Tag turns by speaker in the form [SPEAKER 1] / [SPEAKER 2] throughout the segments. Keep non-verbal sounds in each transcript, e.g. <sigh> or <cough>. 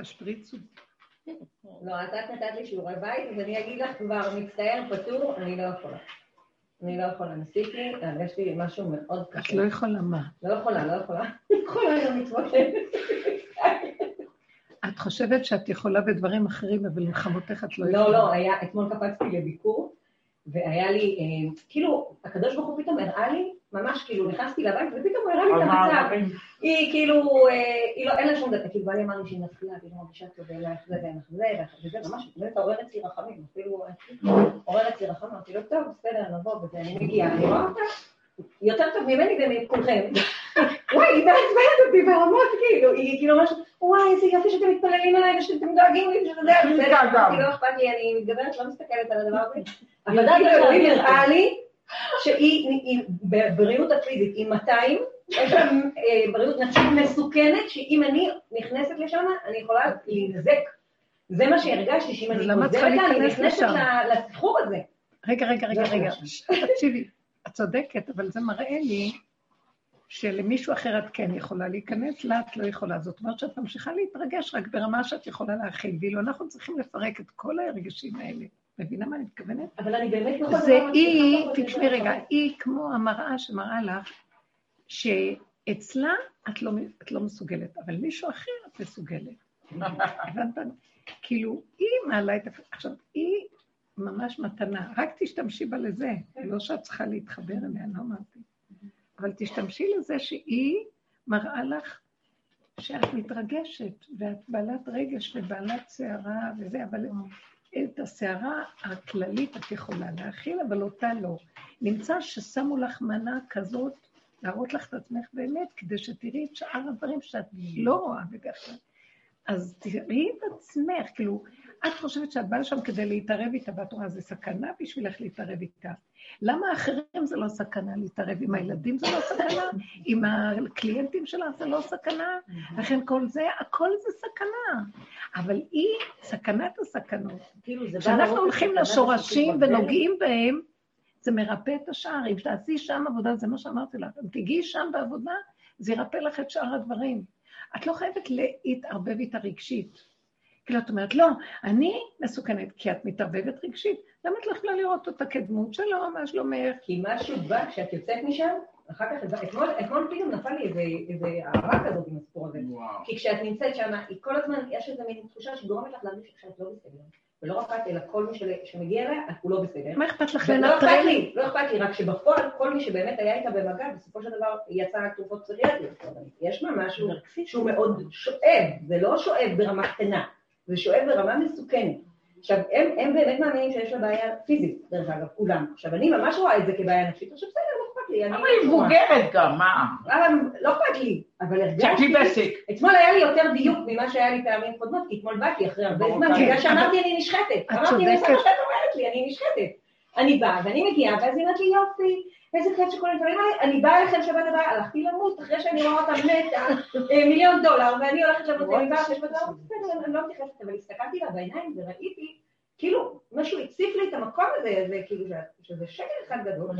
[SPEAKER 1] תשפריצו.
[SPEAKER 2] לא, את נתת לי שיעורי בית, אז אני אגיד לך כבר, מצטער, פטור, אני לא יכולה. אני לא יכולה, ניסיתי, יש לי משהו מאוד קשה.
[SPEAKER 1] את לא יכולה מה?
[SPEAKER 2] לא יכולה, לא יכולה. יכולה גם לצמוח.
[SPEAKER 1] את חושבת שאת יכולה בדברים אחרים, אבל מלחמותיך את לא,
[SPEAKER 2] לא יכולה. לא, לא, היה, אתמול קפצתי לביקור, והיה לי, אה, כאילו, הקדוש ברוך הוא פתאום הראה לי, ממש כאילו, נכנסתי לבית, ופתאום הוא הראה לי את המצב. היא כאילו, אה, היא לא, אין לה שום דבר, כאילו, בעלי אמר לי שהיא נפלה, והיא לא מרגישה טוב, ואין לך זה ואין לך זה, וזה ממש, באמת עוררת לי רחמים, אפילו עוררת לי רחמים, אמרתי לו, טוב, בסדר, נבוא, וזה, אני מגיעה, אני רואה אותה, יותר טוב ממני ומכולכם. וואי, היא מעצבנת אותי ברמות, כאילו, היא כאילו ממש, וואי, איזה יופי שאתם מתפללים עליי ושאתם דואגים לי, שזה <laughs> בסדר, לא אכפת לי, אני מתגברת, לא מסתכלת על הדבר הזה. אבל כאילו אלוהים הראה לי שהיא בבריאות הפיזית היא 200, יש לה אה, בריאות נפשית מסוכנת, שאם אני נכנסת לשם, אני יכולה להינזק. זה מה שהרגשתי, שאם אני חוזרת אני נכנסת לסחור הזה.
[SPEAKER 1] רגע, רגע, רגע, רגע, תקשיבי, את צודקת, אבל זה מראה לי שלמישהו אחר את כן יכולה להיכנס, לה את לא יכולה. זאת אומרת שאת ממשיכה להתרגש רק ברמה שאת יכולה להכיל, ואילו אנחנו צריכים לפרק את כל הרגשים האלה. מבינה מה אני מתכוונת?
[SPEAKER 2] אבל אני באמת לא
[SPEAKER 1] זה היא, תשמעי רגע, היא כמו המראה שמראה לך שאצלה את לא, את לא מסוגלת, אבל מישהו אחר את מסוגלת. <laughs> הבנת? כאילו, היא מעלה את... עכשיו, היא ממש מתנה, רק תשתמשי בה לזה, לא שאת צריכה להתחבר אליה, לא אמרתי. אבל תשתמשי לזה שהיא מראה לך שאת מתרגשת, ואת בעלת רגש ובעלת שערה וזה, אבל את הסערה הכללית את יכולה להכיל, אבל אותה לא. נמצא ששמו לך מנה כזאת, להראות לך את עצמך באמת, כדי שתראי את שאר הדברים שאת לא רואה בדרך כלל. אז תראי את עצמך, כאילו, את חושבת שאת באה לשם כדי להתערב איתה, ואת רואה, זה סכנה בשבילך להתערב איתה. למה האחרים זה לא סכנה להתערב? עם הילדים זה לא סכנה? <laughs> עם הקליינטים שלה זה לא סכנה? לכן כל זה, הכל זה סכנה. אבל היא סכנת הסכנות. כאילו, כשאנחנו הולכים לשורשים ונוגעים בהם, זה מרפא את השאר. אם תעשי שם עבודה, זה מה שאמרתי לך, אם תגיעי שם בעבודה, זה ירפא לך את שאר הדברים. את לא חייבת להתערבב איתה רגשית. כאילו, את אומרת, לא, אני מסוכנת, כי את מתערבבת רגשית. למה את לא יכולה לראות אותה כדמות שלו, מה שלומך?
[SPEAKER 2] כי משהו בא, כשאת יוצאת משם, אחר כך, אתמול, אתמול פתאום נפל לי איזה, איזה אהבה כזאת עם הסיפור הזה. וואו. כי כשאת נמצאת שם, היא כל הזמן, יש איזו מין תחושה שגורמת לך להרגיש שאת לא בסדר. ולא רק את, אלא כל מי שמגיע אליה, הוא לא בסדר.
[SPEAKER 1] מה אכפת לך
[SPEAKER 2] לנטרל? לא לי, לא אכפת לי, רק שבפועל, כל מי שבאמת היה איתה במגע, בסופו של דבר יצא תרופות פסיכיאטריות. יש בה משהו שהוא מאוד שואב, זה לא שואב ברמה קטנה, זה שואב ברמה מסוכנת. עכשיו, הם, הם באמת מאמינים שיש לה בעיה פיזית, דרך אגב, כולם. עכשיו, אני ממש רואה את זה כבעיה נפשית, עכשיו בסדר, לא אכפת לי.
[SPEAKER 3] אבל היא מבוגרת גם, מה?
[SPEAKER 2] לא אכפת לי, אבל הרגשתי... אתמול היה לי יותר דיוק ממה שהיה לי פעמים קודמות, כי אתמול באתי אחרי הרבה זמן, בגלל שאמרתי אני נשחטת. אמרתי, מה שאת אומרת לי, אני נשחטת. אני באה, ואני מגיעה, ואז היא אומרת לי, יופי, איזה כיף שכל הדברים האלה, אני באה אליכם שבת הבאה, הלכתי למות, אחרי שאני רואה אותה מתה, מיליון דולר, ואני הולכת שם, אני באה שבת הבאה, בסדר, אני לא מתייחסת, אבל הסתכלתי לה בעיניים וראיתי כאילו, משהו הציף לי את המקום הזה, זה כאילו, שזה שקר אחד גדול,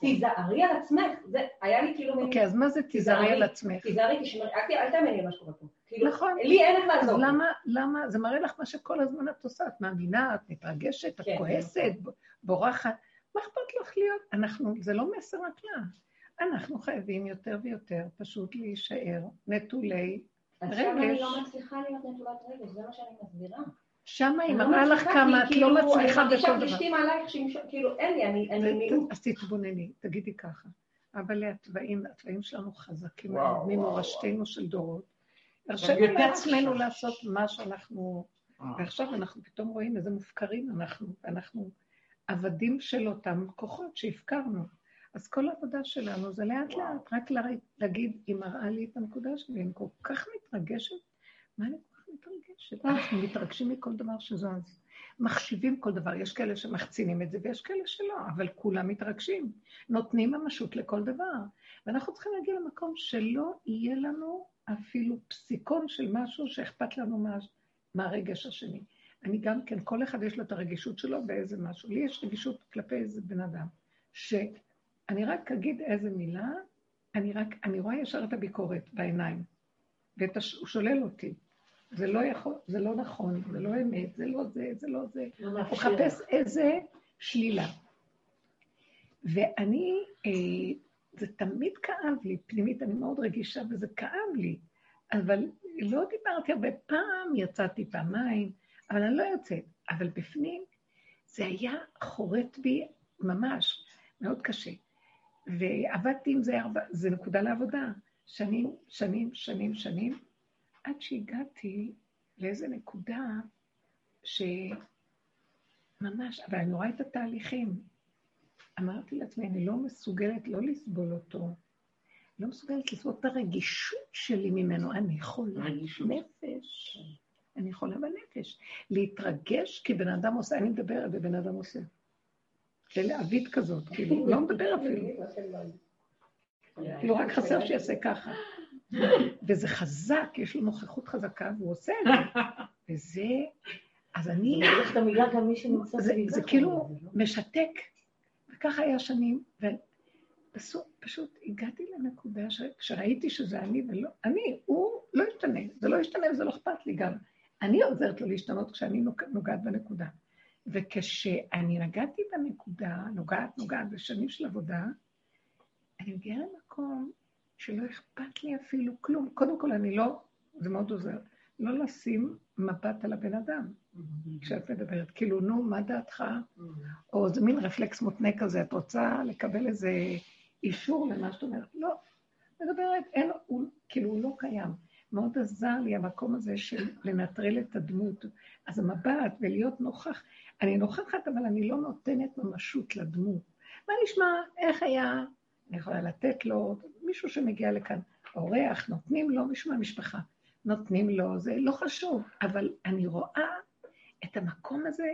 [SPEAKER 2] תיזהרי על עצמך, זה היה לי כאילו...
[SPEAKER 1] אוקיי, אז מה זה תיזהרי על עצמך?
[SPEAKER 2] תיזהרי, תשמרי, אל תאמיני מה שקורה פה. כאילו,
[SPEAKER 1] נכון.
[SPEAKER 2] לי אין איך לעזור.
[SPEAKER 1] אז למה, למה, זה מראה לך מה שכל הזמן את עושה, את מאמינה, את מתרגשת, את כן, כועסת, בורחת. מה אכפת לך להיות? אנחנו, זה לא מסר רק לה. אנחנו חייבים יותר ויותר פשוט להישאר נטולי רגש. עכשיו
[SPEAKER 2] אני לא מצליחה להיות נטולת רגש, זה מה שאני מסבירה.
[SPEAKER 1] שם היא לא מראה לך כמה את לא מצליחה
[SPEAKER 2] בכל דבר. אני מרגישה פלישתים עלייך, כאילו אין לי, אני מיעוט.
[SPEAKER 1] אז תתבונני, תגידי ככה. אבל התוואים, התוואים שלנו חזקים מאוד, ממורשתנו של דורות. הרשינו לעצמנו לעשות מה שאנחנו... אה. ועכשיו אנחנו פתאום רואים איזה מופקרים אנחנו, ואנחנו עבדים של אותם כוחות שהפקרנו. אז כל העבודה שלנו זה לאט לאט, רק להגיד, היא מראה לי את הנקודה שלי, אני כל כך מתרגשת, מה אני מתרגשת. אנחנו מתרגשים מכל דבר שזז. מחשיבים כל דבר. יש כאלה שמחצינים את זה ויש כאלה שלא, אבל כולם מתרגשים. נותנים ממשות לכל דבר. ואנחנו צריכים להגיע למקום שלא יהיה לנו אפילו פסיקון של משהו שאכפת לנו מה, מהרגש השני. אני גם כן, כל אחד יש לו את הרגישות שלו באיזה משהו. לי יש רגישות כלפי איזה בן אדם, שאני רק אגיד איזה מילה, אני רק, אני רואה ישר את הביקורת בעיניים, והוא שולל אותי. זה לא יכול, זה לא נכון, זה לא אמת, זה לא זה, זה לא זה. הוא מחפש איזה שלילה. ואני, אה, זה תמיד כאב לי, פנימית, אני מאוד רגישה, וזה כאב לי. אבל לא דיברתי הרבה פעם, יצאתי פעמיים, אבל אני לא יוצאת. אבל בפנים זה היה חורט בי ממש, מאוד קשה. ועבדתי עם זה ארבע, זה נקודה לעבודה. שנים, שנים, שנים, שנים, עד שהגעתי לאיזה נקודה שממש, אבל אני רואה את התהליכים. אמרתי לעצמי, אני לא מסוגלת לא לסבול אותו, לא מסוגלת לסבול את הרגישות שלי ממנו. אני חולה נפש. אני חולה בנפש. להתרגש כי בן אדם עושה, אני מדברת ובן אדם עושה. של עבית כזאת, כאילו, הוא לא מדבר אפילו. כאילו, רק חסר שיעשה ככה. וזה חזק, יש לו נוכחות חזקה, והוא עושה את זה. וזה, אז אני... זה כאילו? משתק. וככה היה שנים, ופשוט הגעתי לנקודה שראיתי שזה אני ולא, אני, הוא לא ישתנה, זה לא ישתנה וזה לא אכפת לי גם. אני עוזרת לו להשתנות כשאני נוגעת בנקודה. וכשאני נגעתי בנקודה, נוגעת, נוגעת, בשנים של עבודה, אני מגיעה למקום שלא אכפת לי אפילו כלום. קודם כל, אני לא, זה מאוד עוזר, לא לשים מבט על הבן אדם כשאת מדברת. כאילו, נו, מה דעתך? או זה מין רפלקס מותנה כזה, את רוצה לקבל איזה אישור למה שאת אומרת? לא, מדברת, אין, הוא, כאילו, הוא לא קיים. מאוד עזר לי המקום הזה של לנטרל את הדמות. אז המבט ולהיות נוכח, אני נוכחת, אבל אני לא נותנת ממשות לדמות. מה נשמע, איך היה, אני יכולה לתת לו, מישהו שמגיע לכאן, אורח, נותנים לו, מישהו מהמשפחה, נותנים לו, זה לא חשוב, אבל אני רואה את המקום הזה,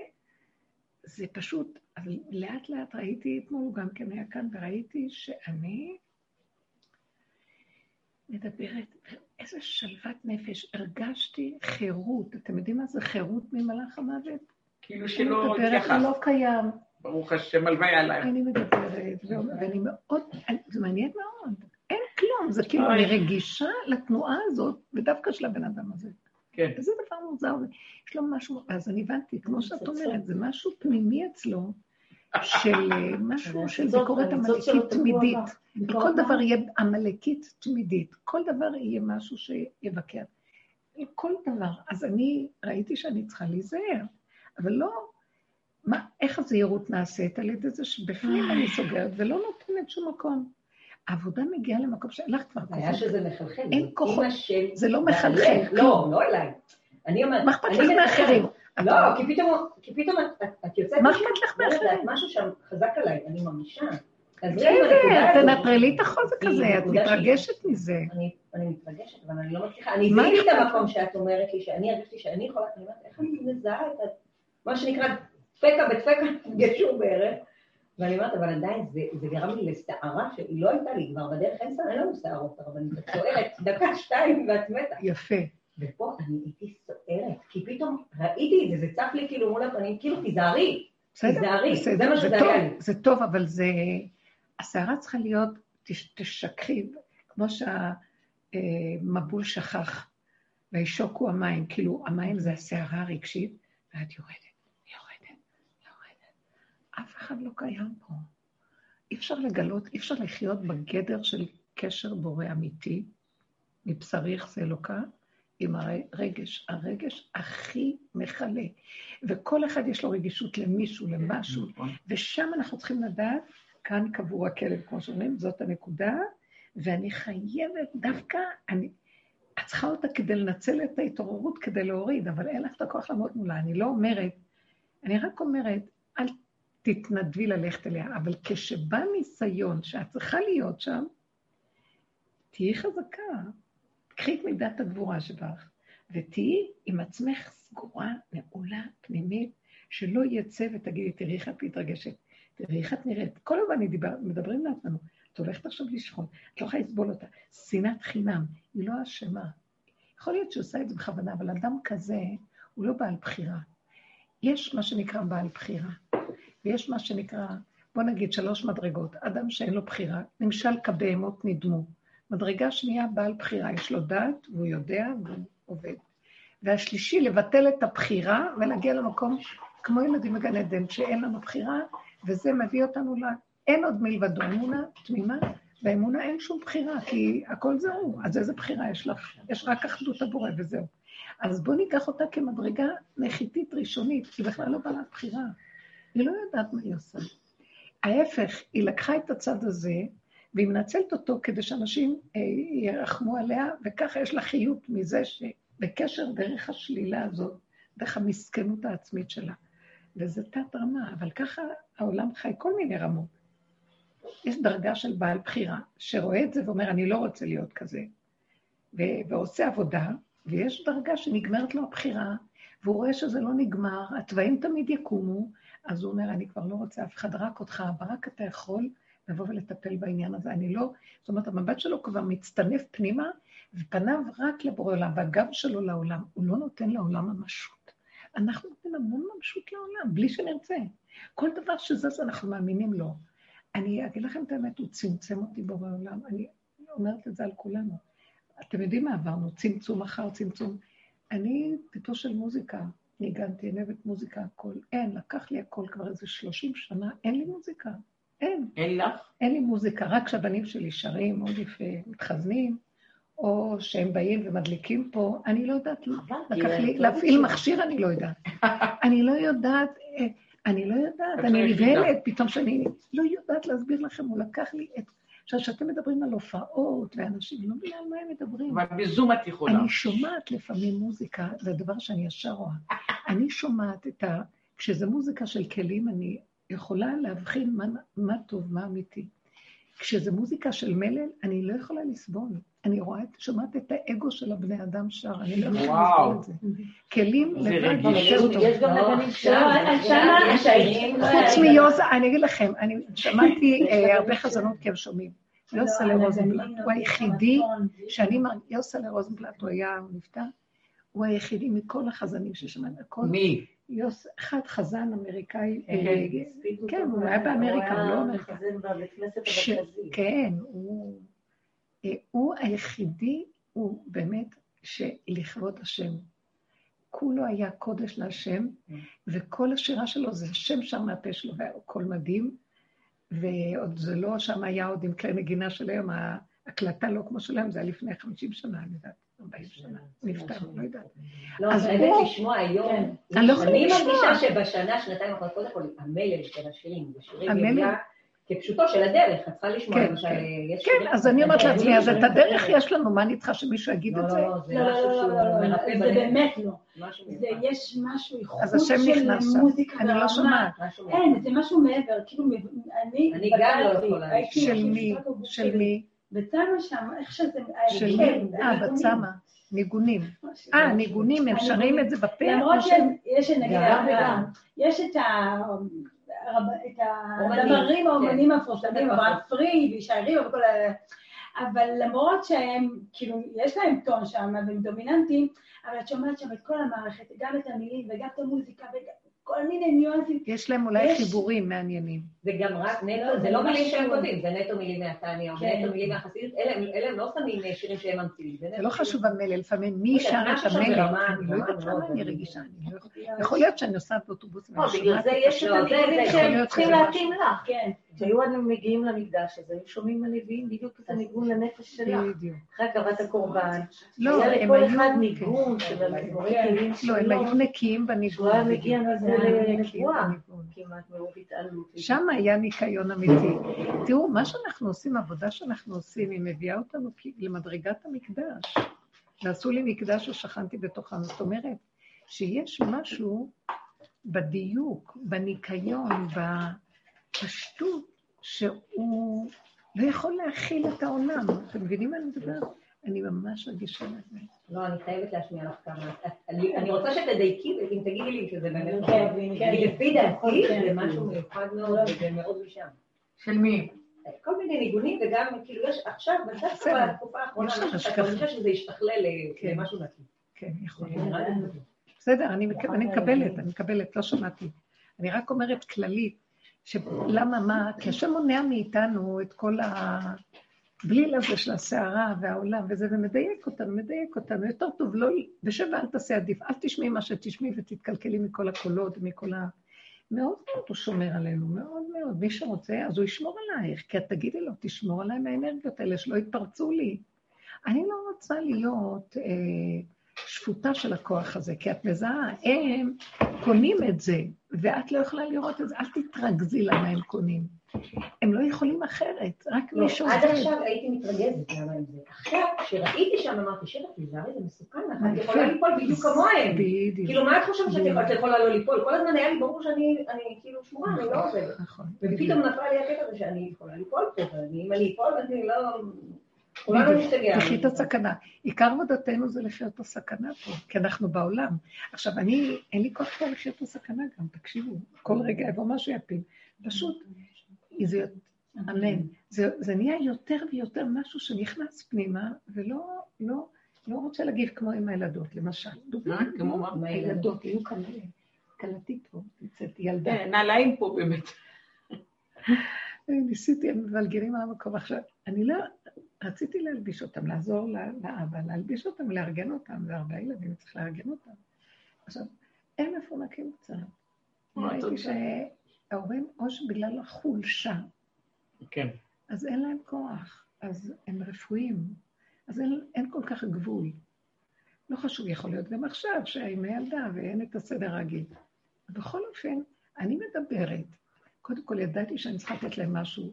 [SPEAKER 1] זה פשוט, אבל לאט לאט ראיתי, אתמול הוא גם כן היה כאן, וראיתי שאני מדברת, איזה שלוות נפש, הרגשתי חירות, אתם יודעים מה זה חירות ממלאך המוות?
[SPEAKER 3] כאילו שלא
[SPEAKER 1] התייחסת. הוא לא קיים.
[SPEAKER 3] ברוך השם, הלוואי עליי.
[SPEAKER 1] אני מדברת, ואני מאוד, זה מעניין מאוד. אין כלום, זה כאילו, אני רגישה לתנועה הזאת, ודווקא של הבן אדם הזה.
[SPEAKER 3] כן.
[SPEAKER 1] וזה דבר מוזר, יש לו משהו, אז אני הבנתי, כמו שאת אומרת, זה משהו פנימי אצלו, של אה, משהו של ביקורת עמלקית תמידית. כל דבר יהיה עמלקית תמידית, כל דבר יהיה משהו שיבקר. כל דבר. אז אני ראיתי שאני צריכה להיזהר, אבל לא, מה, איך הזהירות נעשית? על ידי זה שבפנים אני סוגרת ולא נותנת שום מקום. העבודה מגיעה למקום שאין לך כבר
[SPEAKER 2] כוחות. היה שזה מחלחל.
[SPEAKER 1] אין כוחות. זה לא מחלחל.
[SPEAKER 2] לא, לא אליי. אני אומרת...
[SPEAKER 1] מה אכפת לך מאחרים?
[SPEAKER 2] לא, כי פתאום את יוצאת...
[SPEAKER 1] מה אכפת לך
[SPEAKER 2] מאחרים? משהו שם חזק עליי, אני מרגישה.
[SPEAKER 1] בסדר, תנטרלי את החוזק הזה, את מתרגשת מזה.
[SPEAKER 2] אני מתרגשת, אבל אני לא מצליחה. אני זיהיתי את המקום שאת אומרת לי, שאני הרגשתי שאני יכולה, אני אומרת, איך אני מזהה את מה שנקרא דפקה בדפקה נפגשו בערך. ואני אומרת, אבל עדיין זה גרם לי לסערה שהיא לא הייתה לי, כבר בדרך אין סערה, אין לנו סערות, אבל אני צוערת דקה, שתיים, ואת מתה.
[SPEAKER 1] יפה.
[SPEAKER 2] ופה אני הייתי סוערת, כי פתאום ראיתי את זה, זה צף לי כאילו מול הפנים, כאילו תיזהרי, תיזהרי, זה מה שזה היה לי.
[SPEAKER 1] זה טוב, אבל זה... הסערה צריכה להיות, תשכחי, כמו שהמבול שכח, וישוקו המים, כאילו המים זה הסערה הרגשית, ואת יורדת, יורדת, יורדת. אף אחד לא קיים פה. אי אפשר לגלות, אי אפשר לחיות בגדר של קשר בורא אמיתי, מבשריך זה אלוקה, עם הרגש, הרגש הכי מכלה. וכל אחד יש לו רגישות למישהו, למשהו, נכון. ושם אנחנו צריכים לדעת כאן קבור הכלב, כמו שאומרים, זאת הנקודה, ואני חייבת דווקא, אני, את צריכה אותה כדי לנצל את ההתעוררות כדי להוריד, אבל אין לך את הכוח לעמוד מולה. אני לא אומרת, אני רק אומרת, אל תתנדבי ללכת אליה, אבל כשבא ניסיון שאת צריכה להיות שם, תהיי חזקה. קחי את מידת הגבורה שבך, ותהיי עם עצמך סגורה, נעולה, פנימית, שלא יצא ותגידי, תראי איך את מתרגשת. תראי איך את נראית. כל הזמן מדברים לעצמנו, את הולכת עכשיו לשכון, את לא יכולה לסבול אותה. שנאת חינם, היא לא אשמה. יכול להיות שהוא עושה את זה בכוונה, אבל אדם כזה, הוא לא בעל בחירה. יש מה שנקרא בעל בחירה, ויש מה שנקרא, בוא נגיד שלוש מדרגות. אדם שאין לו בחירה, נמשל כבהמות נדמו. מדרגה שנייה, בעל בחירה, יש לו דעת, והוא יודע, והוא עובד. והשלישי, לבטל את הבחירה ולהגיע למקום כמו ילדים בגן עדן, שאין לנו בחירה, וזה מביא אותנו ל... אין עוד מלבדו, אמונה תמימה, באמונה אין שום בחירה, כי הכל זה הוא. אז איזה בחירה יש לך? יש רק אחדות הבורא וזהו. אז בואו ניקח אותה כמדרגה נחיתית ראשונית, היא בכלל לא בעלת בחירה. היא לא יודעת מה היא עושה. ההפך, היא לקחה את הצד הזה, והיא מנצלת אותו כדי שאנשים אה, ירחמו עליה, וככה יש לה חיות מזה שבקשר דרך השלילה הזאת, דרך המסכנות העצמית שלה. וזה תת רמה, אבל ככה העולם חי כל מיני רמות. יש דרגה של בעל בחירה, שרואה את זה ואומר, אני לא רוצה להיות כזה, ו- ועושה עבודה, ויש דרגה שנגמרת לו הבחירה, והוא רואה שזה לא נגמר, התוואים תמיד יקומו, אז הוא אומר, אני כבר לא רוצה אף אחד, רק אותך, אבל רק אתה יכול לבוא ולטפל בעניין הזה. אני לא, זאת אומרת, המבט שלו כבר מצטנף פנימה, ופניו רק לבורא עולם, והגב שלו לעולם. הוא לא נותן לעולם ממשות. אנחנו נותנים המון ממשות לעולם, בלי שנרצה. כל דבר שזז, אנחנו מאמינים לו. אני אגיד לכם את האמת, הוא צמצם אותי בורא עולם. אני אומרת את זה על כולנו. אתם יודעים מה עברנו? צמצום אחר צמצום. אני, ביתו של מוזיקה, ניגנתי, אני אוהבת מוזיקה, הכל. אין, לקח לי הכל כבר איזה 30 שנה, אין לי מוזיקה. אין.
[SPEAKER 3] אין לך?
[SPEAKER 1] אין לי מוזיקה, רק כשהבנים שלי שרים מאוד יפה, מתחזנים, או שהם באים ומדליקים פה, אני לא יודעת, לקח לי, להפעיל מכשיר אני לא יודעת. <laughs> אני לא יודעת, אה, אני לא יודעת, אני נבהלת פתאום שאני לא יודעת להסביר לכם, הוא לקח לי את... עכשיו, כשאתם מדברים על הופעות ואנשים, לא מבינה על מה הם מדברים.
[SPEAKER 3] אבל בזום את יכולה.
[SPEAKER 1] אני שומעת לפעמים מוזיקה, זה דבר שאני ישר רואה. <laughs> אני שומעת את ה... כשזה מוזיקה של כלים, אני יכולה להבחין מה, מה טוב, מה אמיתי. כשזה מוזיקה של מלל, אני לא יכולה לסבול. אני רואה, שומעת את האגו של הבני אדם שר, אני לא יכולה לסבול את זה. כלים לבד יותר טוב.
[SPEAKER 2] יש גם נגנים
[SPEAKER 1] חוץ מיוזה, אני אגיד לכם, אני שמעתי אה, הרבה חזנות כי הם שומעים. יוסלה רוזנבלט הוא היחידי שאני, יוסלה רוזנבלט הוא היה, הוא נפטר, הוא היחידי מכל החזנים ששמענו.
[SPEAKER 3] מי?
[SPEAKER 1] יוס, אחד חזן אמריקאי, כן, הוא היה באמריקה, הוא לא אמריקה. כן, הוא היחידי, הוא באמת שלכבוד השם. כולו היה קודש להשם, וכל השירה שלו זה השם שר מהפה שלו, והיה קול מדהים, ועוד זה לא, שם היה עוד עם כלי נגינה של היום, ההקלטה לא כמו שלהם, זה היה לפני 50 שנה, אני יודעת. 40 שנה, נפטר, לא יודעת.
[SPEAKER 2] לא, אז האמת לשמוע היום,
[SPEAKER 1] אני לא יכולה לשמוע.
[SPEAKER 2] אני מרגישה שבשנה, שנתיים אחרות, קודם כל, המלל של השירים, ושירים מגיע כפשוטו של הדרך, את צריכה לשמוע,
[SPEAKER 1] כן,
[SPEAKER 2] למשל,
[SPEAKER 1] כן.
[SPEAKER 2] יש...
[SPEAKER 1] כן, אז אני אומרת לעצמי, אז את הדרך יש לנו, מה אני צריכה שמישהו יגיד את זה?
[SPEAKER 2] לא, זה
[SPEAKER 4] לא, לא, לא, לא, לא, זה. באמת לא. זה. יש משהו,
[SPEAKER 1] השם
[SPEAKER 4] של
[SPEAKER 1] נכנס שם.
[SPEAKER 4] מוזיקה
[SPEAKER 1] אני לא. שומעת.
[SPEAKER 4] אין, זה משהו מעבר, כאילו, אני...
[SPEAKER 2] אני גם לא יכולה.
[SPEAKER 1] של מי? של. מי?
[SPEAKER 4] בצמא שם, איך שזה...
[SPEAKER 1] של
[SPEAKER 4] כן,
[SPEAKER 1] מי? אה. בצמא. ניגונים. אה, ניגונים, הם שרים את זה בפה?
[SPEAKER 4] למרות שיש, נגיד,
[SPEAKER 2] גם וגם.
[SPEAKER 4] יש את ה... את
[SPEAKER 2] אומנים,
[SPEAKER 4] הזמרים האומנים
[SPEAKER 2] כן.
[SPEAKER 4] המפורסמים. אברהם פריד, וישי ריבה וכל ה... אבל למרות שהם, כאילו, יש להם טון שם והם דומיננטיים, אבל את שומעת שם את כל המערכת, גם את המילים וגם את המוזיקה וכל מיני ניואנסים.
[SPEAKER 1] יש להם אולי
[SPEAKER 4] יש-
[SPEAKER 1] חיבורים מעניינים.
[SPEAKER 2] זה גם רק
[SPEAKER 4] לא,
[SPEAKER 2] נטו,
[SPEAKER 4] זה
[SPEAKER 2] זה לא מילים שהם. כותבים, זה נטו מילים מהתניא, או
[SPEAKER 4] כן.
[SPEAKER 2] נטו מילים מהחסידות, אלה הם- אלה הם לא שמים שירים שהם ממציאים.
[SPEAKER 1] זה לא. חשוב המלל, לפעמים מי
[SPEAKER 2] לא
[SPEAKER 1] שר את המלל? אני לא
[SPEAKER 2] ברמה
[SPEAKER 1] יודעת למה אני
[SPEAKER 2] גבוהה.
[SPEAKER 1] רגישה. אני לא יכולה- יכול להיות שאני נוסעת באוטובוס
[SPEAKER 5] לא,
[SPEAKER 1] ואני
[SPEAKER 5] בגלל
[SPEAKER 1] שומעת
[SPEAKER 5] זה
[SPEAKER 1] את
[SPEAKER 5] יש את
[SPEAKER 2] לא,
[SPEAKER 1] יכול
[SPEAKER 5] שהם צריכים להתאים לך. כשהיו אנו מגיעים למקדש הזה, היו שומעים הנביאים בדיוק את הניגון לנפש שלך.
[SPEAKER 1] בדיוק.
[SPEAKER 5] אחרי הקרבת הקורבן.
[SPEAKER 1] לא,
[SPEAKER 5] היה
[SPEAKER 1] הם
[SPEAKER 5] לכל
[SPEAKER 1] היו...
[SPEAKER 5] אחד ניגון של המזמורי
[SPEAKER 4] כן.
[SPEAKER 5] כלים
[SPEAKER 1] לא, הם
[SPEAKER 5] שלו.
[SPEAKER 1] היו נקיים בניגון.
[SPEAKER 5] שהוא היה מגיע. מזה לנבואה. כמעט מרוב התעלות.
[SPEAKER 1] שם היה ניקיון אמיתי. תראו, מה שאנחנו עושים, העבודה שאנחנו עושים, היא מביאה אותנו למדרגת המקדש. ועשו לי מקדש ששכנתי בתוכם. זאת אומרת, שיש משהו בדיוק, בניקיון, בפשטות, שהוא לא יכול להכיל את העולם. אתם מבינים מה אני מדברת? אני ממש רגישה לזה.
[SPEAKER 2] לא, אני חייבת להשמיע לך כמה. אני אני רוצה שתדייקי, אם תגידי לי שזה באמת נכון.
[SPEAKER 4] כן,
[SPEAKER 2] כי
[SPEAKER 4] כן.
[SPEAKER 2] לפי דעתי
[SPEAKER 4] כן.
[SPEAKER 2] זה משהו מיוחד מאוד, וזה מאוד משם.
[SPEAKER 3] של מי?
[SPEAKER 2] כל מיני ניגונים, וגם כאילו יש עכשיו,
[SPEAKER 1] בסדר.
[SPEAKER 2] בתקופה האחרונה. שאתה מרגישה שזה השתכלל ל-
[SPEAKER 1] כן.
[SPEAKER 2] למשהו נקי.
[SPEAKER 1] כן, יכול
[SPEAKER 2] זה
[SPEAKER 1] להיות. בסדר, אני, מק... אני מקבלת, אני מקבלת, לא שמעתי. אני רק אומרת כללית, שלמה מה? כי השם מונע מאיתנו את כל הבליל הזה של הסערה והעולם וזה, ומדייק אותנו, מדייק אותנו, יותר טוב לא, ושב ואל תעשה עדיף, אל תשמעי מה שתשמעי ותתקלקלי מכל הקולות ומכל ה... מאוד מאוד הוא שומר עלינו, מאוד מאוד. מי שרוצה, אז הוא ישמור עלייך, כי את תגידי לו, תשמור עליי מהאנרגיות האלה, שלא יתפרצו לי. אני לא רוצה להיות אה, שפוטה של הכוח הזה, כי את מזהה, הם קונים את זה, ואת לא יכולה לראות את זה, אל תתרכזי למה הם קונים. הם לא יכולים אחרת, רק
[SPEAKER 2] לא,
[SPEAKER 1] מי שעובד.
[SPEAKER 2] עד עכשיו הייתי מתרגזת למה עם זה. עכשיו, כשראיתי שם, אמרתי, שירה, תיזהרי, זה מסוכן לך, את יכולה ליפול בדיוק כמוהם.
[SPEAKER 1] בדיוק.
[SPEAKER 2] כאילו, מה את חושבת שאת יכולה לא ליפול? כל הזמן היה לי ברור שאני אני כאילו שמורה, אני לא עובדת.
[SPEAKER 1] נכון.
[SPEAKER 2] ופתאום נפל לי הקטע הזה שאני יכולה ליפול פה, ואם אני אפול, אני לא... כולנו
[SPEAKER 1] בדיוק.
[SPEAKER 2] נשתגע.
[SPEAKER 1] תחי את הסכנה. עיקר עבודתנו זה לחיות את הסכנה פה, כי אנחנו בעולם. עכשיו, אני, אין לי כוח כבר לחיות את הסכנה גם, תקשיבו, כל רגע יבוא משהו יפיל. פשוט, זה, אמן. זה, זה נהיה יותר ויותר משהו שנכנס פנימה, ולא לא, לא רוצה להגיב כמו עם הילדות, למשל.
[SPEAKER 3] אה, כמו מה?
[SPEAKER 1] עם הילדות, היו כאן, כלתי פה, נמצאת ילדה.
[SPEAKER 3] כן, נעליים פה באמת. <laughs>
[SPEAKER 1] ניסיתי, הם מבלגרים על המקום. עכשיו, אני לא, רציתי להלביש אותם, לעזור לאבא, להלביש אותם, לארגן אותם, זה ארבעה ילדים, צריך לארגן אותם. עכשיו, הם מפונקים קצת. ראיתי. שההורים, או שבגלל החולשה,
[SPEAKER 3] כן.
[SPEAKER 1] אז אין להם כוח, אז הם רפואיים, אז אין, אין כל כך גבול. לא חשוב, יכול להיות גם עכשיו, שהאימא ילדה ואין את הסדר הרגיל. בכל אופן, אני מדברת. קודם כל, ידעתי שאני צריכה לתת להם משהו,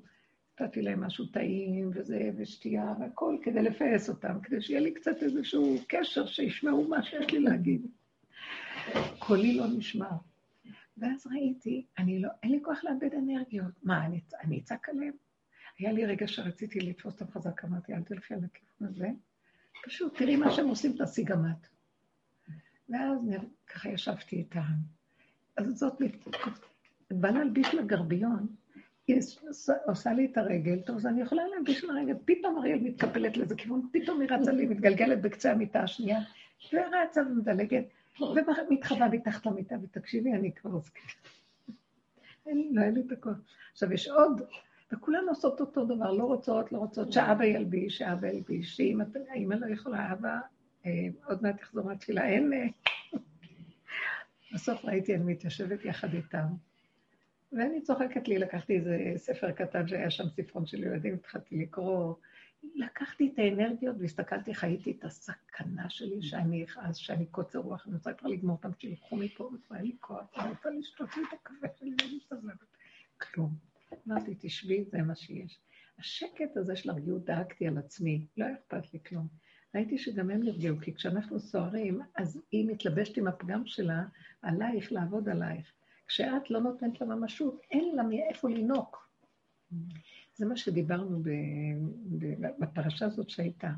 [SPEAKER 1] נתתי להם משהו טעים וזה, ושתייה והכול, כדי לפייס אותם, כדי שיהיה לי קצת איזשהו קשר, שישמעו מה שיש לי להגיד. קולי לא נשמע. ואז ראיתי, אני לא, אין לי כוח לאבד אנרגיות. מה, אני, אני אצעק עליהם? היה לי רגע שרציתי לתפוס אותם חזק, אמרתי, אל תלכי על הכיוון הזה. פשוט תראי מה שהם עושים, תעשי גם את. ואז ככה ישבתי איתם. אז זאת, בא להלביש לה גרביון, היא עושה- לי את הרגל, טוב, אז אני יכולה להלביש לה רגל, פתאום אריאל מתקפלת לאיזה כיוון, פתאום היא רצה לי, מתגלגלת בקצה המיטה השנייה, ורצה ומדלגת, ומתחבאה מתחת למיטה, ותקשיבי, אני כבר. אין לי, לא היה לי את הכוח. עכשיו, יש עוד, וכולן עושות אותו דבר, לא רוצות, לא רוצות, שאבא ילביש, שאבא ילביש, שאמא לא יכולה, אבא, אה, עוד מעט תחזור מהתפילה, אין... אה. <laughs> בסוף ראיתי, אני מתיישבת יחד איתם, ואני צוחקת לי, לקחתי איזה ספר קטן שהיה שם ספרון של ילדים, התחלתי לקרוא, לקחתי את האנרגיות והסתכלתי, חייתי את הסכנה שלי, שאני אז, שאני קוצר רוח, אני רוצה כבר לגמור אותם, שילכו מפה, וכבר אין לי כוח, אני רוצה לשתות לי את הקפה שלי ואני מתעזבת. כלום. אמרתי, תשבי, זה מה שיש. השקט הזה של הרגיעות, דאגתי על עצמי, לא היה אכפת לי כלום. ראיתי שגם הם נרגעו, כי כשאנחנו סוערים, אז היא מתלבשת עם הפגם שלה עלייך, לעבוד עלייך. כשאת לא נותנת לה ממשות, אין לה מאיפה לינוק. זה מה שדיברנו ב, ב, בפרשה הזאת שהייתה,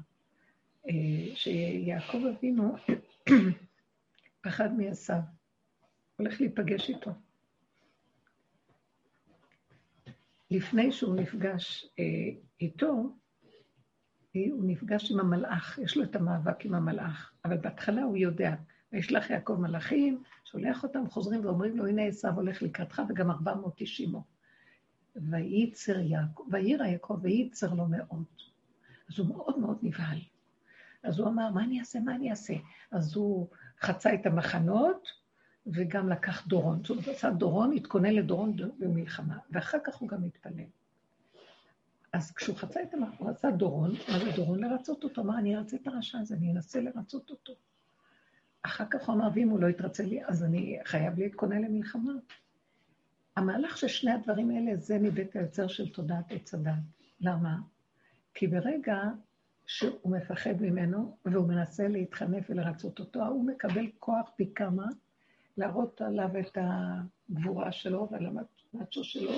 [SPEAKER 1] אה, שיעקב אבינו <clears throat> פחד מעשיו, הולך להיפגש איתו. לפני שהוא נפגש אה, איתו, אה, הוא נפגש עם המלאך, יש לו את המאבק עם המלאך, אבל בהתחלה הוא יודע, וישלח יעקב מלאכים, שולח אותם, חוזרים ואומרים לו, הנה עשיו הולך לקראתך וגם 490 עמו. וייצר יעקב, ויירא יעקב וייצר לו מאוד. אז הוא מאוד מאוד נבהל. אז הוא אמר, מה אני אעשה, מה אני אעשה? אז הוא חצה את המחנות, וגם לקח דורון. זאת אומרת, עשה דורון, התכונן לדורון במלחמה, ואחר כך הוא גם התפלל. אז כשהוא חצה את המחנות, הוא עשה דורון, מה זה דורון? לרצות אותו. אמר, אני ארצה את הרשע הזה, אני אנסה לרצות אותו. אחר כך הוא אמר, ואם הוא לא יתרצה לי, אז אני חייב להתכונן למלחמה. המהלך של שני הדברים האלה זה מבית היוצר של תודעת עץ הדת. למה? כי ברגע שהוא מפחד ממנו והוא מנסה להתחנף ולרצות אותו, הוא מקבל כוח פי כמה להראות עליו את הגבורה שלו ועל המצ'ו שלו,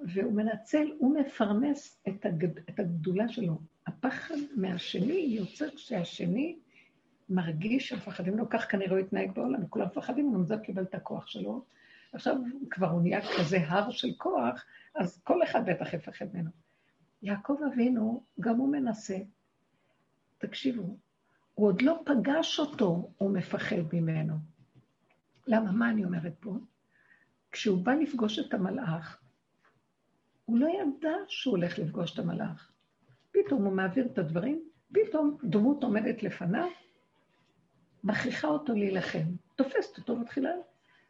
[SPEAKER 1] והוא מנצל, הוא מפרנס את, הגד, את הגדולה שלו. הפחד מהשני יוצר שהשני מרגיש שמפחדים לו, כך כנראה הוא יתנהג בעולם, כולם מפחדים ממנו, זה קיבל את הכוח שלו. עכשיו כבר הוא נהיה כזה הר של כוח, אז כל אחד בטח יפחד ממנו. יעקב אבינו, גם הוא מנסה. תקשיבו, הוא עוד לא פגש אותו, הוא מפחד ממנו. למה? מה אני אומרת פה? כשהוא בא לפגוש את המלאך, הוא לא ידע שהוא הולך לפגוש את המלאך. פתאום הוא מעביר את הדברים, פתאום דמות עומדת לפניו, מכריחה אותו להילחם, תופסת אותו, מתחילה.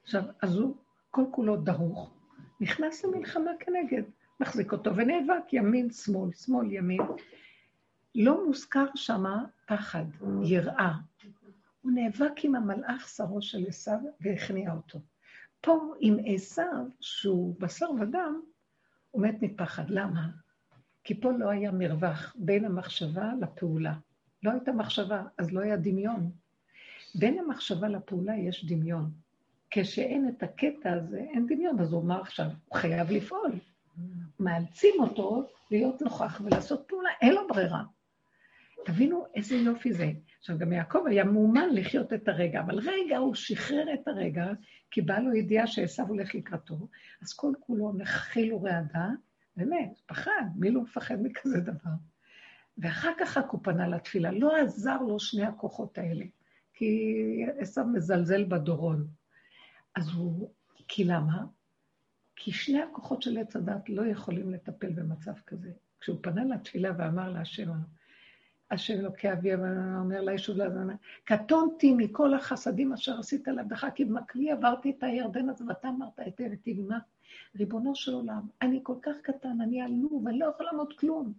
[SPEAKER 1] עכשיו, אז הוא כל כולו דרוך, נכנס למלחמה כנגד, מחזיק אותו ונאבק ימין, שמאל, שמאל, ימין. לא מוזכר שמה פחד, יראה. הוא נאבק עם המלאך שרו של עשיו והכניע אותו. פה עם עשיו, שהוא בשר ודם, הוא מת מפחד. למה? כי פה לא היה מרווח בין המחשבה לפעולה. לא הייתה מחשבה, אז לא היה דמיון. בין המחשבה לפעולה יש דמיון. כשאין את הקטע הזה, אין דמיון, אז הוא אמר עכשיו, הוא חייב לפעול. מאלצים אותו להיות נוכח ולעשות פעולה, אין לו ברירה. תבינו איזה יופי זה. עכשיו, גם יעקב היה מאומן לחיות את הרגע, אבל רגע, הוא שחרר את הרגע, כי באה לו ידיעה שעשו הולך לקראתו, אז כל כולו נחיל ורעדה, באמת, פחד, מי לא מפחד מכזה דבר? ואחר כך הוא פנה לתפילה, לא עזר לו שני הכוחות האלה, כי עשו מזלזל בדורון. אז הוא, כי למה? כי שני הכוחות של עץ הדת לא יכולים לטפל במצב כזה. כשהוא פנה לתפילה ואמר להשם, השם אלוקי אבי אומר לה ישוב להזנה, קטונתי מכל החסדים אשר עשית לעבדך, כי במקבי עברתי את הירדן הזה ואתה אמרת היטב עמה. ריבונו של עולם, אני כל כך קטן, אני עלוב, אני לא יכול לעמוד כלום.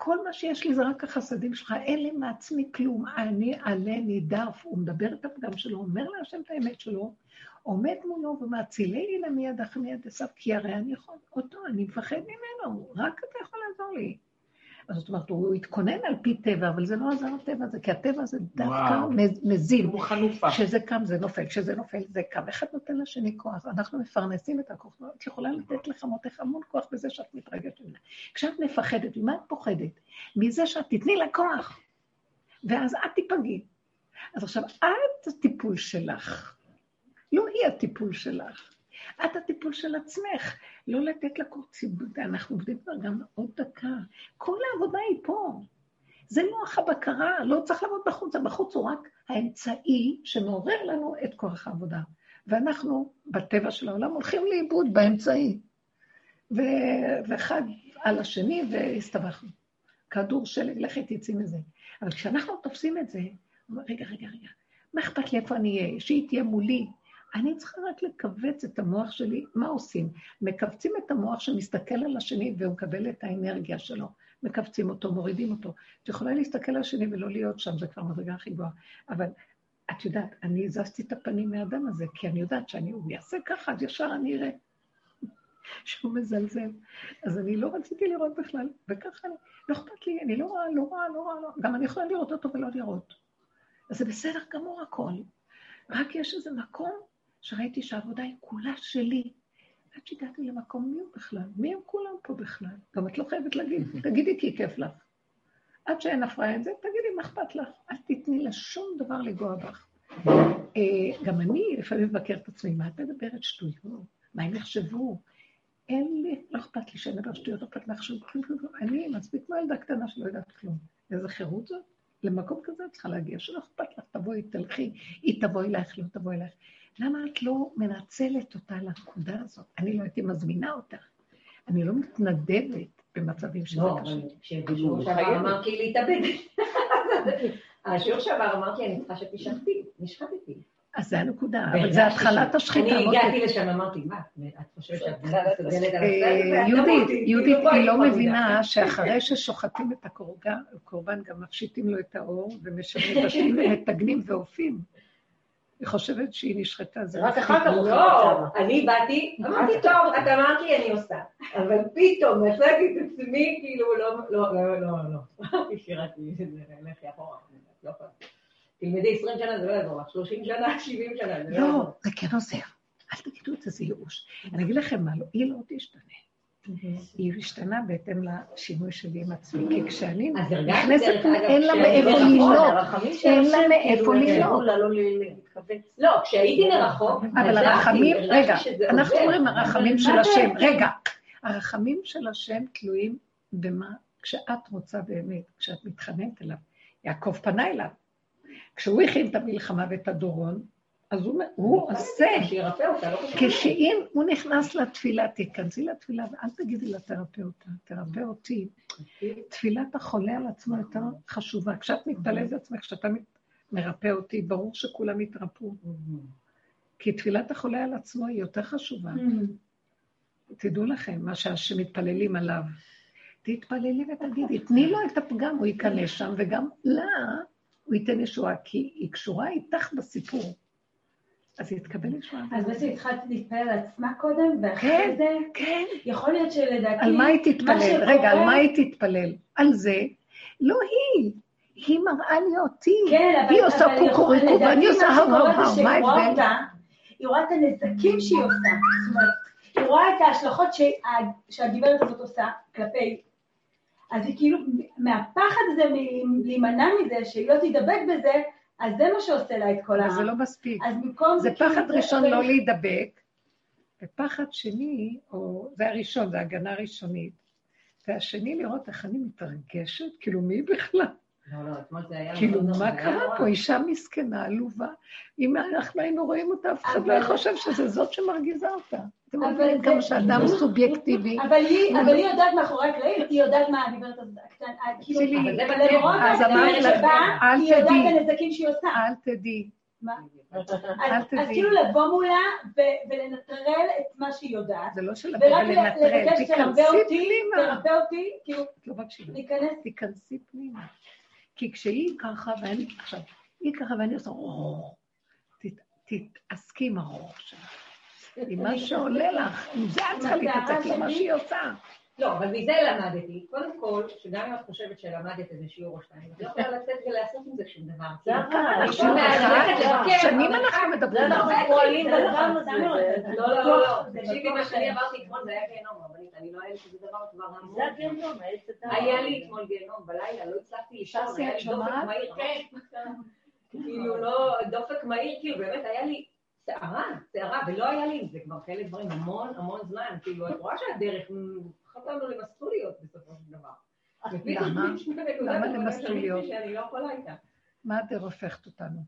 [SPEAKER 1] כל מה שיש לי זה רק החסדים שלך, אין לי מעצמי כלום, אני עלה נידף. הוא מדבר את הפגם שלו, אומר להשם את האמת שלו, עומד מולו ומאצילי לי למידך מיד עשיו, כי הרי אני יכול אותו, אני מפחד ממנו, רק אתה יכול לעזור לי. זאת אומרת, הוא התכונן על פי טבע, אבל זה לא עזר הטבע הזה, כי הטבע הזה דווקא מזין.
[SPEAKER 3] הוא חנופה.
[SPEAKER 1] כשזה קם זה נופל, כשזה נופל זה קם. אחד נותן לשני כוח, אנחנו מפרנסים את הכוח. את יכולה לתת לחמותך המון כוח בזה שאת מתרגשת ממנה. כשאת מפחדת, ממה את פוחדת? מזה שאת תתני לה כוח, ואז את תיפגעי. אז עכשיו, את הטיפול שלך, לא היא הטיפול שלך. את הטיפול של עצמך, לא לתת לקורציבות, אנחנו עובדים כבר גם עוד דקה. כל העבודה היא פה. זה לוח הבקרה, לא צריך לעבוד בחוץ, הבחוץ הוא רק האמצעי שמעורר לנו את כוח העבודה. ואנחנו, בטבע של העולם, הולכים לאיבוד באמצעי. ו... ואחד על השני, והסתבכנו. כדור שלג, לכי תצאי מזה. אבל כשאנחנו תופסים את זה, רגע, רגע, רגע, מה אכפת לי איפה אני אהיה? שהיא תהיה מולי, אני צריכה רק לכווץ את המוח שלי, מה עושים? מכווצים את המוח שמסתכל על השני והוא מקבל את האנרגיה שלו. מכווצים אותו, מורידים אותו. את יכולה להסתכל על השני ולא להיות שם, זה כבר מדרגה הכי גבוהה. אבל את יודעת, אני הזזתי את הפנים מהאדם הזה, כי אני יודעת שאני, הוא יעשה ככה, אז ישר אני אראה <laughs> שהוא מזלזל. אז אני לא רציתי לראות בכלל, וככה אני, לא אכפת לי, אני לא רואה, לא רואה, לא רואה, לא. גם אני יכולה לראות אותו ולא לראות. אז זה בסדר גמור הכל. רק יש איזה מקום שראיתי שהעבודה היא כולה שלי. עד שהגעתי למקום מי הוא בכלל? מי הם כולם פה בכלל? גם את לא חייבת להגיד, <laughs> תגידי כי כיף לך. עד שאין הפרעה את זה, תגידי מה אכפת לך. אל תתני לשום דבר לגוע בך. אה, גם אני לפעמים מבקר את עצמי, מה את מדברת שטויות? מה הם יחשבו? אין לי, לא אכפת לי שאני מדבר שטויות, לא אכפת לך שום כלום, כלום, כלום. אני מספיק כמו ילדה קטנה שלא יודעת כלום. איזה חירות זאת? למקום כזה את צריכה להגיע, שלא אכפת לך, תבואי, תלכי, היא תבוא אלייך, לא תבוא אלייך. למה את לא מנצלת אותה לנקודה הזאת? אני לא הייתי מזמינה אותך. אני לא מתנדבת במצבים שזה
[SPEAKER 2] לא,
[SPEAKER 1] קשה.
[SPEAKER 2] אבל כשבשיעור שעבר אמרתי להתאבד. <laughs> השיעור שעבר אמרתי, אני צריכה שתשחטי, נשחטתי.
[SPEAKER 1] אז זה הנקודה, אבל זה התחלת השחיטה.
[SPEAKER 2] אני. הגעתי לשם, אמרתי, מה, את חושבת שאת מסוגלת על
[SPEAKER 1] אה,
[SPEAKER 2] הסרט?
[SPEAKER 1] יהודית, יהודית,
[SPEAKER 2] כאילו,
[SPEAKER 1] היא לא מבינה שאחרי ששוחטים את הקורבן, גם מפשיטים לו את האור ומשנים ומטגנים <laughs> ואופים. היא חושבת שהיא נשחטה, זה
[SPEAKER 5] רק אחר כך.
[SPEAKER 2] לא, אני באתי, אמרתי, טוב, את אמרת לי, אני עושה. אבל פתאום מצאתי את עצמי, כאילו, לא, לא, לא, לא, לא. שירתי, זה לכי אחורה. לא יכולה. תלמדי 20 שנה, זה לא יעזור לך, 30 שנה, 70 שנה, זה לא יעזור.
[SPEAKER 1] לא, זה כן עוזר. אל תגידו את זה, ייאוש. אני אגיד לכם מה, לא, היא לא תשתנה. היא השתנה בהתאם לשינוי שלי עם עצמי, כי כשאני נכנסת, אין לה מאיפה
[SPEAKER 5] של
[SPEAKER 1] אין לה מאיפה
[SPEAKER 5] כאילו. יעזרו לה לא
[SPEAKER 2] כשהייתי מרחוק,
[SPEAKER 1] אבל הרחמים, רגע, אנחנו. אומרים הרחמים של השם, רגע, הרחמים של השם תלויים במה, כשאת רוצה באמת, כשאת מתחננת אליו. יעקב פנה אליו. כשהוא הכין את המלחמה ואת הדורון, אז הוא, הוא עושה.
[SPEAKER 2] שירפא אותה, לא.
[SPEAKER 1] כשאם הוא נכנס לתפילה, תיכנסי לתפילה ואל תגידי לה תרפא אותה, תרפא אותי. תפילת החולה על עצמו יותר חשובה. כשאת מתפללת לעצמך, כשאתה מת- מרפא אותי, ברור שכולם יתרפאו. כי תפילת החולה על עצמו היא יותר חשובה. תדעו לכם, מה שמתפללים עליו. תתפללי ותגידי, תני לו את הפגם, הוא ייכנס שם, וגם לה הוא ייתן ישועה, כי היא קשורה איתך בסיפור. אז היא תקבל ישועה.
[SPEAKER 4] אז בעצם התחלת להתפלל על עצמה קודם, ואחרי
[SPEAKER 1] כן.
[SPEAKER 4] זה,
[SPEAKER 1] כן.
[SPEAKER 4] יכול להיות שלדעתי...
[SPEAKER 1] על מה היא
[SPEAKER 4] מה
[SPEAKER 1] תתפלל?
[SPEAKER 4] שקורה-
[SPEAKER 1] רגע, על מה היא תתפלל? על זה. לא היא. היא מראה לי אותי.
[SPEAKER 4] כן, אבל...
[SPEAKER 1] היא עושה קוקוריקו, ואני עושה
[SPEAKER 4] מה
[SPEAKER 1] הר
[SPEAKER 4] שקורה
[SPEAKER 1] הר
[SPEAKER 4] זה
[SPEAKER 1] הר.
[SPEAKER 4] שהיא
[SPEAKER 1] מה ההבדל?
[SPEAKER 4] היא רואה את הנזקים שהיא עושה. זאת אומרת, היא רואה את ההשלכות שה- שהגברת הזאת עושה כלפי... אז היא כאילו, מהפחד הזה להימנע מזה, שהיא לא תידבק בזה, אז זה מה שעושה לה את כל ה...
[SPEAKER 1] זה לא מספיק.
[SPEAKER 4] אז במקום
[SPEAKER 1] זה
[SPEAKER 4] כאילו,
[SPEAKER 1] פחד ראשון לא להידבק, ופחד שני, או זה הראשון, זה הגנה ראשונית, והשני לראות איך אני מתרגשת, כאילו מי בכלל?
[SPEAKER 2] לא, לא.
[SPEAKER 1] כאילו, מה קרה. פה? אישה מסכנה, עלובה. אם אנחנו היינו רואים אותה, אף אחד לא היה חושב שזה זאת שמרגיזה אותה. אתם מבינים כמה שאדם סובייקטיבי.
[SPEAKER 4] אבל היא, יודעת מאחורי הקלעים, היא יודעת מה הגברת הזאת הקטנה, כאילו, למרות
[SPEAKER 1] לך,
[SPEAKER 4] שבה, היא יודעת. את הנזקים שהיא עושה.
[SPEAKER 1] אל תדעי.
[SPEAKER 4] מה? אז, כאילו לבוא מולה ולנטרל את מה שהיא יודעת,
[SPEAKER 1] זה לא של לבוא
[SPEAKER 4] ורק
[SPEAKER 1] ולנטרל,
[SPEAKER 4] לבקש תרפא
[SPEAKER 1] תיכנסי
[SPEAKER 4] אותי,
[SPEAKER 1] פנימה.
[SPEAKER 4] תרפא אותי, כאילו,
[SPEAKER 1] לא.
[SPEAKER 4] להיכנס,
[SPEAKER 1] תיכנסי פנימה. כי כשהיא ככה, ואני, עכשיו, היא ככה ואני עושה תתעסקי עם הרוח שלך. עם מה שעולה לך, עם זה את צריכה להתעסק, עם מה שהיא עושה.
[SPEAKER 2] לא, אבל מזה למדתי, קודם כל, שגם אם את חושבת שלמדת איזה שיעור או שתיים, את לא יכולה לצאת ולעשות עם זה שום דבר.
[SPEAKER 1] אנחנו
[SPEAKER 2] לבקר,
[SPEAKER 1] שנים
[SPEAKER 2] אבל
[SPEAKER 1] אנחנו מדברים על
[SPEAKER 5] אנחנו
[SPEAKER 1] זה.
[SPEAKER 5] פועלים
[SPEAKER 4] זה לא
[SPEAKER 5] בדבר הזה.
[SPEAKER 2] לא, לא, לא, תקשיבי, מה שאני עברתי אתמול זה היה גיהנום, רבנית, אני לא לי כזה דבר כבר המון.
[SPEAKER 5] זה הגיהנום.
[SPEAKER 2] היה לי אתמול גיהנום בלילה, לא הצלחתי לישון, היה לי דופק? מהיר. <laughs> כאילו לא, דופק מהיר, כאילו באמת היה לי סערה, סערה, ולא היה לי עם זה כבר כאלה דברים המון המון זמן, כאילו את רואה שהדרך חתמנו למסלוליות בסופו של דבר. ופתאום
[SPEAKER 1] למה? למה?
[SPEAKER 2] שלי שאני לא יכולה איתה.
[SPEAKER 1] מה הדרך הופכת אותנו?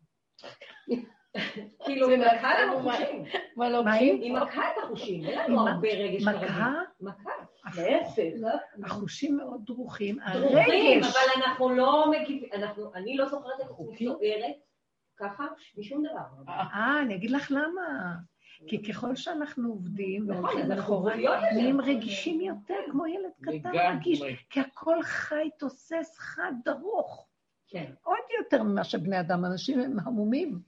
[SPEAKER 1] <laughs>
[SPEAKER 2] כאילו, היא
[SPEAKER 5] נתנו
[SPEAKER 2] לנו
[SPEAKER 5] מה-
[SPEAKER 2] חושים.
[SPEAKER 5] מה לא
[SPEAKER 1] היא?
[SPEAKER 2] היא מקחה את החושים, אין
[SPEAKER 1] היא
[SPEAKER 2] לנו הרבה רגש.
[SPEAKER 1] מכה?
[SPEAKER 2] מכה.
[SPEAKER 5] להפך.
[SPEAKER 2] לא,
[SPEAKER 1] החושים מאוד דרוכים.
[SPEAKER 2] דרוכים, אבל אנחנו לא מגיבים, אני לא זוכרת את עצמי סוערת ככה משום דבר.
[SPEAKER 1] אה, אני אגיד לך למה. כי ככל שאנחנו עובדים והולכים אחורה. נהיים רגישים יותר, כמו ילד קטן רגיש. כי הכל חי, תוסס, חד, דרוך.
[SPEAKER 2] כן.
[SPEAKER 1] עוד יותר ממה שבני אדם, אנשים הם המומים.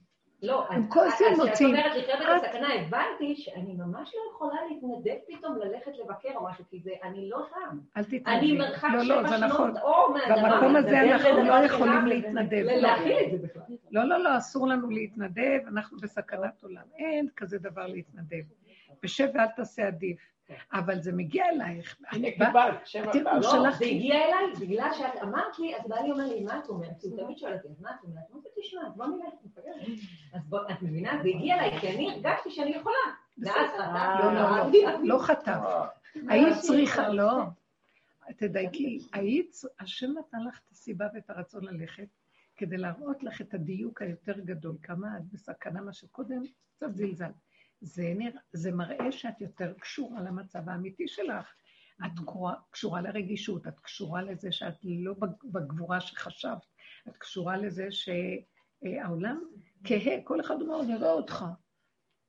[SPEAKER 2] לא,
[SPEAKER 1] הם
[SPEAKER 2] אז- כשאת. אומרת לחיות את הסכנה, הבנתי שאני ממש לא יכולה להתנדב פתאום ללכת לבקר או משהו, כי זה, אני לא שם.
[SPEAKER 1] אל תתנדבי.
[SPEAKER 2] אני מרחק
[SPEAKER 1] לא, לא,
[SPEAKER 2] שבע
[SPEAKER 1] נכון.
[SPEAKER 2] שנות אור מהדבר
[SPEAKER 1] במקום הזה אנחנו לא יכולים להתנדב.
[SPEAKER 2] להכיל את זה בכלל.
[SPEAKER 1] לא, לא, לא, אסור לנו להתנדב, אנחנו בסכנת עולם. אין כזה דבר להתנדב. ושב ואל תעשה עדיף. אבל זה מגיע אלייך.
[SPEAKER 3] הנה, קיבלת, שבע פעמים.
[SPEAKER 2] לא, זה הגיע אליי בגלל שאת אמרת לי, אז בעלי אומר לי, מה את אומרת? הוא תמיד שואל אותי, מה את אומרת? אמרתי, תשמע, אז בוא נלך, ניפגש. אז את מבינה? זה הגיע אליי, כי אני הרגשתי שאני יכולה. ואז חטפתי,
[SPEAKER 1] לא, לא, לא, לא חטף. היית צריכה, לא. תדייקי, היית, השם נתן לך את הסיבה ואת הרצון ללכת, כדי להראות לך את הדיוק היותר גדול, כמה את בסכנה, מה שקודם קצת זלזל. זה, נרא, זה מראה שאת יותר קשורה למצב האמיתי שלך. את קשורה, לרגישות, את קשורה לזה שאת לא בג- בגבורה שחשבת, את קשורה לזה שהעולם כהה, כל אחד אומר, אני רואה אותך.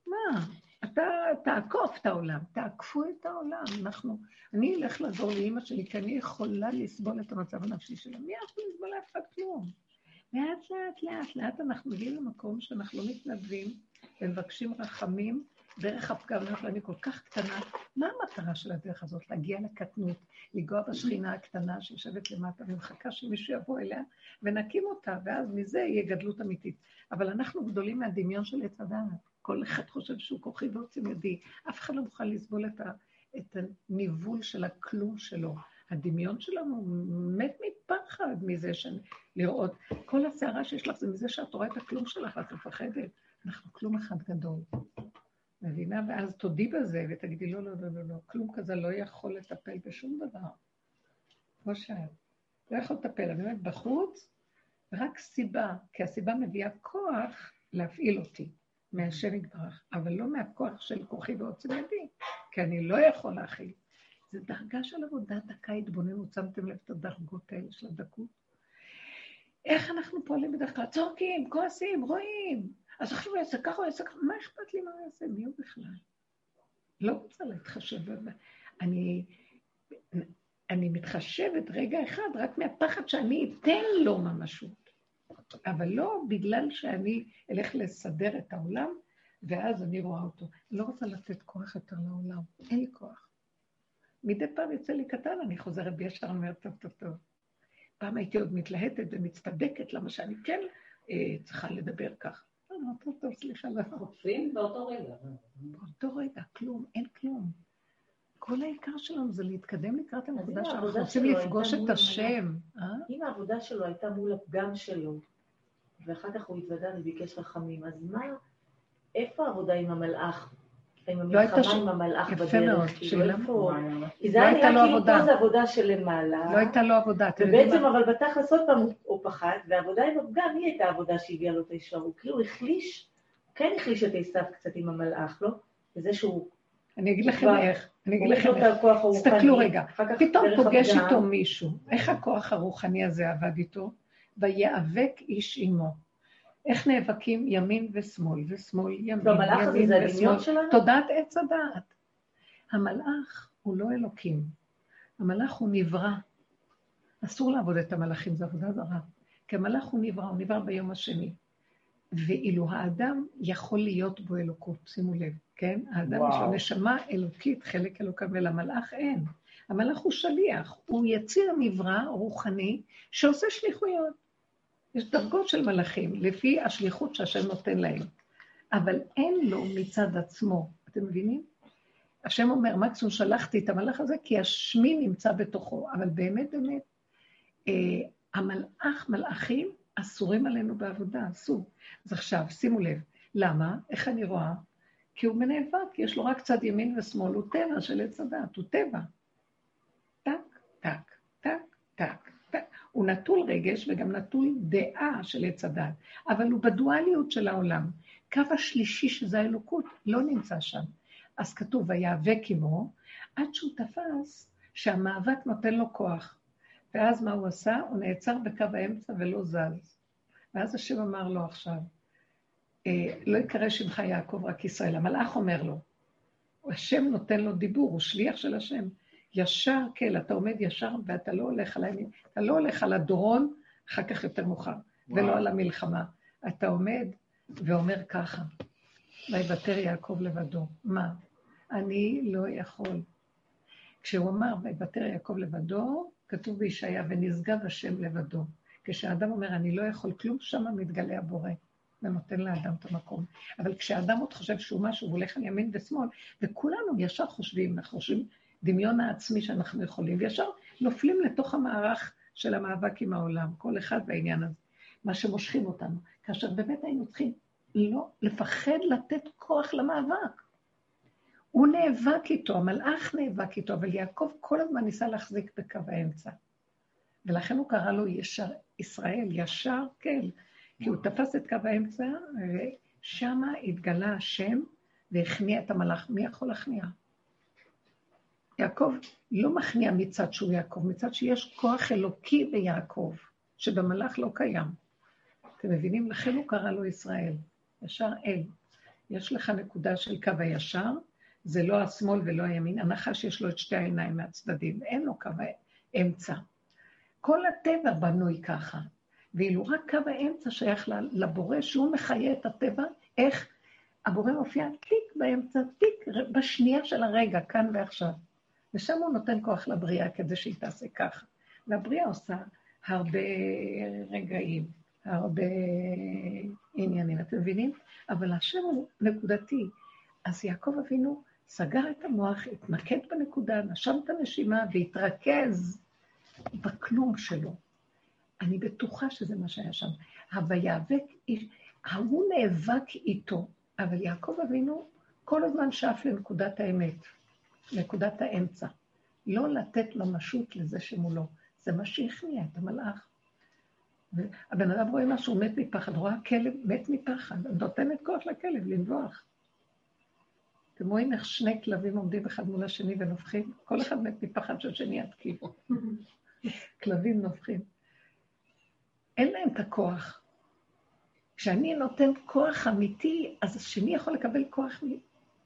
[SPEAKER 1] מה? אתה תעקוף את העולם, תעקפו את העולם. אנחנו, אני אלך לעזור לאימא שלי, כי אני יכולה לסבול את המצב הנפשי שלה. מי אנחנו לסבול לאף אחד כלום? לאט לאט לאט לאט אנחנו מגיעים למקום שאנחנו לא מתנדבים ומבקשים רחמים דרך הפגם אני כל כך קטנה. מה המטרה של הדרך הזאת? להגיע לקטנות, לנגוע בשכינה הקטנה שיושבת למטה ומחכה שמישהו יבוא אליה ונקים אותה, ואז מזה יהיה גדלות אמיתית. אבל אנחנו גדולים מהדמיון של עץ הדעת. כל אחד חושב שהוא כוחי ועוצם ידי. אף אחד לא מוכן לסבול את, ה, את הניבול של הכלום שלו. הדמיון שלנו מת מפחד מזה שאני... לראות. כל הסערה שיש לך זה מזה שאת רואה את הכלום שלך ואת מפחדת. אנחנו כלום אחד גדול. מבינה? ואז תודי בזה ותגידי, לא, לא, לא, לא, לא, כלום כזה לא יכול לטפל בשום דבר. כמו שאת. לא יכול לטפל. אני אומרת, בחוץ, רק סיבה, כי הסיבה מביאה כוח להפעיל אותי. מהשם יתברך, אבל לא מהכוח של כוחי ועוצם ידי, כי אני לא יכול להכיל. זו דרגה של עבודה דקה התבוננות, שמתם לב את הדרגות האלה של הדקות? איך אנחנו פועלים בדרך כלל? צורקים, כועסים, רואים. אז עכשיו הוא יעשה ככה, הוא יעשה ככה, מה אכפת לי מה הוא יעשה? מי הוא בכלל? לא רוצה להתחשב. אני, אני מתחשבת רגע אחד רק מהפחד שאני אתן לו ממשות. אבל לא בגלל שאני אלך לסדר את העולם, ואז אני רואה אותו. אני לא רוצה לתת כוח יותר לעולם, אין לי כוח. מדי פעם יוצא לי קטן, אני חוזרת בישר, אני אומרת, טוב, טוב, טוב. פעם הייתי עוד מתלהטת ומצטדקת, למה שאני כן אה, צריכה לדבר כך. לא, טוב, טוב, סליחה, לא.
[SPEAKER 2] חוטפים באותו רגע.
[SPEAKER 1] באותו רגע, כלום, אין כלום. כל העיקר שלנו זה להתקדם לקראת הנקודה שאנחנו רוצים לפגוש את השם. אה?
[SPEAKER 5] אם העבודה שלו הייתה מול הפגם שלו, ואחר כך הוא התוודע וביקש רחמים, אז מה, איפה העבודה עם המלאך?
[SPEAKER 1] לא הייתה ש- יפה? מאוד,
[SPEAKER 5] כאילו,
[SPEAKER 1] שאלה-
[SPEAKER 5] איפה... כי
[SPEAKER 1] לא
[SPEAKER 5] זה היה נראה כאילו
[SPEAKER 1] עבודה.
[SPEAKER 5] פה זה עבודה של למעלה,
[SPEAKER 1] לא הייתה לו עבודה, אתם יודעים
[SPEAKER 5] ובעצם
[SPEAKER 1] מה?
[SPEAKER 5] אבל בתכלס עוד פעם הוא פחד, והעבודה עם הפגם היא הייתה העבודה שהביאה לו את הישר, הוא כאילו החליש, כן החליש את עשיו קצת עם המלאך, לא? בזה שהוא
[SPEAKER 1] אני אגיד לכם איך, אני אגיד לכם איך. תסתכלו רגע, פתאום פוגש איתו מישהו, איך הכוח הרוחני הזה עבד איתו? ויאבק איש עמו. איך נאבקים ימין ושמאל, ושמאל ימין,
[SPEAKER 5] הזה
[SPEAKER 1] ימין
[SPEAKER 5] זה
[SPEAKER 1] ושמאל.
[SPEAKER 5] הדמיון שלנו?
[SPEAKER 1] תודעת עץ הדעת. המלאך הוא לא אלוקים, המלאך הוא נברא. אסור לעבוד את המלאכים, זו עבודה זרה. כי המלאך הוא נברא, הוא נברא ביום השני. ואילו האדם יכול להיות בו אלוקות, שימו לב, כן? האדם יש לו. נשמה אלוקית, חלק אלוקה, ולמלאך אין. המלאך הוא שליח, הוא יציר נברא רוחני שעושה שליחויות. יש דרגות של מלאכים, לפי השליחות שהשם נותן להם. אבל אין לו מצד עצמו, אתם מבינים? השם אומר, מקסימום שלחתי את המלאך הזה כי השמי נמצא בתוכו, אבל באמת באמת, אה, המלאך, מלאכים, אסורים עלינו בעבודה, אסור. אז עכשיו, שימו לב, למה? איך אני רואה? כי הוא נאבק, יש לו רק צד ימין ושמאל, הוא טבע של עץ הדת, הוא טבע. טק, טק, טק, טק. הוא נטול רגש וגם נטול דעה של עץ הדת, אבל הוא בדואליות של העולם. קו השלישי, שזה האלוקות, לא נמצא שם. אז כתוב, ויאבק עמו, עד שהוא תפס שהמאבק נותן לו כוח. ואז מה הוא עשה? הוא נעצר בקו האמצע ולא זז. ואז השם אמר לו עכשיו, אה, לא יקרא שמך יעקב רק ישראל. המלאך אומר לו, השם נותן לו דיבור, הוא שליח של השם. ישר כן, אתה עומד ישר ואתה לא הולך על הימין, אתה לא הולך על הדורון, אחר כך יותר מאוחר, ולא על המלחמה. אתה עומד ואומר ככה, ויוותר יעקב לבדו. מה? אני לא יכול. כשהוא אמר, ויוותר יעקב לבדו, כתוב בישעיה, ונשגב השם לבדו. כשאדם אומר, אני לא יכול כלום, שמה מתגלה הבורא, ונותן לאדם את המקום. אבל כשאדם עוד חושב שהוא משהו, הוא הולך על ימין ושמאל, וכולנו ישר חושבים, אנחנו חושבים דמיון העצמי שאנחנו יכולים, וישר נופלים לתוך המערך של המאבק עם העולם, כל אחד בעניין הזה, מה שמושכים אותנו. כאשר באמת היינו צריכים לא לפחד לתת כוח למאבק. הוא נאבק איתו, המלאך נאבק איתו, אבל יעקב כל הזמן ניסה להחזיק בקו האמצע. ולכן הוא קרא לו ישר, ישראל, ישר כן, כי הוא תפס את קו האמצע, ושם התגלה השם והכניע את המלאך. מי יכול להכניע? יעקב לא מכניע מצד שהוא יעקב, מצד שיש כוח אלוקי ביעקב, שבמלאך לא קיים. אתם מבינים? לכן הוא קרא לו ישראל, ישר אל. יש לך נקודה של קו הישר, זה לא השמאל ולא הימין, הנחש יש לו את שתי העיניים מהצדדים, אין לו קו האמצע. כל הטבע בנוי ככה, ואילו רק קו האמצע שייך לבורא, שהוא מחיה את הטבע, איך הבורא מופיע טיק באמצע, טיק בשנייה של הרגע, כאן ועכשיו. ושם הוא נותן כוח לבריאה כדי שהיא תעשה ככה. והבריאה עושה הרבה רגעים, הרבה עניינים, אתם מבינים? אבל השם הוא נקודתי. אז יעקב אבינו סגר את המוח, התמקד בנקודה, נשם את הנשימה והתרכז בכלום שלו. אני בטוחה שזה מה שהיה שם. ה"ויאבק", ההוא נאבק איתו, אבל יעקב אבינו כל הזמן שאף לנקודת האמת, נקודת האמצע. לא לתת ממשות לזה שמולו. זה מה שהכניע את המלאך. הבן אדם רואה משהו, מת מפחד, רואה כלב מת מפחד, נותנת כוח לכלב לנבוח. אתם רואים איך שני כלבים עומדים אחד מול השני ונובחים? כל אחד מת מפחד שהשני יתקיף. <laughs> כלבים נובחים. אין להם את הכוח. כשאני נותן כוח אמיתי, אז השני יכול לקבל כוח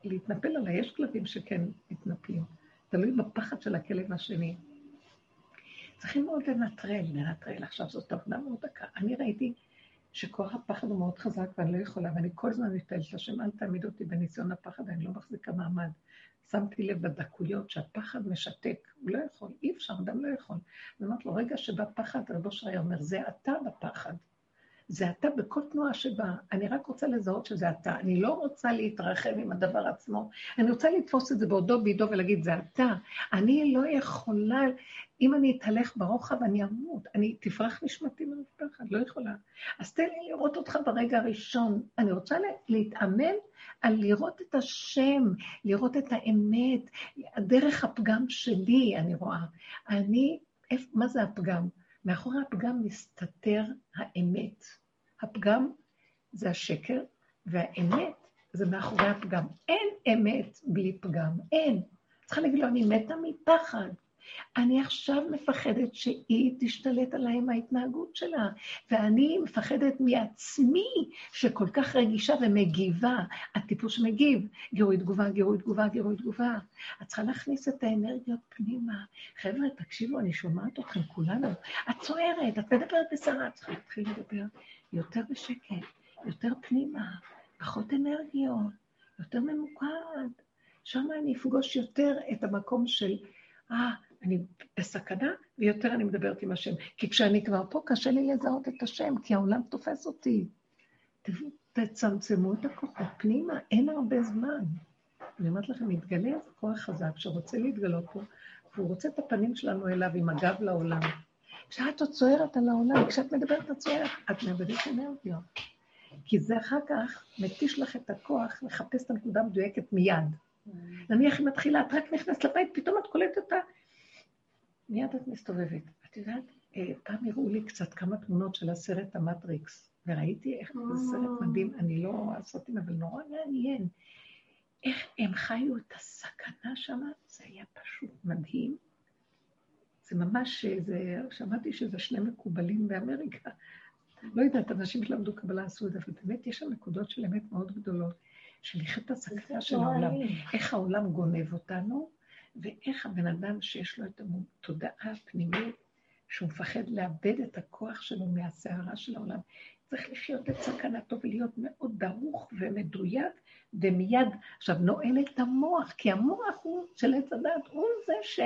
[SPEAKER 1] להתנפל עליי. יש כלבים שכן מתנפלים. תלוי בפחד של הכלב השני. צריכים מאוד לנטרל, לנטרל. עכשיו, זאת עבודה מאוד דקה. אני ראיתי שכוח הפחד הוא מאוד חזק ואני לא יכולה, ואני כל הזמן מתפעלת לשם, אל תעמיד אותי בניסיון הפחד, אני לא מחזיקה מעמד. שמתי לב בדקויות שהפחד משתק, הוא לא יכול, אי אפשר, אדם לא יכול. אני אומרת לו, רגע שבא פחד, רבו שרייר אומר, זה אתה בפחד. זה אתה בכל תנועה שבאה. אני רק רוצה לזהות שזה אתה. אני לא רוצה להתרחב עם הדבר עצמו. אני רוצה לתפוס את זה בעודו בידו ולהגיד, זה אתה. אני לא יכולה, אם אני אתהלך ברוחב, אני אמות. אני תפרח נשמתי מרפחד, לא יכולה. אז תן לי לראות אותך ברגע הראשון. אני רוצה להתאמן על לראות את השם, לראות את האמת, דרך הפגם שלי, אני רואה. אני, מה זה הפגם? מאחורי הפגם מסתתר האמת. הפגם זה השקר, והאמת זה מאחורי הפגם. אין אמת בלי פגם, אין. צריכה להגיד לו, אני מתה מפחד. אני עכשיו מפחדת שהיא תשתלט עליי עם ההתנהגות שלה, ואני מפחדת מעצמי, שכל כך רגישה ומגיבה. הטיפוס מגיב, גירוי תגובה, גירוי תגובה, גירוי תגובה. את צריכה להכניס את האנרגיות פנימה. חבר'ה, תקשיבו, אני שומעת אתכם כולנו. את צוערת, את מדברת בסערה, את צריכה להתחיל לדבר יותר בשקט, יותר פנימה, פחות אנרגיות, יותר ממוקד. שם אני אפגוש יותר את המקום של, אה, אני בסכנה, ויותר אני מדברת עם השם. כי כשאני כבר פה, קשה לי לזהות את השם, כי העולם תופס אותי. תצמצמו את הכוחות פנימה, אין הרבה זמן. אני אומרת לכם, מתגלה איזה כוח חזק שרוצה להתגלות פה, והוא רוצה את הפנים שלנו אליו עם הגב לעולם. כשאת עוד צוערת על העולם, כשאת מדברת את צוערת, את מאבדת אנרגיות. כי זה אחר כך מתיש לך את הכוח לחפש את הנקודה המדויקת מיד. נניח היא מתחילה, את רק נכנסת לבית, פתאום את קולטת אותה, מיד את מסתובבת. את יודעת, אה, פעם הראו לי קצת כמה תמונות של הסרט המטריקס, וראיתי איך זה סרט מדהים, אני לא רואה סרטים, אבל נורא מעניין. איך הם חיו את הסכנה שם, זה היה פשוט מדהים. זה ממש, זה, שמעתי שזה שני מקובלים באמריקה. לא יודעת, אנשים שלמדו קבלה עשו את זה, אבל באמת יש שם נקודות של אמת מאוד גדולות, של לחיות את הסכנה של העולם. איך העולם גונב אותנו, ואיך הבן אדם שיש לו את התודעה הפנימית, שהוא מפחד לאבד את הכוח שלו מהסערה של העולם, צריך לחיות את סכנתו ולהיות מאוד דרוך ומדויק, ומיד, עכשיו, נועל את המוח, כי המוח הוא של עץ הדת, הוא זה ש...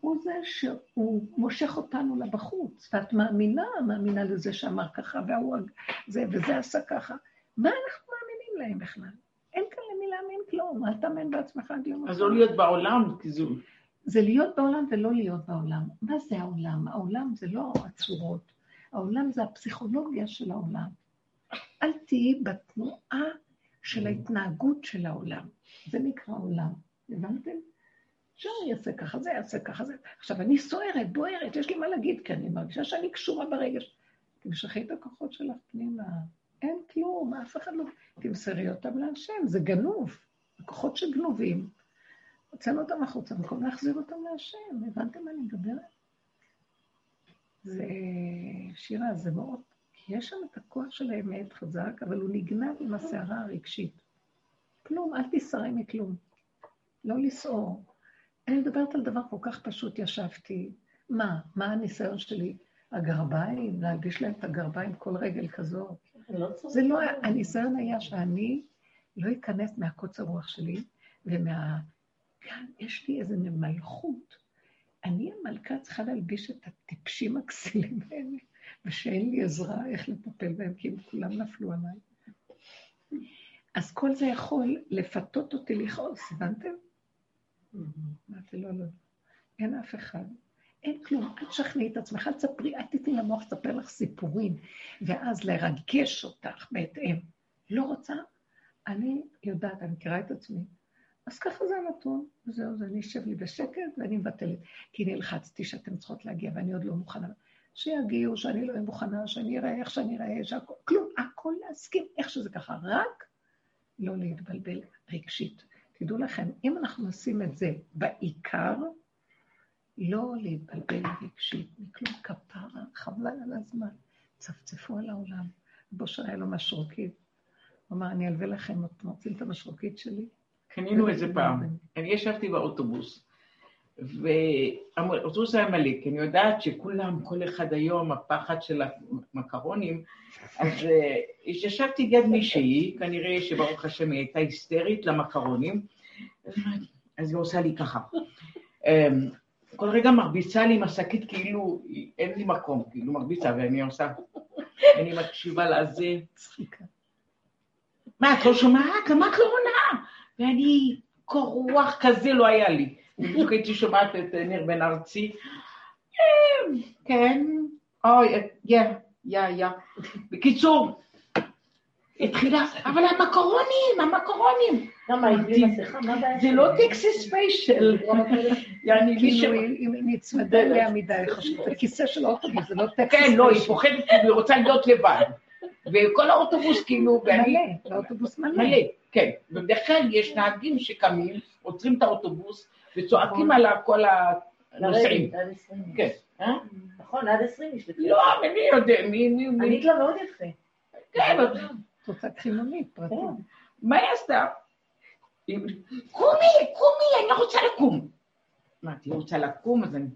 [SPEAKER 1] הוא זה שהוא מושך אותנו לבחוץ, ואת מאמינה, מאמינה לזה שאמר ככה, והוא זה וזה עשה ככה. מה אנחנו מאמינים להם בכלל? להאמין כלום, אל תאמן בעצמך עד יום
[SPEAKER 3] אז לא להיות בעולם, זו...
[SPEAKER 1] זה להיות בעולם ולא להיות בעולם. מה זה העולם? העולם זה לא הצורות, העולם זה הפסיכולוגיה של העולם. אל תהיי בתנועה של ההתנהגות של העולם. זה נקרא עולם. הבנתם? שאני אעשה ככה, זה יעשה ככה, זה... עכשיו, אני סוערת, בוערת, יש לי מה להגיד, כי אני מרגישה שאני קשורה ברגש. תמשכי את הכוחות שלך פנימה. אין כלום, אף אחד לא... תמסרי אותם להשם, זה גנוב. הכוחות שגנובים, הוצאנו אותם החוצה, במקום להחזיר אותם להשם. הבנתם מה אני מדברת? זה... שירה, זה מאוד... יש שם את הכוח של האמת חזק, אבל הוא נגנב עם הסערה הרגשית. כלום, אל תסערי מכלום. לא לסעור. אני מדברת על דבר כל כך פשוט, ישבתי. מה? מה הניסיון שלי? הגרביים? להלביש להם את הגרביים כל רגל כזאת? לא זה לא, הניסיון היה שאני לא אכנס מהקוצר רוח שלי ומה... כאן יש לי איזו מלכות. אני המלכה צריכה להלביש את הטיפשים הכסילים האלה, ושאין לי עזרה איך לטפל בהם, כי הם כולם נפלו עליי. אז כל זה יכול לפתות אותי לכעוס, הבנתם? אמרתי, לא, לא, אין אף אחד. אין כלום, אל תשכנעי את עצמך, אל תספרי, אל תתני למוח לספר לך סיפורים, ואז לרגש אותך בהתאם. לא רוצה? אני יודעת, אני מכירה את עצמי. אז ככה זה הנתון, וזהו, זה אני אשב לי בשקט ואני מבטלת. כי נלחצתי שאתן צריכות להגיע ואני עוד לא מוכנה. שיגיעו, שאני לא אהיה מוכנה, שאני אראה איך שאני אראה, שהכל, כלום, הכל להסכים איך שזה ככה, רק לא להתבלבל רגשית. תדעו לכם, אם אנחנו נשים את זה בעיקר, לא להתבלבל רגשית, מכלום כפרה, חבל על הזמן. צפצפו על העולם. בושר היה לו משרוקית. הוא אמר, אני אלווה לכם, אתם רוצים את המשרוקית שלי?
[SPEAKER 3] קנינו איזה פעם. אני ישבתי באוטובוס, והאוטובוס היה מלא, כי אני יודעת שכולם, כל אחד היום, הפחד של המקרונים, אז אה, ישבתי ליד מישהי, כנראה שברוך השם היא הייתה היסטרית למקרונים, אז היא עושה לי ככה. כל רגע מרביצה לי עם השקית כאילו אין לי מקום, כאילו מרביצה, ואני עושה, אני מקשיבה לזה. מה, את לא שומעת? למה את לא עונה? ואני, קור רוח כזה לא היה לי. בדיוק הייתי שומעת את ניר בן ארצי. אמ, כן, אוי, יא, יא, יא. בקיצור, התחילה, אבל המקרונים, המקרונים.
[SPEAKER 5] למה, היא בלי מסכה? מה הבעיה?
[SPEAKER 3] זה לא טקסס ספיישל. יעני.
[SPEAKER 1] כאילו, אם היא נצמדה אליה מדי, חושבת, הכיסא של האוטובוס, זה לא טקסט.
[SPEAKER 3] כן, לא, היא פוחדת, כאילו, היא רוצה להיות לבד. וכל האוטובוס כאילו, ואני...
[SPEAKER 1] מלא, האוטובוס מלא.
[SPEAKER 3] מלא, כן. ובדרך כלל יש נהגים שקמים, עוצרים את האוטובוס, וצועקים על כל הנוסעים.
[SPEAKER 5] עד 20.
[SPEAKER 3] כן. אה?
[SPEAKER 5] נכון, עד 20 יש לפי.
[SPEAKER 3] לא, מי יודע, מי... מי- מי-
[SPEAKER 5] ענית לה מאוד יפה.
[SPEAKER 3] כן, אבל-
[SPEAKER 1] את רוצה קחי מונית פרטית.
[SPEAKER 3] מה היא עשתה? קומי, קומי, אני לא רוצה לקום. אמרתי, היא רוצה לקום, אז אני...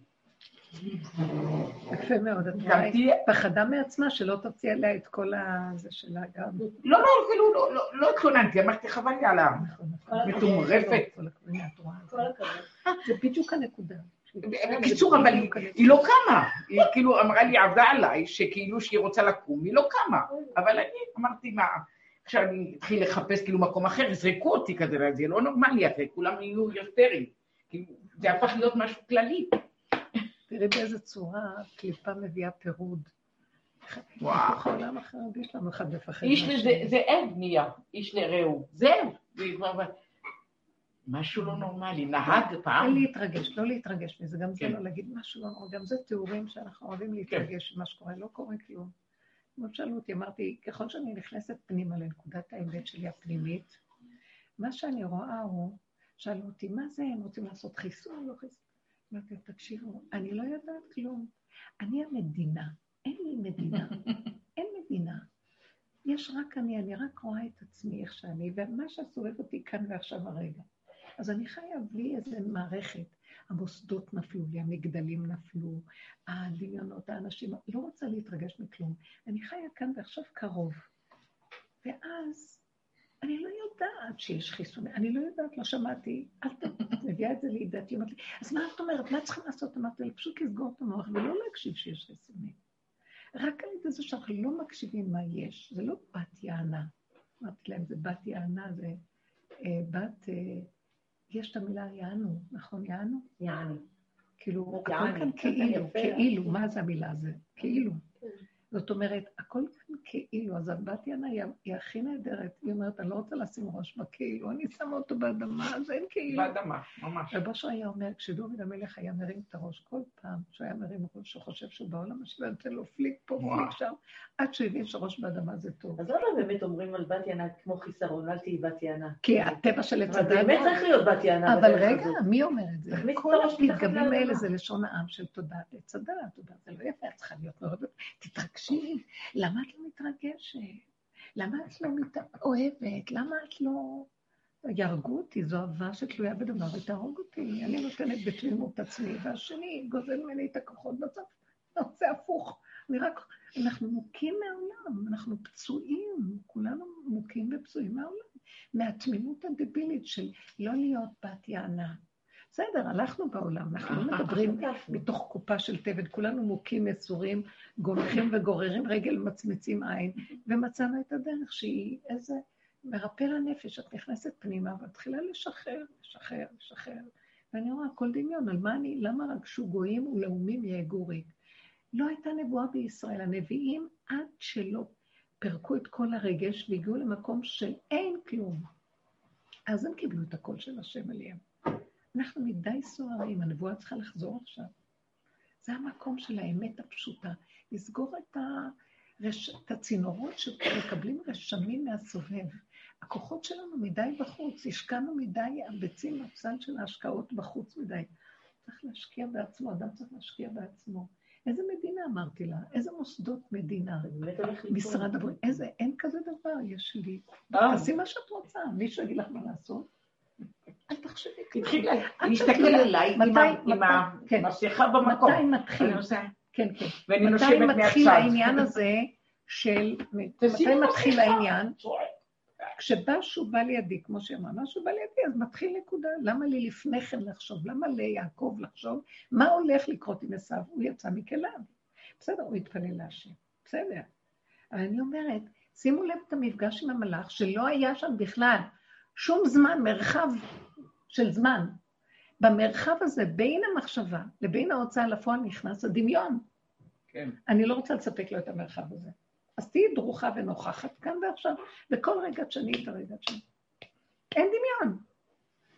[SPEAKER 1] יפה מאוד. את. פחדה מעצמה שלא תוציא עליה את כל הזה שלה גם.
[SPEAKER 3] לא, לא, אפילו לא- לא- לא התלוננתי, אמרתי, חבל לי על ה...
[SPEAKER 1] נכון, נכון. את. זה בדיוק הנקודה.
[SPEAKER 3] בקיצור, אבל היא- לא קמה. היא כאילו אמרה לי, עבדה עליי, שכאילו שהיא רוצה לקום, היא לא קמה. אבל אני אמרתי, מה, עכשיו אני אתחיל לחפש כאילו מקום אחר, יזרקו אותי כזה, זה לא נורמלי, אחרי כולם יהיו היסטריים. כאילו, זה הפך להיות משהו כללי.
[SPEAKER 1] תראי באיזה צורה קליפה מביאה פירוד.
[SPEAKER 3] וואו.
[SPEAKER 1] העולם החרדי שלנו אחד מפחד
[SPEAKER 3] איש. לזה, זה עד נהיה, איש לרעהו. זהו. משהו לא נורמלי. נהג פעם,
[SPEAKER 1] אין להתרגש, לא להתרגש מזה, גם זה
[SPEAKER 3] כן.
[SPEAKER 1] לא להגיד משהו לא נורא, גם זה תיאורים שאנחנו אוהבים להתרגש ממה שקורה, לא קורה כלום. כמו שאלו אותי, אמרתי, ככל שאני נכנסת פנימה לנקודת האמת שלי הפנימית, מה שאני רואה הוא, שאלו אותי, מה זה, הם רוצים לעשות חיסון, לא חיסון? אמרתי, תקשיבו, אני לא יודעת כלום. אני המדינה, אין לי מדינה, <laughs> אין מדינה. יש רק אני, אני רק רואה את עצמי איך שאני, ומה שסובב אותי כאן ועכשיו הרגע. אז אני חיה בלי איזה מערכת. המוסדות נפלו לי, המגדלים נפלו, הדמיונות, האנשים, לא רוצה להתרגש מכלום. אני חיה כאן ועכשיו קרוב. ואז אני לא יודעת שיש חיסונים, אני לא יודעת, לא שמעתי, אל. את מביאה את זה לידיעתי, אמרתי לי, אז מה את אומרת, מה צריכים לעשות? אמרתי לה, פשוט לסגור את המוח ולא להקשיב שיש חיסונים. רק על ידי זה שאנחנו לא מקשיבים מה יש, זה לא בת יענה. אמרתי להם, זה בת יענה, זה אה, בת, אה, יש את המילה יענו, נכון, יענו?
[SPEAKER 2] יעני.
[SPEAKER 1] כאילו, הכל כאן
[SPEAKER 2] יפה,
[SPEAKER 1] כאילו,
[SPEAKER 2] יפה.
[SPEAKER 1] כאילו, מה זה המילה הזו? כאילו. זאת אומרת, הכל כאילו, אז הבת יענה היא, היא הכי נהדרת, היא אומרת, אני לא רוצה לשים ראש בכאילו, אני שמה אותו באדמה, אז אין כאילו.
[SPEAKER 3] באדמה, ממש.
[SPEAKER 1] רב אושר היה אומר, כשדוד המלך היה מרים את הראש, כל פעם שהוא היה מרים ראש, הוא חושב שהוא בעולם השני, נותן לו פליק פה. פליק שם, עד שהוא הבין שראש באדמה זה טוב.
[SPEAKER 5] אז למה באמת אומרים על בת יענה כמו חיסרון, אל תהיי בת יענה?
[SPEAKER 1] כי הטבע של עץ הדת...
[SPEAKER 5] באמת צריך להיות בת יענה
[SPEAKER 1] אבל רגע. מי אומר את זה? כל הפתגמים. האלה זה לשון העם של תודעת עץ הדת, תודעת, זה לא יפה, את צריכה להיות מאוד... תתרגשי, למה את לא מתרגשת? למה את לא מת... אוהבת? למה את לא... יהרגו אותי, זו אהבה שתלויה בדבר, ותהרוג אותי. אני נותנת בתמימות עצמי, והשני גוזל ממני את הכוחות בצד. זה הפוך. אני רק... אנחנו מוכים מהעולם, אנחנו פצועים, כולנו מוכים ופצועים מהעולם. מהתמימות הדבילית של לא להיות בת יענה. בסדר, הלכנו בעולם, אנחנו לא מדברים מתוך קופה של תבן, כולנו מוכים, מסורים, גומחים וגוררים רגל, מצמצים עין, ומצאנו את הדרך שהיא איזה מרפא לנפש. את נכנסת פנימה ומתחילה לשחרר, לשחרר, לשחרר. ואני רואה, כל דמיון, על מה אני, למה רגשו גויים ולאומים יהגו? לא הייתה נבואה בישראל. הנביאים, עד שלא פירקו את כל הרגש והגיעו למקום של אין כלום, אז הם קיבלו את הקול של השם עליהם. אנחנו מדי סוערים, הנבואה צריכה לחזור עכשיו. זה המקום של האמת הפשוטה. לסגור את, הרש... את הצינורות שמקבלים רשמים מהסובב. הכוחות שלנו מדי בחוץ, השקענו מדי הביצים בצד של ההשקעות בחוץ מדי. צריך להשקיע בעצמו, אדם צריך להשקיע בעצמו. איזה מדינה אמרתי לה? איזה מוסדות מדינה? משרד הבריאות, איזה, אין כזה דבר, יש לי. אה. תעשי מה שאת רוצה, מישהו יגיד לך מה לעשות. אל תחשבי
[SPEAKER 3] כלום. להסתכל עליי עם כן. המסכה במקום.
[SPEAKER 1] מתי מתחיל? כן, כן. ואני נושמת מהצד. מתי מתחיל העניין הזה של... מתי מתחיל העניין? כשמשהו בא לידי, כמו שאמרה, משהו בא לידי, אז מתחיל נקודה. למה לי לפני כן לחשוב? למה ליעקב לחשוב? מה הולך לקרות עם עשיו? הוא יצא מכליו. בסדר, הוא התפלל להשם. בסדר. אבל אני אומרת, שימו לב את המפגש עם המלאך, שלא היה שם בכלל שום זמן, מרחב של זמן. במרחב הזה, בין המחשבה לבין ההוצאה לפועל נכנס הדמיון. כן. אני לא רוצה לספק לו את המרחב הזה. אז תהיי דרוכה ונוכחת כאן ועכשיו, וכל רגע תשני את הרגע תשני. אין דמיון.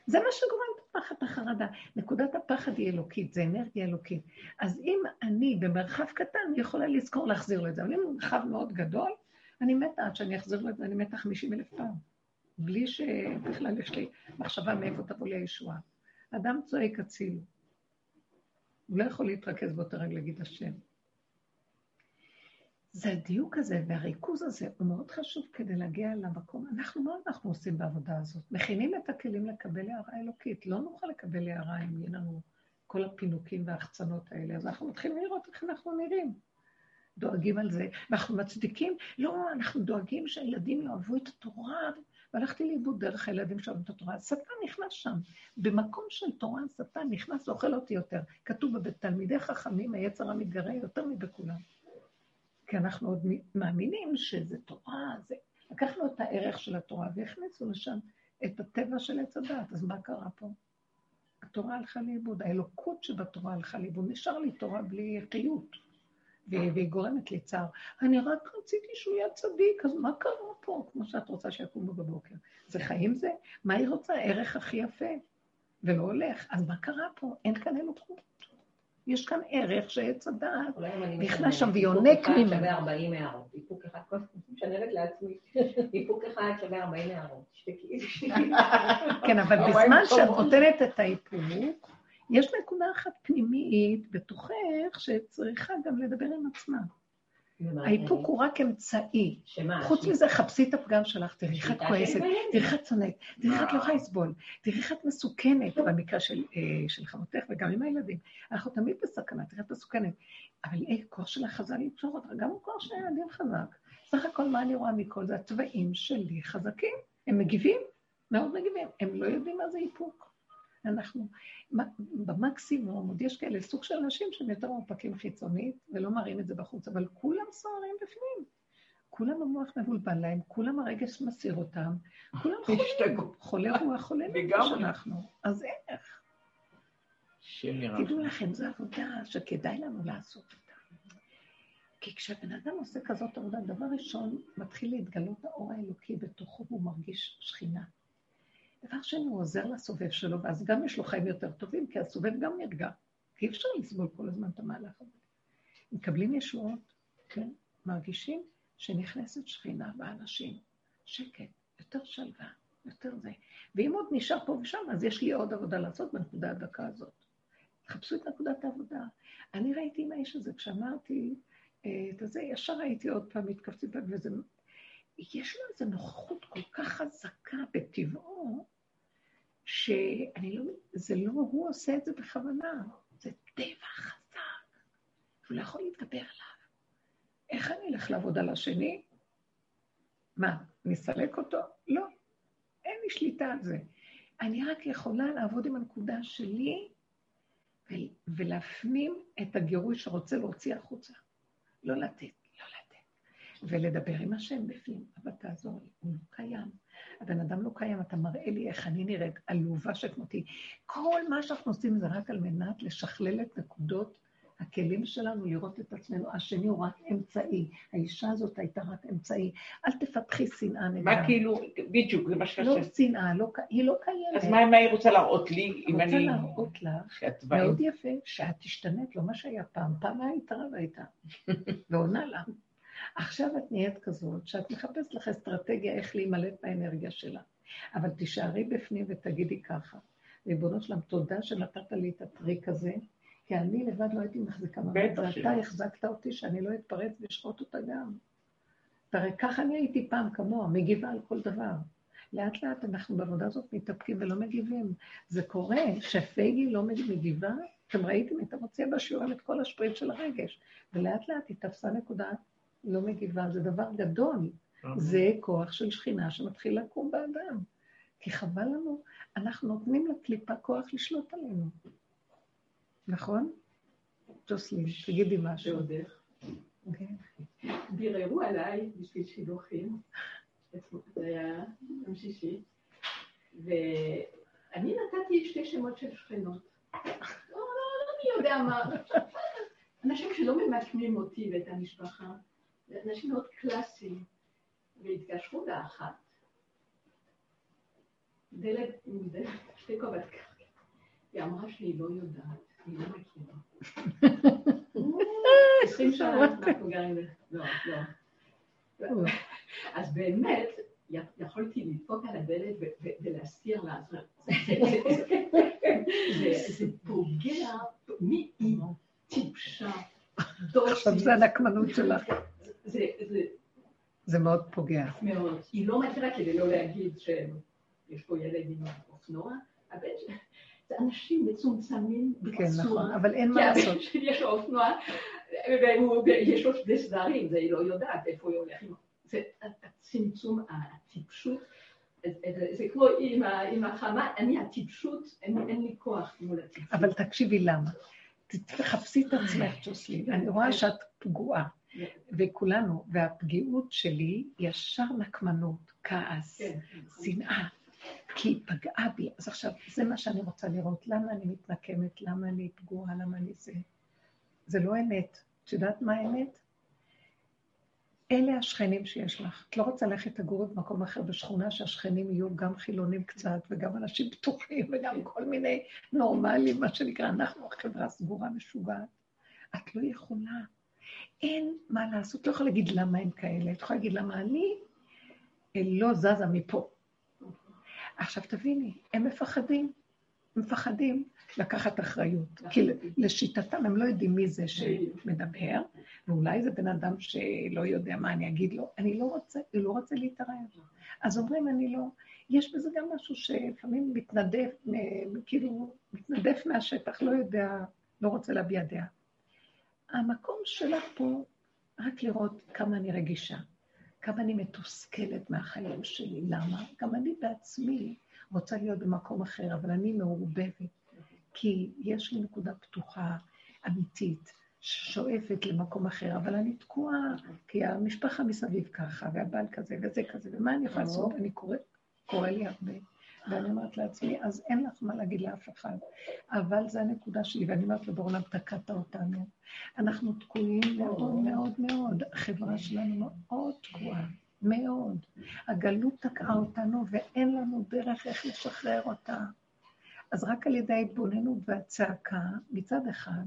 [SPEAKER 1] זה מה שגורם את הפחד, החרדה. נקודת הפחד היא אלוקית, זה אנרגיה אלוקית. אז אם אני במרחב קטן, יכולה לזכור להחזיר לו את זה. אבל אם מרחב מאוד גדול, אני מתה עד שאני אחזיר לו את זה, אני מתה 50 אלף פעם. בלי שבכלל יש לי מחשבה מאיפה תבוא לי הישועה. אדם צועק הצילו. הוא לא יכול להתרכז באותו רגע להגיד השם. זה הדיוק הזה והריכוז הזה הוא מאוד חשוב כדי להגיע למקום. אנחנו, מה אנחנו עושים בעבודה הזאת? מכינים את הכלים לקבל הערה אלוקית. לא נוכל לקבל הערה אם יהיה לנו כל הפינוקים וההחצנות האלה. אז אנחנו מתחילים לראות איך אנחנו נראים. דואגים על זה, ואנחנו מצדיקים, לא, אנחנו דואגים שהילדים יאהבו את התורה, והלכתי לאיבוד דרך הילדים שלנו את התורה. השטן נכנס שם. במקום של תורה, השטן נכנס, ואוכל אותי יותר. כתוב בתלמידי חכמים, היצר המתגרה יותר מבכולם. כי אנחנו עוד מאמינים שזה תורה, זה... לקחנו את הערך של התורה והכניסו לשם את הטבע של עץ הדת. אז מה קרה פה? התורה הלכה לאיבוד, האלוקות שבתורה הלכה לאיבוד. נשאר לי תורה בלי חיות, והיא גורמת לי צער. אני רק רציתי שהוא יהיה צדיק, אז מה קרה פה? כמו שאת רוצה שיקומו בבוקר. זה חיים זה? מה היא רוצה? הערך הכי יפה. ולא הולך. אז מה קרה פה? אין כאן אלוקות. יש כאן ערך שעץ הדעת נכנס שם ויונק ממנו. איפוק אחד
[SPEAKER 2] שווה 40 הערות. איפוק אחד, כל הזמן משננת לעצמי. <laughs> איפוק אחד שווה 40 הערות. <laughs>
[SPEAKER 1] כן, אבל בזמן שאת נותנת את האיפוק, יש נקודה אחת פנימית בתוכך שצריכה גם לדבר עם עצמה. האיפוק הוא רק אמצעי. חוץ מזה, חפשי את הפגם שלך, תראי איך את כועסת, תראי איך את שונאת, תראי איך את לא יכולה לסבול, תראי איך את מסוכנת, במקרה אה, של חמותך וגם עם הילדים. אנחנו תמיד בסכנה, תראי את מסוכנת. אבל אה, כוח שלך חזק למשוך אותך, גם הכוח של הילדים חזק. סך הכל, מה אני רואה מכל זה? הצבעים שלי חזקים, הם מגיבים, מאוד מגיבים, הם לא יודעים מה זה איפוק. אנחנו במקסימום, עוד יש כאלה סוג של אנשים שהם יותר מאופקים חיצונית ולא מראים את זה בחוץ, אבל כולם סוערים בפנים. כולם המוח מבולבל להם, כולם הרגש מסיר אותם, כולם חולים, חולה רוח, חולה נפש אנחנו. אז איך? תדעו לכם, זו עבודה שכדאי לנו לעשות אותה. כי כשהבן אדם עושה כזאת עבודה, דבר ראשון, מתחיל להתגלות האור האלוקי בתוכו והוא מרגיש שכינה. דבר שני, הוא עוזר לסובב שלו, ואז גם יש לו חיים יותר טובים, כי הסובב גם נרגע. כי אי אפשר לסבול כל הזמן את המהלך הזה. מקבלים ישועות, כן? מרגישים שנכנסת שכינה באנשים. שקט, יותר שלווה, יותר זה. ואם עוד נשאר פה ושם, אז יש לי עוד עבודה לעשות בנקודה הדקה הזאת. תחפשו את נקודת העבודה. אני ראיתי עם האיש הזה, כשאמרתי אה, את זה, ישר ראיתי עוד פעם מתכווצים פעם, וזה... יש לו איזו נוכחות כל כך חזקה בטבעו, שאני לא, זה לא הוא עושה את זה בכוונה, זה טבע חזק, הוא לא יכול להתגבר עליו. איך אני אלך לעבוד על השני? מה, נסלק אותו? לא, אין לי שליטה על זה. אני רק יכולה לעבוד עם הנקודה שלי ולהפנים את הגירוי שרוצה להוציא החוצה. לא לתת. ולדבר עם השם בפנים, אבל תעזור לי, הוא לא קיים. הבן אדם לא קיים, אתה מראה לי איך אני נראית, עלובה שכמותי. כל מה שאנחנו עושים זה רק על מנת לשכלל את נקודות הכלים שלנו לראות את עצמנו, השני הוא רק אמצעי. האישה הזאת הייתה רק אמצעי. אל תפתחי שנאה נגדה.
[SPEAKER 3] מה כאילו, בדיוק, זה מה
[SPEAKER 1] לא
[SPEAKER 3] שחשבתי.
[SPEAKER 1] שנאה, לא, היא לא קיימת.
[SPEAKER 3] אז מה מה היא רוצה להראות לי, אם
[SPEAKER 1] רוצה
[SPEAKER 3] אני...
[SPEAKER 1] להראות לך, <laughs> מאוד יפה, שאת תשתנית, לא מה שהיה פעם. פעם היית רבה איתה, <laughs> ועונה לה. עכשיו את נהיית כזאת, שאת מחפשת לך אסטרטגיה איך להימלט מהאנרגיה שלה. אבל תישארי בפנים ותגידי ככה, ריבונו שלם, תודה שנתת לי את הטריק הזה, כי אני לבד לא הייתי מחזיקה מעמד, ואתה. החזקת אותי שאני לא אתפרץ ואשחוט אותה גם. תראה, ככה אני הייתי פעם כמוה, מגיבה על כל דבר. לאט לאט אנחנו בעבודה הזאת מתאפקים ולא מגיבים. זה קורה שפייגי לא מגיבה, אתם ראיתם, הייתה מוציאה בשיעורים את כל השפריט של הרגש, ולאט לאט היא תפסה נקודה לא מגיבה, זה דבר גדול. זה כוח של שכינה שמתחיל לקום באדם. כי חבל לנו, אנחנו נותנים לקליפה כוח לשלוט עלינו. נכון? ג'וסלין, תגידי משהו.
[SPEAKER 6] ועוד איך.
[SPEAKER 1] אוקיי.
[SPEAKER 6] ביררו עליי בשביל שידוכים, זה היה יום שישי, ואני נתתי שתי שמות של שכנות. לא, לא, לא מי יודע מה. אנשים שלא ממקמים אותי ואת המשפחה, אנשים מאוד קלאסיים, והתקשרו לאחת, דלת עם דלת, שתי קובת קרקע. היא אמרה שהיא לא יודעת, היא לא מכירה. <laughs> עשרים שנה אנחנו גרים. לא, לא. אז באמת, יכולתי לדפוק על הדלת ו- ו- ולהזכיר לה. זה- פוגע, מי היא טיפשה,
[SPEAKER 1] עכשיו. זה הנקמנות שלך.
[SPEAKER 6] זה זה
[SPEAKER 1] זה מאוד פוגע.
[SPEAKER 6] מאוד. היא לא מכירה כדי לא להגיד שיש פה ילד עם אופנוע. הבן שלי, זה אנשים מצומצמים
[SPEAKER 1] כן, נכון,
[SPEAKER 6] בצורה.
[SPEAKER 1] אבל אין מה
[SPEAKER 6] כי
[SPEAKER 1] לעשות.
[SPEAKER 6] הבן שלי יש לו אופנוע, ויש לו שני סדרים, זה היא לא יודעת איפה היא הולכת. זה הצמצום, הטיפשות, זה- כמו עם החמה, אני הטיפשות, אין לי כוח מול הטיפשות.
[SPEAKER 1] אבל תקשיבי למה. תחפשי את עצמך, ג'וסלין. אני רואה שאת פגועה, וכולנו, והפגיעות שלי ישר נקמנות, כעס,
[SPEAKER 6] כן,
[SPEAKER 1] שנאה, כי היא פגעה בי. אז עכשיו, זה מה שאני רוצה לראות. למה אני מתנקמת? למה אני פגועה? למה אני זה? זה לא אמת. את יודעת מה האמת? אלה השכנים שיש לך. את לא רוצה ללכת לגור במקום אחר בשכונה שהשכנים יהיו גם חילונים קצת, וגם אנשים פתוחים, וגם כל מיני נורמלים, מה שנקרא, אנחנו החברה סגורה משוגעת. את לא יכולה. אין מה לעשות. לא יכולה להגיד למה הם כאלה. את יכולה להגיד למה אני אה, לא זזה מפה. עכשיו תביני, הם מפחדים. מפחדים לקחת אחריות. כי לשיטתם הם לא יודעים מי זה שמדבר, ואולי זה בן אדם שלא יודע מה אני אגיד לו. אני לא רוצה, הוא לא רוצה להתערב. אז אומרים, אני לא... יש בזה גם משהו שלפעמים מתנדף, מ- כאילו, מתנדף מהשטח, לא יודע, לא רוצה להביע דעה. המקום שלך פה, רק לראות כמה אני רגישה, כמה אני מתוסכלת מהחיים שלי. למה? גם אני בעצמי רוצה להיות במקום אחר, אבל אני מעורבבת, כי יש לי נקודה פתוחה, אמיתית, ששואפת למקום אחר, אבל אני תקועה, כי המשפחה מסביב ככה, והבעל כזה, וזה כזה, ומה אני יכולה לעשות? אני קורא, קורא לי הרבה. ואני אומרת לעצמי, אז אין לך מה להגיד לאף אחד. אבל זו הנקודה שלי, ואני אומרת לו, בעולם תקעת אותנו. אנחנו תקועים מאוד מאוד מאוד. החברה שלנו מאוד תקועה, מאוד. הגלות תקעה אותנו ואין לנו דרך איך לשחרר אותה. אז רק על ידי ההתבוננות והצעקה, מצד אחד,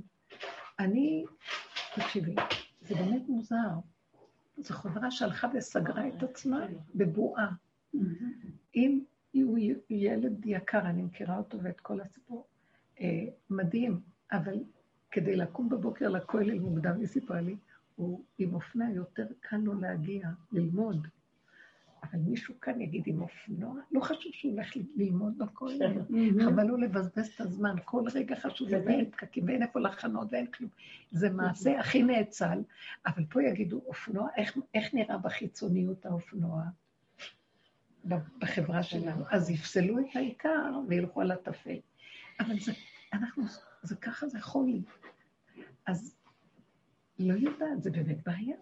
[SPEAKER 1] אני, תקשיבי, זה באמת מוזר. זו חברה שהלכה וסגרה את עצמה בבועה. אם הוא ילד יקר, אני מכירה אותו ואת כל הסיפור, אה, מדהים, אבל כדי לקום בבוקר לכולל מוקדם, היא סיפרה לי, הוא עם אופנה יותר קל לו להגיע, ללמוד. אבל מישהו כאן יגיד עם אופנוע, לא חשוב שהוא הולך ללמוד בכולל, חבל לו לבזבז את הזמן, כל רגע חשוב, ואין פקקים, ואין איפה לחנות, ואין כלום. זה מעשה הכי נאצל, אבל פה יגידו, אופנוע, איך, איך נראה בחיצוניות האופנוע? בחברה שלנו. אז יפסלו את העיקר וילכו על הטפל. אבל זה, אנחנו, זה ככה, זה חולי. אז לא יודעת, זה באמת בעיה.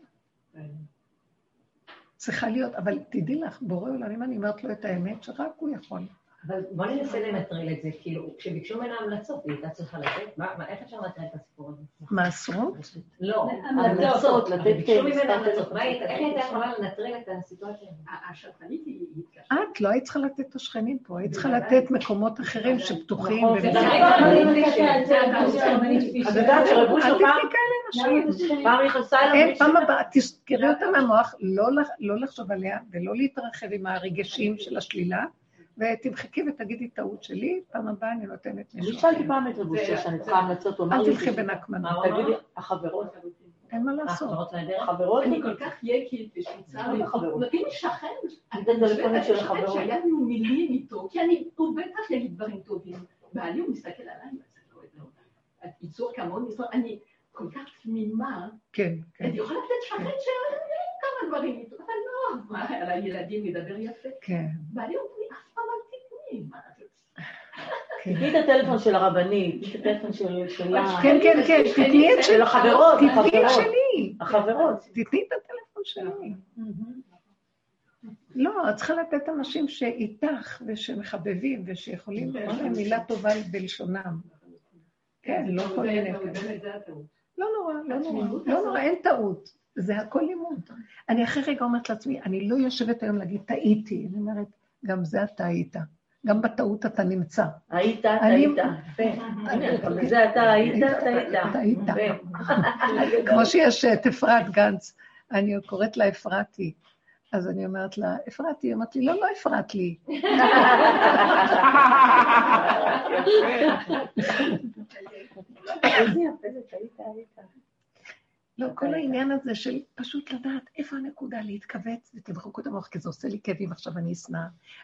[SPEAKER 1] צריכה להיות, אבל תדעי לך, בורא עולם, אם אני אומרת לו את האמת, שרק הוא יכול.
[SPEAKER 2] אבל בוא ננסה לנטרל את זה, כאילו, כשביקשו ממנה המלצות, היא הייתה צריכה לתת, מה, מה- איך אפשר לנטרל את הסיפור הזה?
[SPEAKER 1] מעשרות?
[SPEAKER 2] לא,
[SPEAKER 4] המלצות,
[SPEAKER 2] המלצות,
[SPEAKER 5] לתת,
[SPEAKER 2] ביקשו ממנה
[SPEAKER 5] מספר
[SPEAKER 2] המלצות, מה
[SPEAKER 5] המלצות.
[SPEAKER 2] איך הייתה יכולה לנטרל את הסיטואציה הזאת?
[SPEAKER 7] השטנית היא התקשרה.
[SPEAKER 1] את לא היית צריכה לתת את השכנים פה, היית צריכה. לתת מקומות אחרים שפתוחים.
[SPEAKER 5] נכון,
[SPEAKER 1] וזה-
[SPEAKER 5] זה
[SPEAKER 2] גם-
[SPEAKER 5] את יודעת שרבו שלך. פעם נכנסה אליו,
[SPEAKER 1] פעם הבאה, תזכרי אותה מהמוח, לא לא לחשוב עליה ולא להתרחב עם הרגשים של השלילה, ותמחקי ותגידי טעות שלי, פעם הבאה אני נותנת
[SPEAKER 5] אני
[SPEAKER 1] מישהו
[SPEAKER 5] שאלתי
[SPEAKER 1] אחר.
[SPEAKER 5] פעם את רבושי שאני צריכה המלצות, הוא אמר
[SPEAKER 1] אל תלכי בנקמנות?
[SPEAKER 5] תגידי, החברות,
[SPEAKER 1] אין מה לעשות.
[SPEAKER 2] החברות
[SPEAKER 7] אני כל כך יקית
[SPEAKER 5] חברות?
[SPEAKER 7] נותנים לי שכן,
[SPEAKER 5] אני
[SPEAKER 7] אני חושבת
[SPEAKER 5] החברות.
[SPEAKER 7] שהיה לנו מילים איתו, כי אני, הוא בטח יגיד דברים טובים, בעלי הוא מסתכל עליי, לו, את יצור כמוני, אני כל כך תמימה,
[SPEAKER 1] כן, כן.
[SPEAKER 7] אני יכולה לתת שכן שאין כמה דברים איתו, אבל לא, מה, על הילדים לדבר יפה,
[SPEAKER 1] כן,
[SPEAKER 7] בעלי אומר לי, אף פעם אל תתני, מה את רוצה?
[SPEAKER 1] כן.
[SPEAKER 5] תתני את הטלפון של הרבנית, תתני את הטלפון של- שלה,
[SPEAKER 1] כן, כן, כן, תתני את
[SPEAKER 5] של
[SPEAKER 1] של
[SPEAKER 5] החברות,
[SPEAKER 1] תתני את
[SPEAKER 5] החברות,
[SPEAKER 1] שלי.
[SPEAKER 5] החברות.
[SPEAKER 1] תתני את הטלפון שלי. לא, את צריכה לתת אנשים שאיתך ושמחבבים ושיכולים, ויש להם מילה טובה בלשונם. כן, לא כל מיני
[SPEAKER 7] הטעות.
[SPEAKER 1] לא נורא, לא נורא, לא. נורא, אין טעות. זה הכל לימוד. אני אחרי רגע אומרת לעצמי, אני לא יושבת היום להגיד, טעיתי. אני אומרת, גם זה אתה היית. גם בטעות אתה נמצא.
[SPEAKER 5] היית, טעית. גם בזה אתה היית, טעית.
[SPEAKER 1] טעית. <laughs> כמו שיש את אפרת גנץ, אני קוראת לה אפרתי. אז אני אומרת לה, אפרתי, היא אומרת לי, לא, לא הפרעת לי. <laughs> <laughs>
[SPEAKER 5] איזה יפה זה, טעית, היית.
[SPEAKER 1] לא, כל העניין הזה של פשוט לדעת איפה הנקודה, להתכווץ ותמחקו את המוח, כי זה עושה לי כאבים, עכשיו אני אשנא,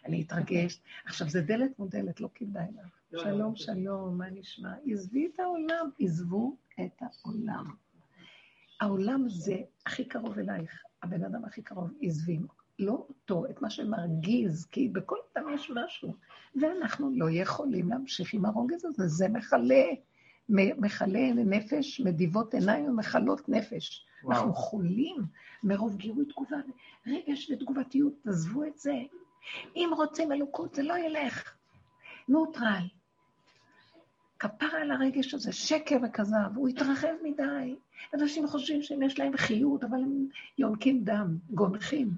[SPEAKER 1] אני אתרגש. עכשיו, זה דלת מודלת, לא כדאי לך. שלום, שלום, מה נשמע? עזבי את העולם, עזבו את העולם. העולם זה הכי קרוב אלייך, הבן אדם הכי קרוב, עזבי. לא אותו, את מה שמרגיז, כי בכל אדם יש משהו, ואנחנו לא יכולים להמשיך עם הרוגז הזה, זה מכלה, מכלה נפש, מדיבות עיניים ומכלות נפש.
[SPEAKER 3] וואו.
[SPEAKER 1] אנחנו חולים מרוב גירוי תגובה, רגש ותגובתיות, תעזבו את זה. אם רוצים אלוקות, זה לא ילך. נוטרל. כפרה על הרגש הזה, שקר וכזב, הוא התרחב מדי. אנשים חושבים שאם יש להם חיות, אבל הם יונקים דם, גונחים.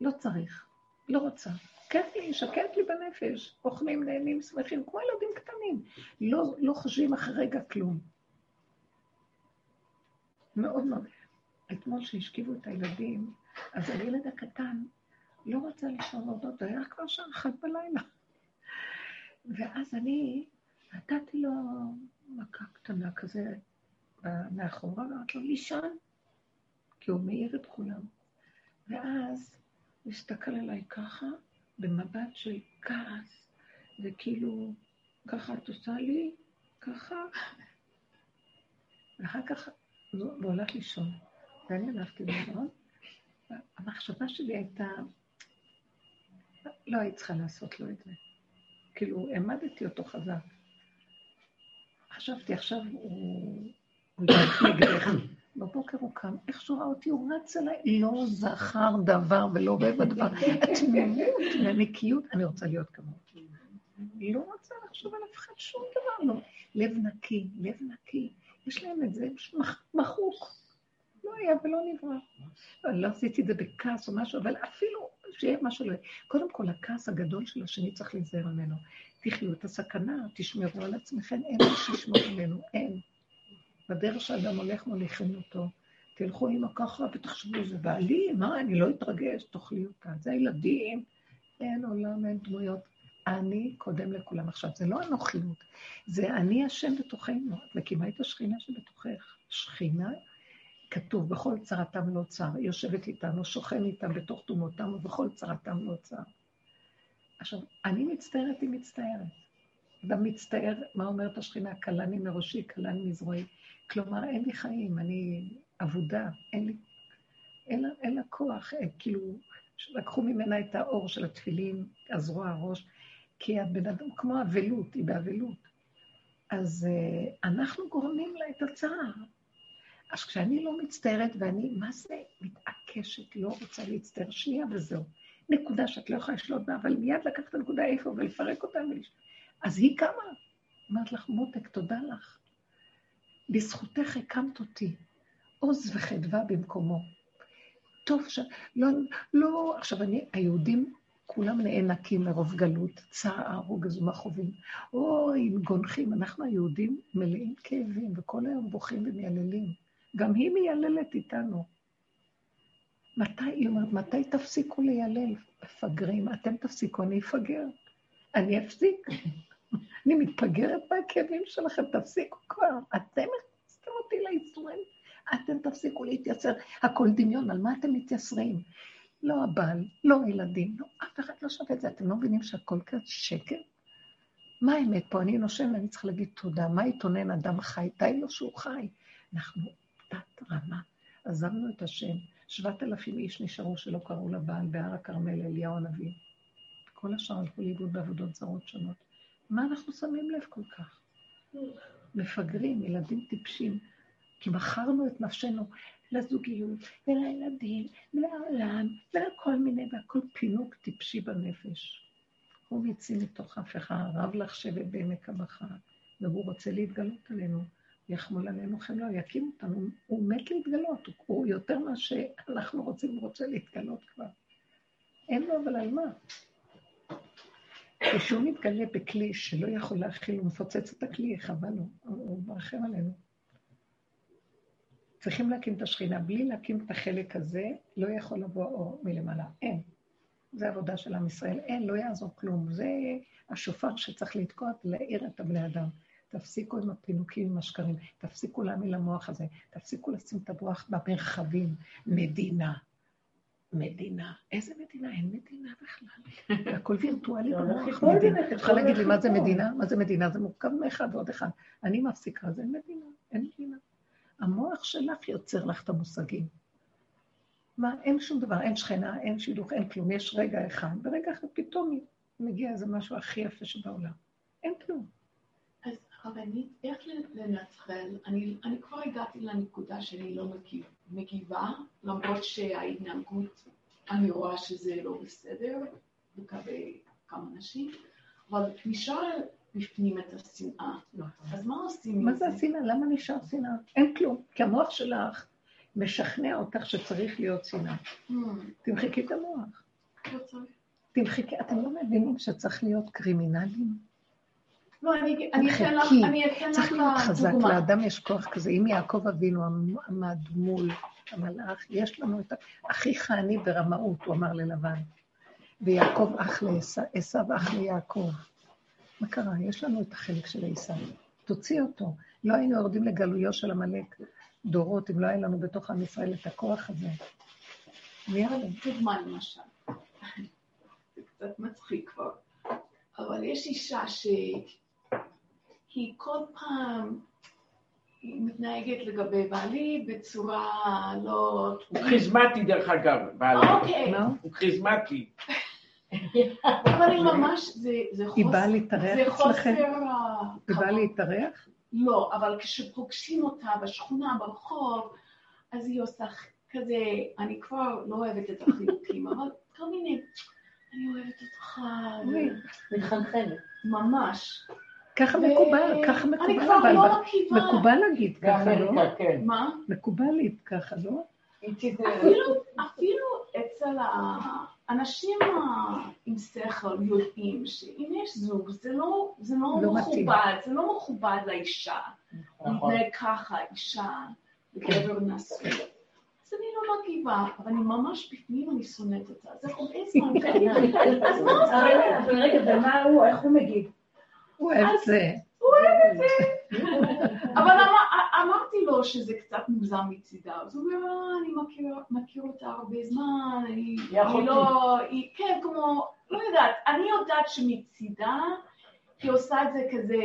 [SPEAKER 1] לא צריך, לא רוצה. כיף לי, שקט לי בנפש, אוכלים, נהנים, שמחים, כמו ילדים קטנים. לא, לא חושבים אחרי רגע כלום. מאוד מאוד. אתמול שהשכיבו את הילדים, אז הילד הקטן לא רצה לישון עוד היה כבר שעה אחת בלילה. ואז אני נתתי לו מכה קטנה כזה מאחורה, ואמרתי לו, לישון, כי הוא מעיר את כולם. ואז הוא הסתכל עליי ככה, במבט של כעס, וכאילו, ככה את עושה לי, ככה, ואחר כך הוא הוא הלך לישון. ואני הלכתי לישון, המחשבה שלי הייתה, לא היית צריכה לעשות לו את זה. כאילו, העמדתי אותו חזק. חשבתי, עכשיו הוא הוא ילך נגדך. בבוקר הוא קם, איך שהוא ראה אותי, הוא רץ אליי, לא זכר דבר ולא אוהב הדבר. <laughs> התמימות והנקיות, אני רוצה להיות כמוהו. לא רוצה לחשוב על אף אחד שום דבר, לא. לב נקי, לב נקי. יש להם את זה מח- מחוק. לא היה ולא נברא. אני לא עשיתי את זה בכעס או משהו, אבל אפילו שיהיה משהו, לא- קודם כל, הכעס הגדול של השני צריך להיזהר ממנו. תחיו את הסכנה, תשמרו על עצמכם, אין מי שישמור עלינו, אין. בדרך שאדם הולך מוליכים אותו. תלכו עם ככה ותחשבו, זה בעלי, מה, אני לא אתרגש, תאכלי אותה. זה הילדים, אין עולם, אין דמויות. אני קודם לכולם. עכשיו, זה לא הנוחיות, זה אני השם בתוכנו. את מקימה את השכינה שבתוכך. שכינה, כתוב, בכל צרתם לא צר. יושבת איתנו, שוכן איתם בתוך תומותם, ובכל צרתם לא צר. עכשיו, אני מצטערת, היא מצטערת. אדם מצטער, מה אומרת השכינה? כלני מראשי, כלני מזרועי. כלומר, אין לי חיים, אני אבודה, אין לי, אין אין לה כוח, אה, כאילו, לקחו ממנה את האור של התפילין, הזרוע הראש, כי הבן אדם כמו אבלות, היא באבלות. אז uh, אנחנו גורמים לה את הצער. אז כשאני לא מצטערת ואני, מה זה, מתעקשת, לא רוצה להצטער שנייה וזהו. נקודה שאת לא יכולה לשלוט בה, אבל מיד לקחת את הנקודה איפה ולפרק אותה ולש... אז היא קמה. אמרת לך, מותק, תודה לך. בזכותך הקמת אותי. עוז וחדווה במקומו. טוב ש... לא, לא, עכשיו אני, היהודים כולם נאנקים מרוב גלות, צער, רוגז ומכאובים. אוי, גונחים, אנחנו היהודים מלאים כאבים, וכל היום בוכים ומייללים. גם היא מייללת איתנו. מתי, היא אומרת, מתי תפסיקו לילל, מפגרים? אתם תפסיקו, אני אפגר. אני אפסיק. אני מתפגרת מהכאבים שלכם, תפסיקו כבר. אתם הכנסתם אותי לייסורים. אתם תפסיקו להתייסר. הכל דמיון, על מה אתם מתייסרים? לא הבעל, לא הילדים, לא, אף אחד לא שווה את זה. אתם לא מבינים שהכל כאן שקר? מה האמת פה? אני נושם ואני צריכה להגיד תודה. מה יתונן אדם חי? די לו שהוא חי. אנחנו תת רמה. עזבנו את השם. שבעת אלפים איש נשארו שלא קראו לבעל בהר הכרמל, אליהו הנביא. כל השאר הלכו לאיבוד בעבודות זרות שונות. מה אנחנו שמים לב כל כך? מפגרים, ילדים טיפשים, כי מכרנו את נפשנו לזוגיות ולילדים ולעולם ולכל מיני, והכל פינוק טיפשי בנפש. הוא יציא מתוך הפכה, רב לך שבט בעמק הבכה, והוא רוצה להתגלות עלינו. יחמול עלינו חמלו, יקים אותנו, הוא מת להתגלות, הוא יותר מה שאנחנו רוצים, הוא רוצה להתגלות כבר. אין לו אבל על מה. כשהוא מתגלה בכלי שלא יכול להכיל, הוא מפוצץ את הכלי, חבל לו, הוא מרחם עלינו. צריכים להקים את השכינה. בלי להקים את החלק הזה, לא יכול לבוא אור מלמעלה. אין. זה עבודה של עם ישראל. אין, לא יעזור כלום. זה השופר שצריך לתקוע ולהעיר את הבני אדם. תפסיקו עם הפינוקים, עם השקרים. תפסיקו להאמין למוח הזה. תפסיקו לשים את המוח במרחבים. מדינה. מדינה. איזה מדינה? אין מדינה בכלל. <laughs> הכל וירטואלי במוח.
[SPEAKER 2] לא,
[SPEAKER 1] מדינה.
[SPEAKER 2] לא,
[SPEAKER 1] את יכולה להגיד לי מה זה. מדינה? מה זה מדינה? זה מורכב מאחד ועוד אחד. אני מפסיקה, זה אין מדינה. אין מדינה. המוח שלך יוצר לך את המושגים. מה, אין שום דבר, אין שכנה, אין שידוך, אין כלום, יש רגע אחד, ורגע אחד פתאום מגיע איזה משהו הכי יפה שבעולם. אין כלום.
[SPEAKER 7] אז רבנית, איך לנצחל? אני, אני כבר הגעתי לנקודה שאני לא מגיב, מגיבה, למרות שההתנהגות, אני רואה שזה לא בסדר לגבי כמה נשים, אבל נשאר בפנים את השנאה. אז מה עושים עם
[SPEAKER 1] מה זה השנאה? למה נשאר שנאה? אין כלום. כי המוח שלך משכנע אותך שצריך להיות שנאה.
[SPEAKER 7] Hmm,
[SPEAKER 1] תמחקי את המוח.
[SPEAKER 7] לא צריך.
[SPEAKER 1] תמחקי, אתם לא מבינים שצצריך להיות קרימינלים?
[SPEAKER 7] לא, אני, אני אתן לך. אני אתן
[SPEAKER 1] צריך להיות חזק. לאדם יש כוח כזה. אם יעקב אבינו עמד מול המלאך, יש לנו את. אחיך אני ברמאות, הוא אמר ללבן. ויעקב אח לעשו, עשו אח ליעקב. מה קרה? יש לנו את החלק של עשו. תוציא אותו. לא היינו יורדים לגלויו של עמלק דורות, אם לא היה לנו בתוך עם ישראל את הכוח הזה. מי הרי?
[SPEAKER 7] דוגמה למשל. זה קצת מצחיק כבר. אבל יש אישה שהיא כל פעם היא מתנהגת לגבי בעלי בצורה לא...
[SPEAKER 3] הוא כריזמטי דרך אגב, בעלי.
[SPEAKER 7] אוקיי,
[SPEAKER 1] מה?
[SPEAKER 3] הוא כריזמטי.
[SPEAKER 7] אבל היא ממש, זה זה
[SPEAKER 1] היא באה
[SPEAKER 7] חוסר...
[SPEAKER 1] להתארח
[SPEAKER 7] זה
[SPEAKER 1] אצלכם?
[SPEAKER 7] חוסר...
[SPEAKER 1] היא באה להתארח?
[SPEAKER 7] לא, אבל כשפוגשים אותה בשכונה, ברחוב, אז היא עושה כזה, אני כבר לא אוהבת את החילוקים, אבל כל מיני, אני אוהבת אותך,
[SPEAKER 2] מתחנחנת.
[SPEAKER 7] ממש.
[SPEAKER 1] ככה מקובל, ככה
[SPEAKER 7] אני
[SPEAKER 1] מקובל,
[SPEAKER 7] כבר
[SPEAKER 1] אבל
[SPEAKER 7] לא מקיבה.
[SPEAKER 1] מקובל להגיד ככה, לא?
[SPEAKER 3] כן.
[SPEAKER 7] מה?
[SPEAKER 1] מקובל להגיד ככה, לא?
[SPEAKER 7] אפילו, אפילו אצל האנשים עם שכל יודעים שאם יש זוג, זה לא, זה לא,
[SPEAKER 1] לא.
[SPEAKER 7] מכובד, זה לא מכובד לאישה.
[SPEAKER 3] נכון.
[SPEAKER 7] להתנהג ככה, אישה וגבר נשוי. אז אני לא מגיבה, אבל אני ממש בפנים אני שונאת אותה. זה זמן <laughs> ככה. אז מה עושה?
[SPEAKER 2] רגע, ומה הוא, איך הוא מגיב?
[SPEAKER 1] הוא אוהב את זה.
[SPEAKER 7] הוא אוהב את זה. אבל אמר- אמרתי לו שזה קצת מוגזם מצידה, אז הוא אומר, "אה, אני מכיר- אותה הרבה זמן, אני אני
[SPEAKER 3] אחותי."
[SPEAKER 7] לא, היא, כן, כמו, לא יודעת, אני יודעת שמצידה היא עושה את זה כזה,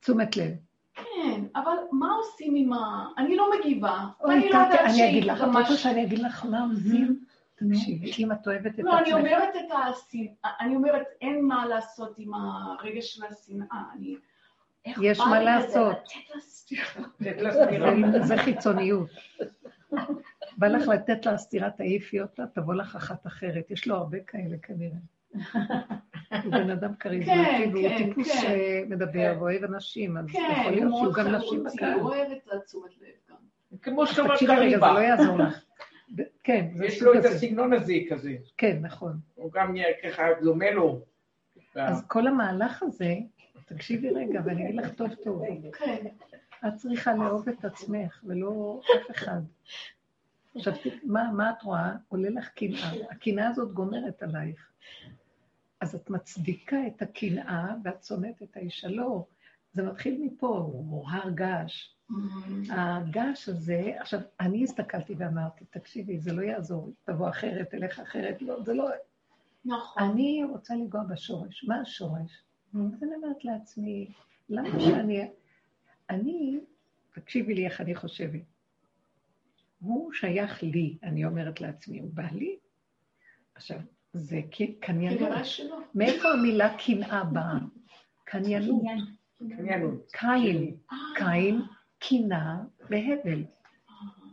[SPEAKER 1] תשומת לב.
[SPEAKER 7] כן, אבל מה עושים עם ה... אני לא מגיבה, ואני לא יודעת
[SPEAKER 1] טטי, אני אגיד לך,
[SPEAKER 7] שהיא
[SPEAKER 1] את רוצה שאני אגיד לך מה עושים? תקשיבי, אם את אוהבת את
[SPEAKER 7] לא, אני
[SPEAKER 1] עצמך,
[SPEAKER 7] אומרת את השנאה, אני אומרת, אין מה לעשות עם הרגש של השנאה. אני
[SPEAKER 1] יש מה לעשות. זה- חיצוניות. בא לך לתת לה סטירה, תעיפי אותה, תבוא לך אחת אחרת. יש לו הרבה כאלה כנראה. הוא בן אדם כריזמטי,
[SPEAKER 7] כן,
[SPEAKER 1] והוא
[SPEAKER 7] כן,
[SPEAKER 1] טיפוס
[SPEAKER 7] כן.
[SPEAKER 1] שמדבר ואוהב אנשים, אז יכול
[SPEAKER 7] כן,
[SPEAKER 1] להיות
[SPEAKER 7] הוא
[SPEAKER 1] שיהיו גם נשים בקהל.
[SPEAKER 7] הוא אוהב את התשומת לב גם.
[SPEAKER 3] כמו שאתה אומר
[SPEAKER 1] תקשיבי רגע, זה. לא יעזור לך. כן,
[SPEAKER 3] יש לו את. הסגנון הזה כזה.
[SPEAKER 1] כן, נכון.
[SPEAKER 3] הוא גם ככה דומה לו.
[SPEAKER 1] אז כל המהלך הזה, תקשיבי רגע, ואני אגיד לך טוב טוב,
[SPEAKER 7] כן.
[SPEAKER 1] את צריכה לאהוב את עצמך, ולא אף אחד. עכשיו, מה, מה את רואה? עולה לך קנאה. הקנאה הזאת גומרת עלייך. אז את מצדיקה את הקנאה, ואת שונאת את האישה. לא, זה מתחיל מפה, הוא הר געש. הגעש הזה, עכשיו, אני הסתכלתי ואמרתי, תקשיבי, זה לא יעזור, תבוא אחרת, תלך אחרת, לא, זה לא...
[SPEAKER 7] נכון.
[SPEAKER 1] אני רוצה לנגוע בשורש. מה השורש? אז אני אומרת לעצמי, למה שאני... אני, תקשיבי לי איך אני חושבת. הוא שייך לי, אני אומרת לעצמי, הוא בעלי. עכשיו, זה קניינות.
[SPEAKER 7] שלא.
[SPEAKER 1] מאיפה המילה קנאה באה? <laughs> קניינות.
[SPEAKER 3] קניינות.
[SPEAKER 1] קין. קין, קינה והבל.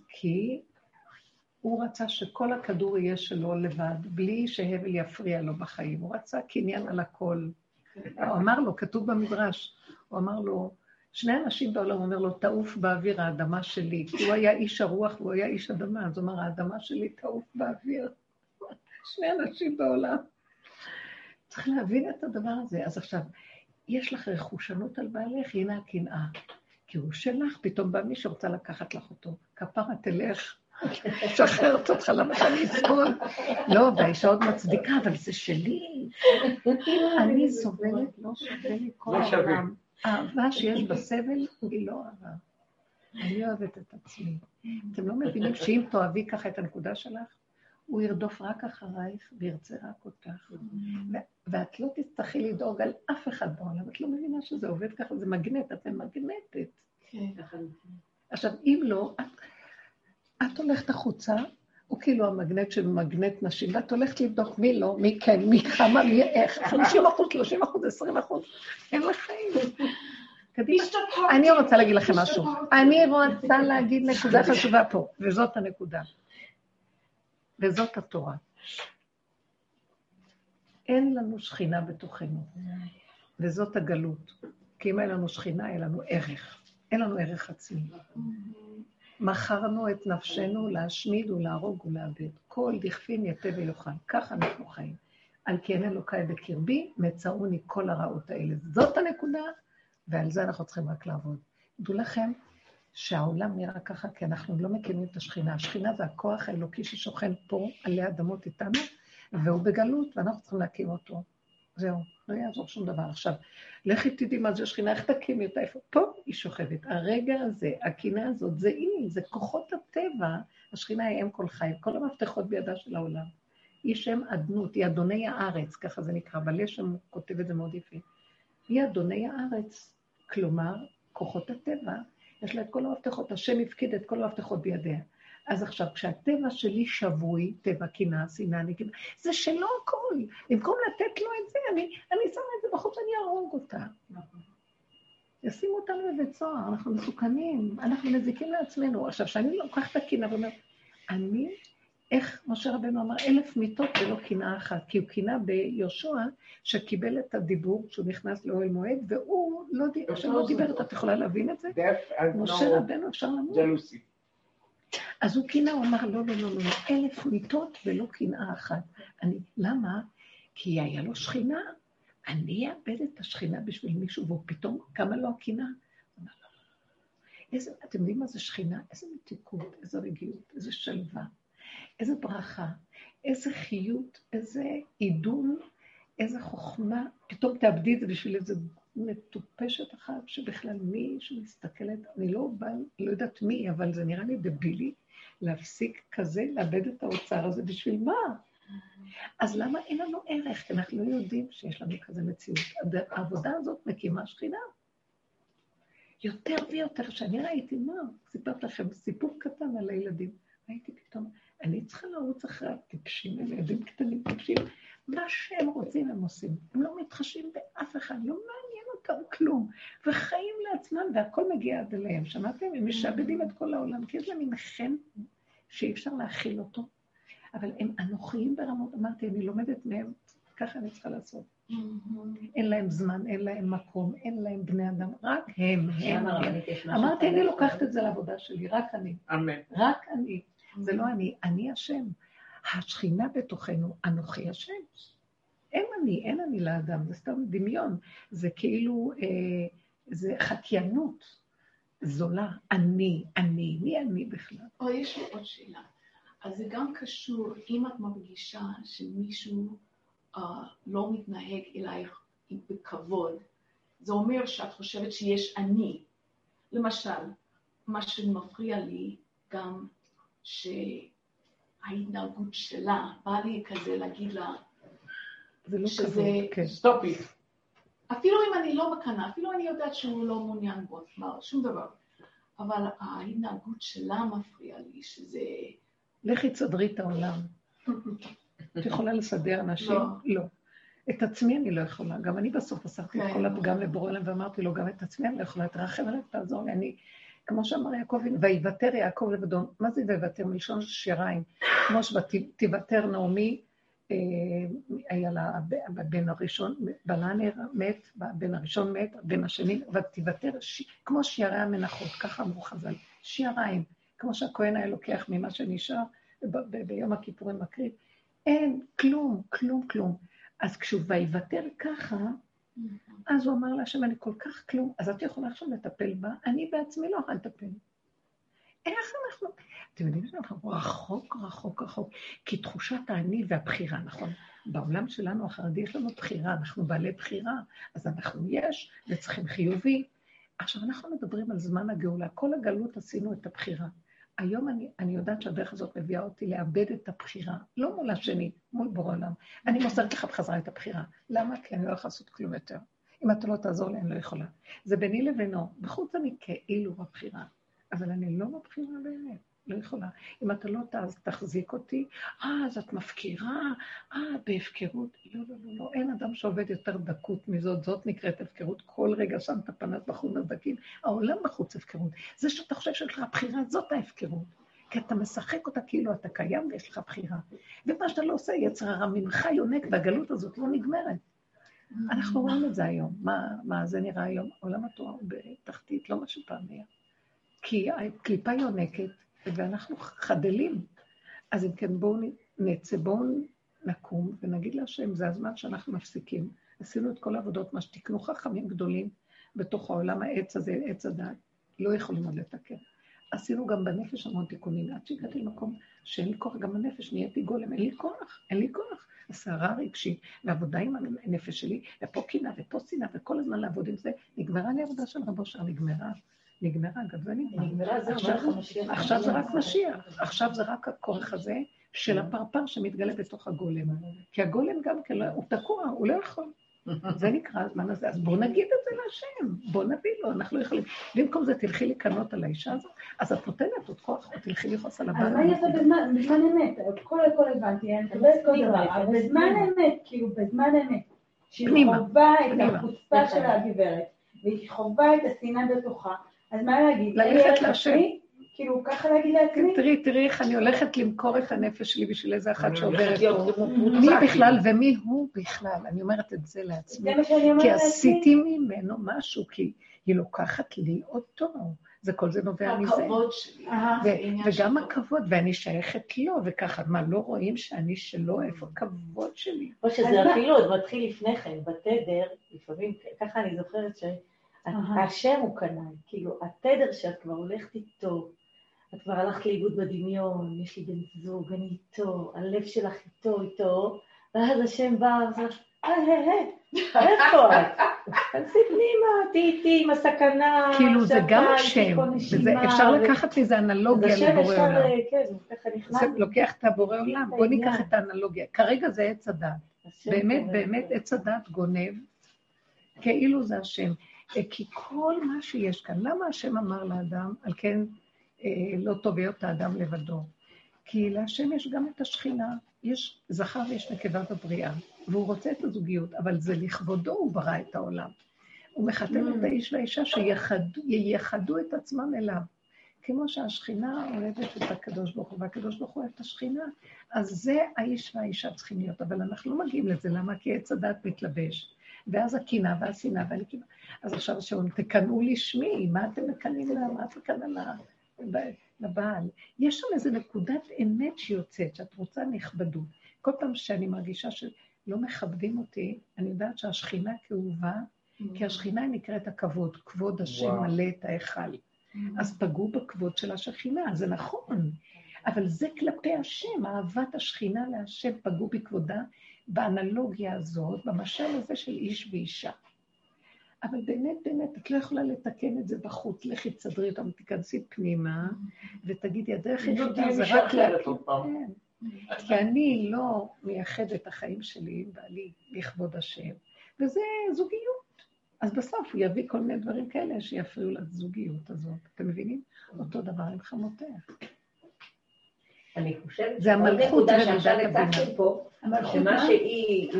[SPEAKER 1] כי הוא רצה שכל הכדור יהיה שלו לבד, בלי שהבל יפריע לו בחיים. הוא רצה קניין על הכל. הוא אמר לו, כתוב במדרש, הוא אמר לו, שני אנשים בעולם, הוא אומר לו, תעוף באוויר האדמה שלי. כי הוא היה איש הרוח והוא היה איש אדמה, אז הוא אמר, האדמה שלי תעוף באוויר. <laughs> שני אנשים בעולם. צריך להבין את הדבר הזה. אז עכשיו, יש לך רכושנות על בעלך, הנה הקנאה. כי הוא שלך, פתאום בא מי שרוצה לקחת לך אותו. כפרה תלך, <laughs> משחררת אותך, למה שאני אסבול? לא, והאישה עוד מצדיקה, אבל זה שלי. אני סובלת, לא שווה לי כל
[SPEAKER 3] לא.
[SPEAKER 1] העולם. האהבה שיש בסבל היא לא אהבה. אני אוהבת את עצמי. אתם לא מבינים שאם תאהבי ככה את הנקודה שלך, הוא ירדוף רק אחרייך וירצה רק אותך. ו- ואת לא תצטרכי לדאוג על אף אחד בעולם. את לא מבינה שזה עובד ככה, זה מגנט, את ממגנטת.
[SPEAKER 7] כן.
[SPEAKER 1] עכשיו, אם לא, את, את הולכת החוצה, הוא כאילו המגנט שמגנט נשים, ואת הולכת לבדוק מי לא, מי כן, מי כמה, מי איך, 50 אחוז, 30 אחוז, 20 אחוז, אין לך חיים. אני רוצה להגיד לכם משהו. אני רוצה להגיד נקודה חשובה פה, וזאת הנקודה. וזאת התורה. אין לנו שכינה בתוכנו, וזאת הגלות. כי אם אין לנו שכינה, אין לנו ערך. אין לנו ערך עצמי. מכרנו את נפשנו להשמיד ולהרוג ולאבד. כל דכפין יתה ויאכל. ככה אנחנו חיים. על כן אלוקיי בקרבי, מצאוני כל הרעות האלה. זאת הנקודה, ועל זה אנחנו צריכים רק לעבוד. דעו לכם שהעולם נראה ככה, כי אנחנו לא מקימים את השכינה. השכינה זה הכוח האלוקי ששוכן פה, עלי אדמות איתנו, והוא בגלות, ואנחנו צריכים להקים אותו. זהו, לא יעזור שום דבר. עכשיו, לכי תדעי מה זה שכינה, איך תקימי אותה, איפה? פה היא שוכבת. הרגע הזה, הקינה הזאת, זה היא, זה כוחות הטבע. השכינה היא אם כל חי, כל המפתחות בידה של העולם. היא שם אדנות, היא אדוני הארץ, ככה זה נקרא, בלשם כותב את זה מאוד יפה. היא אדוני הארץ, כלומר, כוחות הטבע, יש לה את כל המפתחות, השם הפקיד את כל המפתחות בידיה. אז עכשיו, כשהטבע שלי שבוי, טבע קנאה, שנאה, נקנה, זה שלו הכל. במקום לתת לו את זה, אני, אני שמה את זה בחוץ, אני אהרוג אותה. ישימו אותנו בבית סוהר, אנחנו מסוכנים, אנחנו מזיקים לעצמנו. עכשיו, כשאני לוקחת את הקנאה ואומרת, אני, איך משה רבנו אמר, אלף מיטות ולא קנאה אחת, כי הוא קנאה ביהושע, שקיבל את הדיבור כשהוא נכנס לאוהל מועד, והוא לא, לא דיבר, את יכולה להבין את זה? משה רבנו אפשר למות. אז הוא קינה, הוא אמר, לא, לא, לא, לא, לא, אלף מיטות ולא קנאה אחת. אני, למה? כי היה לו שכינה. אני אאבד את השכינה בשביל מישהו, והוא פתאום קמה לו הקנאה. לא, לא, לא. איזה, אתם יודעים מה זה שכינה? איזה מתיקות, איזה רגיעות, איזה שלווה, איזה ברכה, איזה חיות, איזה עידון, איזה חוכמה. פתאום תאבדי את זה בשביל איזה מטופשת אחת, שבכלל מי שמסתכלת, אני לא באה, לא יודעת מי, אבל זה נראה לי דבילי להפסיק כזה, לאבד את האוצר הזה, בשביל מה? אז למה אין לנו ערך? כי אנחנו לא יודעים שיש לנו כזה מציאות. העבודה הזאת מקימה שכינה. יותר ויותר, כשאני ראיתי, מה, סיפרתי לכם סיפור קטן על הילדים. ראיתי פתאום, אני צריכה לרוץ אחרי הטיפשים, אלה ילדים קטנים טיפשים. מה שהם רוצים הם עושים. הם לא מתחשבים באף אחד, לא מעניין אותם כלום, וחיים לעצמם, והכל מגיע עד אליהם. שמעתם? הם משעבדים את כל העולם, כי זה מין חן שאי אפשר להכיל אותו, אבל הם אנוכיים ברמות, אמרתי, אני לומדת מהם, ככה אני צריכה לעשות. אין להם זמן, אין להם מקום, אין להם בני אדם, רק הם, הם, הם. אמרתי, אני לוקחת את זה לעבודה שלי, רק אני.
[SPEAKER 3] אמן.
[SPEAKER 1] רק אני. זה לא אני, אני השם. השכינה בתוכנו, אנוכי השם. אין אני, אין אני לאדם, זה סתם דמיון. זה כאילו, אה, זה חקיינות זולה. אני, אני, מי אני בכלל?
[SPEAKER 7] או יש לי עוד שאלה. אז זה גם קשור, אם את מרגישה שמישהו uh, לא מתנהג אלייך בכבוד, זה אומר שאת חושבת שיש אני. למשל, מה שמפריע לי גם שההתנהגות שלה, בא לי כזה להגיד לה,
[SPEAKER 1] לא
[SPEAKER 7] שזה-
[SPEAKER 1] כבוד, כן.
[SPEAKER 3] סטופי.
[SPEAKER 7] אפילו אם אני לא מקנאה, אפילו אני יודעת שהוא לא מעוניין בו, כלומר, שום דבר. אבל ההתנהגות שלה מפריע לי, שזה...
[SPEAKER 1] לכי תסדרי את העולם. את יכולה לסדר אנשים?
[SPEAKER 7] לא.
[SPEAKER 1] לא. את עצמי אני לא יכולה. גם אני בסוף עשיתי את
[SPEAKER 7] כן.
[SPEAKER 1] כל הפגם לבורא עולם ואמרתי לו, גם את עצמי אני לא יכולה, תרחם עליי ותעזור לי. אני, כמו שאמר יעקב, ויוותר יעקב לבדו. מה זה ויוותר? מלשון שיריים. כמו שתיוותר נעמי, אה, היה לה הב- הבן הראשון, בעלה נהר- מת, הבן הראשון מת, הבן השני, ותיוותר, כמו שיערי המנחות, ככה אמרו חז"ל, שיעריים, כמו שהכהן היה לוקח ממה שנשאר, ביום הכיפורים מקריב, אין, כלום, כלום, כלום. אז כשהוא ויוותר ככה, אז הוא אמר להשם, אני כל כך כלום, אז את יכולה עכשיו לטפל בה? אני בעצמי לא יכולה לטפל. איך אנחנו... אתם יודעים שאנחנו רחוק, רחוק, רחוק, כי תחושת האני והבחירה, נכון? בעולם שלנו החרדי יש לנו בחירה, אנחנו בעלי בחירה, אז אנחנו יש וצריכים חיובי. עכשיו, אנחנו מדברים על זמן הגאולה. כל הגלות עשינו את הבחירה. היום אני, אני יודעת שהדרך הזאת מביאה אותי לאבד את הבחירה, לא מול השני, מול בורא עולם. אני מוסרת לך בחזרה את הבחירה. למה? כי אני לא יכולה לעשות כלום יותר. אם אתה לא תעזור לי, אני לא יכולה. זה ביני לבינו. בחוץ אני כאילו בבחירה, אבל אני לא בבחירה באמת. לא יכולה. אם אתה לא תעז, תחזיק אותי, אה, אז את מפקירה, אה, בהפקרות. לא, לא, לא, לא, אין אדם שעובד יותר דקות מזאת, זאת נקראת הפקרות. כל רגע שם את הפנס בחוץ נדקים. העולם בחוץ הפקרות. זה שאתה חושב שיש לך בחירה, זאת ההפקרות. כי אתה משחק אותה כאילו אתה קיים ויש לך בחירה. ומה שאתה לא עושה, יצר הרע ממך יונק, והגלות הזאת לא נגמרת. אנחנו רואים את זה היום. מה, מה זה נראה היום? עולם התורה הוא בתחתית, לא מה שפעם היה. כי הקליפה יונקת, ואנחנו חדלים. אז אם כן, בואו נצא, בואו נקום ונגיד להשם, זה הזמן שאנחנו מפסיקים. עשינו את כל העבודות, מה שתקנו חכמים גדולים בתוך העולם העץ הזה, עץ הדת, לא יכולים עוד לתקן. עשינו גם בנפש המון תיקונים, עד שהגעתי למקום שאין לי כוח, גם בנפש נהייתי גולם, אין לי כוח, אין לי כוח. הסערה הרגשית, ועבודה עם הנפש שלי, ופה קינה ופה שנאה, וכל הזמן לעבוד עם זה, נגמרה לי עבודה של רבו שר, נגמרה. נגמרה, גם זה נגמר.
[SPEAKER 2] נגמרה,
[SPEAKER 1] עכשיו- זה רק משיח, עכשיו זה רק הכוח הזה של הפרפר שמתגלה בתוך הגולם. כי הגולם גם כן, לא- הוא תקוע, הוא לא יכול. זה נקרא הזמן הזה. אז בואו נגיד את זה להשם, בואו נביא לו, אנחנו לא יכולים. במקום זה תלכי לקנות על האישה הזאת, אז את נותנת עוד כוח, או תלכי לכעוס על
[SPEAKER 4] אז
[SPEAKER 1] הבעל.
[SPEAKER 4] מה אני אעשה בזמן אמת? הכל הכל הבנתי, אני מקבלת כל דבר, אבל בזמן אמת, כאילו בזמן אמת, שהיא חווה את. החוצפה של הגברת, והיא חווה את השנאה בתוכה, אז מה להגיד?
[SPEAKER 1] ללכת להשם.
[SPEAKER 4] עצמי? כאילו ככה להגיד לעצמי?
[SPEAKER 1] תראי, תראי איך אני הולכת למכור את הנפש שלי בשביל איזה אחת שעוברת פה. מי
[SPEAKER 3] קבוצה,
[SPEAKER 1] בכלל ומי הוא בכלל? אני אומרת את זה לעצמי.
[SPEAKER 4] זה מה שאני אומרת
[SPEAKER 1] כי. עשיתי ממנו משהו, כי היא לוקחת לי אותו. זה כל זה נובע מזה.
[SPEAKER 7] הכבוד שלי.
[SPEAKER 1] וגם הכבוד, ואני שייכת לו, וככה, מה, לא רואים שאני שלו? איפה הכבוד שלי?
[SPEAKER 5] או שזה אפילו עוד מתחיל לפני כן, בתדר, לפעמים, ככה אני זוכרת
[SPEAKER 4] אהה.
[SPEAKER 5] שהשם הוא קנאי, כאילו, התדר שאת כבר הולכת איתו, את כבר הלכת לאיבוד בדמיון, יש לי בן זוג, אני איתו, הלב שלך איתו, איתו, ואז השם בא ועושה, היי, היי, היי, איפה את? <laughs> תכנסי פנימה, תהיי איתי עם הסכנה,
[SPEAKER 1] כאילו, זה גם השם, אפשר לקחת
[SPEAKER 5] אז
[SPEAKER 1] אנלוגיה לבורא עולם.
[SPEAKER 5] כן, ככה נכנס.
[SPEAKER 1] זה לוקח את הבורא עולם, בוא. ניקח את האנלוגיה. כרגע זה עץ הדת. באמת, באמת
[SPEAKER 5] לזה.
[SPEAKER 1] עץ הדת גונב, כאילו זה השם. אה, כי כל מה שיש כאן, למה השם אמר לאדם, על כן אה, לא טוב היות האדם לבדו? כי להשם יש גם את השכינה, יש זכר ויש נקבה בבריאה, והוא רוצה את הזוגיות, אבל זה לכבודו הוא ברא את העולם. הוא מחתן את האיש והאישה שייחדו את עצמם אליו. כמו שהשכינה אוהבת את הקדוש ברוך הוא, והקדוש ברוך הוא אוהב את השכינה, אז זה האיש והאישה צריכים להיות, אבל אנחנו לא מגיעים לזה, למה? כי עץ הדת מתלבש. ואז הקנאה והשנאה והנקימה. אז עכשיו שאומרים, תקנאו לשמי, מה אתם מקנאים לה? מה את מקנאה לבעל? יש שם איזו נקודת אמת שיוצאת, שאת רוצה נכבדות. כל פעם שאני מרגישה שלא מכבדים אותי, אני יודעת שהשכינה כאובה, כי השכינה נקראת הכבוד, כבוד השם מלא את ההיכל. אז פגעו בכבוד של השכינה, זה נכון. אבל זה כלפי השם, אהבת השכינה להשם פגעו בכבודה, באנלוגיה הזאת, במשל הזה של איש ואישה. אבל באמת, באמת, את לא יכולה לתקן את זה בחוץ. לכי תסדרי אותם, תיכנסי פנימה, ותגידי, הדרך היחידה זה רק להקים... כי אני לא מייחד את החיים שלי עם בעלי לכבוד השם, וזה זוגיות. אז בסוף הוא יביא כל מיני דברים כאלה שיפריעו לזוגיות הזאת. אתם מבינים? אותו דבר עם חמותיה.
[SPEAKER 2] אני חושבת
[SPEAKER 1] זה המלכות
[SPEAKER 2] ומידת הבינה. פה, שמה שהיא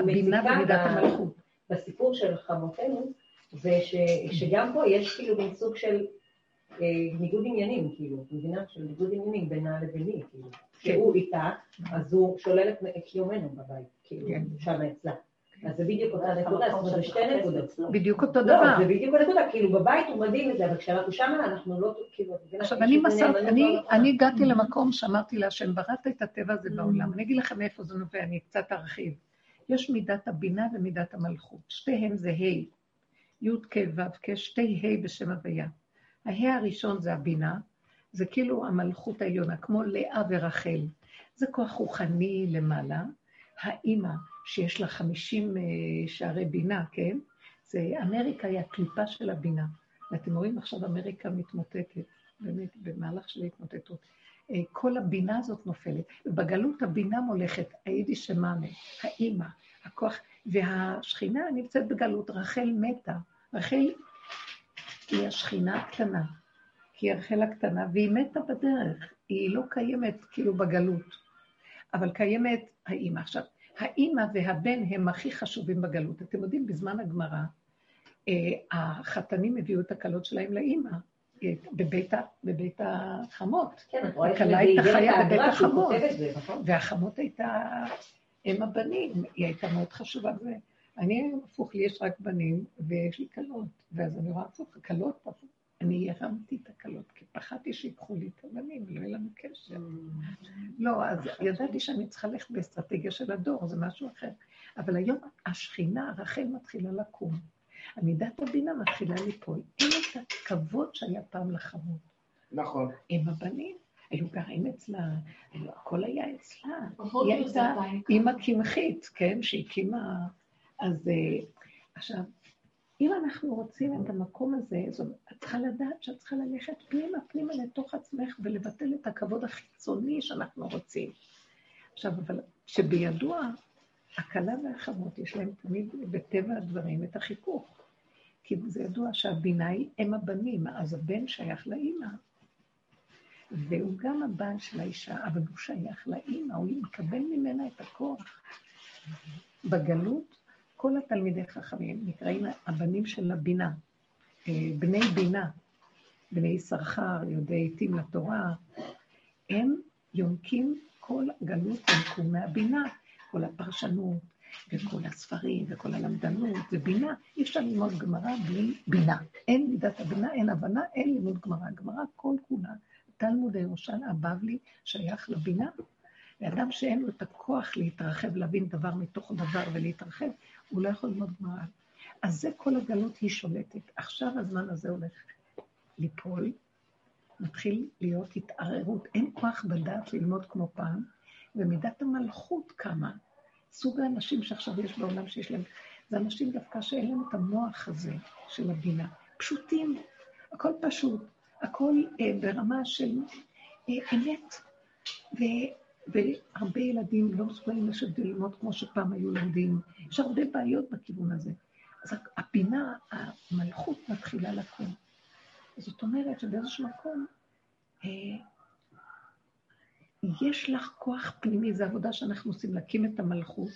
[SPEAKER 1] המלכות.
[SPEAKER 2] בסיפור של חמותינו, זה ש, שגם פה יש כאילו מין סוג של אה, ניגוד עניינים, כאילו, מבינה? של ניגוד עניינים בינה לביני, כאילו. כן. שהוא איתה, אז הוא שולל את קיומנו בבית, כאילו, כן. שם אצלה. אז זה בדיוק אותה נקודה, זאת אומרת, זה שתי נקודות.
[SPEAKER 1] בדיוק אותו דבר.
[SPEAKER 2] לא, זה בדיוק הנקודה, כאילו בבית הוא מדהים את זה, אבל כשאנחנו שמה, אנחנו לא, כאילו...
[SPEAKER 1] עכשיו, אני מסרת, אני הגעתי למקום שאמרתי להשם, בראת את הטבע הזה בעולם. אני אגיד לכם מאיפה זה נובע, אני קצת ארחיב. יש מידת הבינה ומידת המלכות, שתיהן זה ה', י' כ' ו' כ', שתי ה' בשם הוויה. הה' הראשון זה הבינה, זה כאילו המלכות העליונה, כמו לאה ורחל. זה כוח רוחני למעלה, האימא, שיש לה חמישים אה, שערי בינה, כן? זה, אמריקה היא הקליפה של הבינה. ואתם רואים עכשיו אמריקה מתמוטטת, באמת, במהלך של התמוטטות. אה, כל הבינה הזאת נופלת. ובגלות הבינה מולכת, היידיש שמאמה, האימא, הכוח, והשכינה נמצאת בגלות, רחל מתה. רחל היא השכינה הקטנה, כי היא רחל הקטנה, והיא מתה בדרך, היא לא קיימת כאילו בגלות, אבל קיימת האימא. עכשיו, האימא והבן הם הכי חשובים בגלות. אתם יודעים, בזמן הגמרא, אה, החתנים הביאו את הכלות שלהם לאימא. אה, בבית, בבית החמות.
[SPEAKER 2] כן,
[SPEAKER 1] הכלה הייתה חיה בבית החמות. נכון? והחמות הייתה אם הבנים, היא הייתה מאוד חשובה. אני, הפוך, לי יש רק בנים ויש לי כלות. ואז אני רואה הפוך, כלות, אני הרמתי את הכלות, כי פחדתי שיקחו לי את הבנים ולא יהיה לנו קשר. לא, אז ידעתי שאני צריכה ללכת באסטרטגיה של הדור, זה משהו אחר. אבל היום השכינה, רחל מתחילה לקום. עמידת הבינה מתחילה ליפול. אין את הכבוד שהיה פעם לחמות.
[SPEAKER 3] נכון.
[SPEAKER 1] עם הבנים, היו גרים אצלה, הכל היה אצלה. היא הייתה אימא קמחית, כן, שהקימה... אז אה, עכשיו, אם אנחנו רוצים את המקום הזה, זאת את צריכה לדעת שאת צריכה ללכת פנימה, פנימה לתוך עצמך ולבטל את הכבוד החיצוני שאנחנו רוצים. עכשיו, אבל שבידוע, הכלה והחמות יש להם תמיד בטבע הדברים את החיכוך. כי זה ידוע שהבינה היא אם הבנים, אז הבן שייך לאימא. והוא גם הבן של האישה, אבל הוא שייך לאימא, הוא מקבל ממנה את הכוח. בגלות כל התלמידי חכמים נקראים הבנים של הבינה, אה, בני בינה, בני יששכר, יודעי עתים לתורה, הם יונקים כל גלות ינקו מהבינה, כל הפרשנות וכל הספרים וכל הלמדנות ובינה. אי אפשר ללמוד גמרא בלי בינה. אין מידת הבינה, אין הבנה, אין לימוד גמרא. גמרא כל כולה, תלמוד הירושלם הבבלי שייך לבינה. ואדם שאין לו את הכוח להתרחב, להבין דבר מתוך דבר ולהתרחב, הוא לא יכול ללמוד גמרא. אז זה כל הגלות היא שולטת. עכשיו הזמן הזה הולך ליפול, מתחיל להיות התערערות. אין כוח בדעת ללמוד כמו פעם, ומידת המלכות קמה. סוג האנשים שעכשיו יש בעולם שיש להם, זה אנשים דווקא שאין להם את המוח הזה של הבינה. פשוטים, הכל פשוט, הכל אה, ברמה של אה, אמת. והרבה ילדים לא מסוגלים לשבת ללמוד כמו שפעם היו לומדים. יש הרבה בעיות בכיוון הזה. אז הפינה, המלכות מתחילה לקום. זאת אומרת שבאיזשהו מקום, אה, יש לך כוח פנימי, זו עבודה שאנחנו עושים, להקים את המלכות.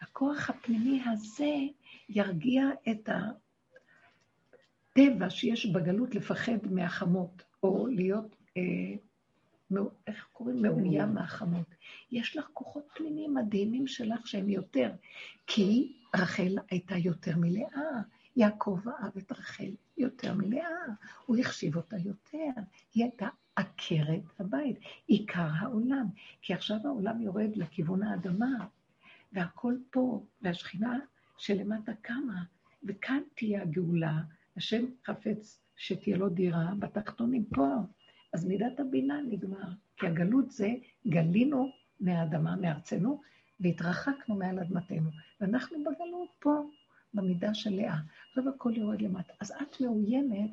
[SPEAKER 1] הכוח הפנימי הזה ירגיע את טבע שיש בגלות לפחד מהחמות, או להיות, אה, איך קוראים? מאוים מהחמות. יש לך כוחות פנימיים מדהימים שלך שהם יותר, כי רחל הייתה יותר מלאה. יעקב אהב את רחל יותר מלאה, הוא החשיב אותה יותר. היא הייתה עקרת הבית, עיקר העולם. כי עכשיו העולם יורד לכיוון האדמה, והכל פה, והשכינה שלמטה קמה, וכאן תהיה הגאולה. השם חפץ שתהיה לו דירה בתחתונים פה. אז מידת הבינה נגמר. כי הגלות זה גלינו מהאדמה, מארצנו, והתרחקנו מעל אדמתנו. ואנחנו בגלות פה, במידה של לאה. עכשיו הכל יורד למטה. אז את מאוימת,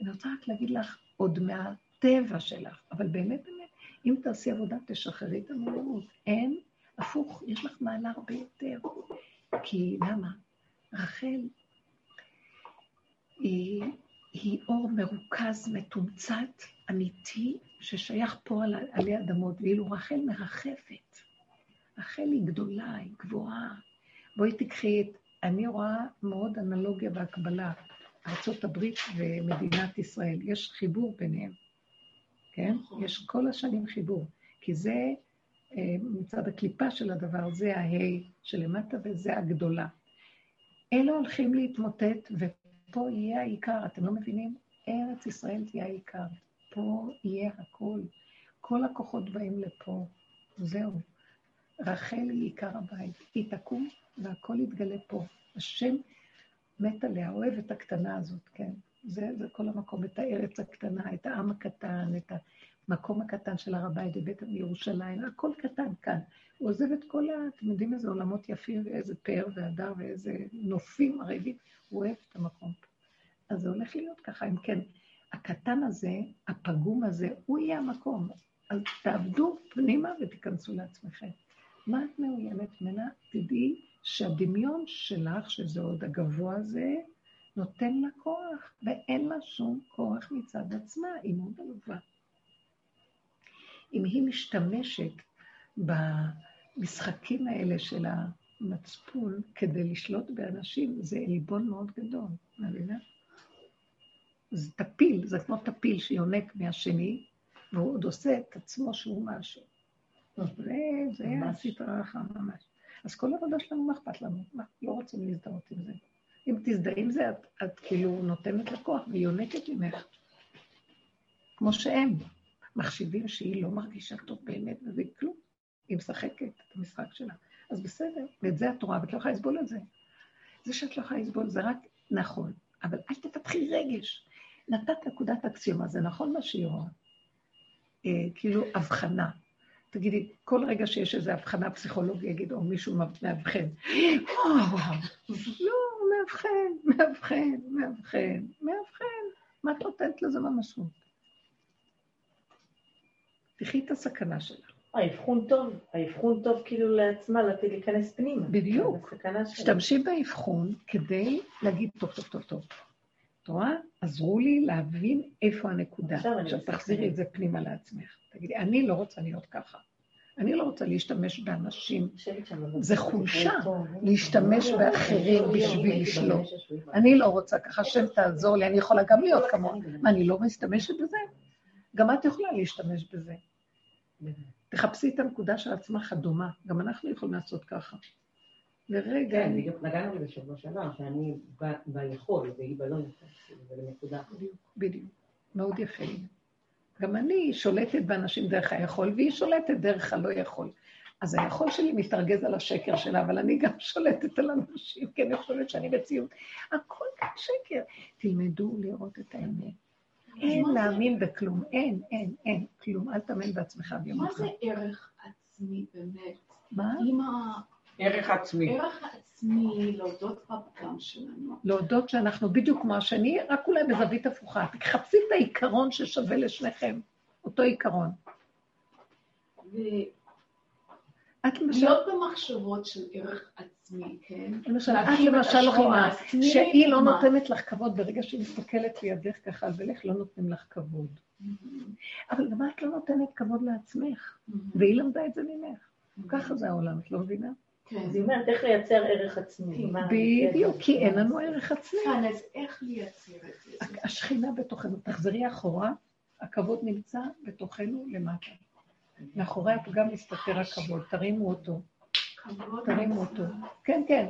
[SPEAKER 1] אני רוצה רק להגיד לך עוד מהטבע שלך, אבל באמת באמת, אם תעשי עבודה, תשחררי את המלאות. אין, הפוך, יש לך מעלה הרבה יותר. כי למה? רחל היא, היא אור מרוכז, מתומצת, אמיתי, ששייך פה על, עלי אדמות, ואילו רחל מרחפת. רחל היא גדולה, היא גבוהה. בואי תקחי את, אני רואה מאוד אנלוגיה והקבלה, ארה"ב ומדינת ישראל, יש חיבור ביניהם, כן? יש כל השנים חיבור, כי זה אה, מצד הקליפה של הדבר, זה ההי שלמטה וזה הגדולה. אלה הולכים להתמוטט, ופה יהיה העיקר, אתם לא מבינים? ארץ ישראל תהיה העיקר. פה יהיה הכל. כל הכוחות באים לפה. זהו. רחל היא עיקר הבית. היא תקום והכל יתגלה פה. השם מת עליה, אוהב את הקטנה הזאת, כן. זה, זה כל המקום, את הארץ הקטנה, את העם הקטן, את המקום הקטן של הר הבית בבית ירושלים, הכל קטן כאן. הוא עוזב את כל ה... אתם יודעים איזה עולמות יפים ואיזה פאר והדר ואיזה נופים ערבים, הוא אוהב את המקום פה. אז זה הולך להיות ככה, אם כן, הקטן הזה, הפגום הזה, הוא יהיה המקום. אז תעבדו פנימה ותיכנסו לעצמכם. מה את מאוימת ממנה? תדעי שהדמיון שלך, שזה עוד הגבוה הזה, נותן לה כוח, ואין לה שום כוח מצד עצמה, היא מאוד עלובה. אם היא משתמשת במשחקים האלה של המצפון כדי לשלוט באנשים, זה עלבון מאוד גדול, מבינה? זה טפיל, זה כמו טפיל שיונק מהשני, והוא עוד עושה את עצמו שהוא משהו. זה, זה הסדרה החמה ממש. אז כל העבודה שלנו, מה אכפת לנו? מה, לא רוצים להזדהות עם זה. אם תזדהי עם זה, את, את כאילו נותנת לכוח והיא יונקת ממך. כמו שהם מחשיבים שהיא לא מרגישה טוב באמת, וזה כלום. היא משחקת את המשחק שלה. אז בסדר, ואת זה את רואה, ואת לא יכולה לסבול את זה. זה שאת לא יכולה לסבול זה רק נכון, אבל אל תפתחי רגש. נתת נקודת אקסיומה, זה נכון מה שהיא רואה. אה, כאילו הבחנה. תגידי, כל רגע שיש איזו הבחנה פסיכולוגית, יגיד, או מישהו מאבחן, וואו, לא, מאבחן, מאבחן, מאבחן, מאבחן. מה את נותנת לזה ממשות? תחי את הסכנה שלך.
[SPEAKER 5] האבחון טוב, האבחון טוב כאילו לעצמה, לתת להיכנס פנימה.
[SPEAKER 1] בדיוק.
[SPEAKER 5] שלה.
[SPEAKER 1] תשתמשי באבחון כדי להגיד טוב, טוב, טוב, טוב. את רואה? עזרו לי להבין איפה הנקודה.
[SPEAKER 5] עכשיו אני.
[SPEAKER 1] תחזירי את זה פנימה לעצמך. תגידי, אני לא רוצה להיות ככה. אני לא רוצה להשתמש באנשים. זה חולשה, להשתמש באחרים בשביל לשלוט. אני לא רוצה ככה, השם תעזור לי, אני יכולה גם להיות כמוה. מה, אני לא משתמשת בזה? גם את יכולה להשתמש בזה. תחפשי את הנקודה של עצמך הדומה, גם אנחנו יכולים לעשות ככה. לרגע,
[SPEAKER 2] כן. בדיוק נגענו בזה שבוע שעבר, שאני ביכול והיא בלא יכול, כאילו, זה בנקודה.
[SPEAKER 1] בדיוק. מאוד יפה. גם אני שולטת באנשים דרך היכול, והיא שולטת דרך הלא יכול. אז היכול שלי מתרגז על השקר שלה, אבל אני גם <laughs> שולטת על אנשים, כי אני חושבת שאני מציאות. הכל כאן שקר. תלמדו לראות את האמת. אין להאמין בכלום, אין, אין, אין, כלום. אל תאמין בעצמך ביום
[SPEAKER 7] מה
[SPEAKER 1] אחד.
[SPEAKER 7] זה ערך עצמי באמת?
[SPEAKER 1] מה?
[SPEAKER 3] ערך עצמי.
[SPEAKER 7] הערך העצמי להודות בפגם שלנו.
[SPEAKER 1] להודות שאנחנו בדיוק כמו השני, רק אולי בזווית הפוכה. תחפשי את העיקרון ששווה לשניכם, אותו עיקרון.
[SPEAKER 7] ולהיות
[SPEAKER 1] את למשל,
[SPEAKER 7] במחשבות של ערך עצמי, כן?
[SPEAKER 1] למשל, את למשל
[SPEAKER 7] העצמי,
[SPEAKER 1] שהיא לא? נותנת לך כבוד, ברגע שהיא מסתכלת לידך ככה על ולך, לא נותנים לך כבוד. אבל גם את לא נותנת כבוד לעצמך, והיא למדה את זה ממך. ככה זה העולם, את לא מבינה?
[SPEAKER 7] כן.
[SPEAKER 5] אז היא אומרת, איך לייצר ערך עצמי. מה-
[SPEAKER 1] בדיוק, כי אין לנו ערך עצמי.
[SPEAKER 7] כאן, אז איך לייצר את זה?
[SPEAKER 1] השכינה בתוכנו, תחזרי אחורה, הכבוד נמצא בתוכנו למטה. מאחורי הפגם מסתתר הכבוד, תרימו אותו, תרימו אותו. כן, כן,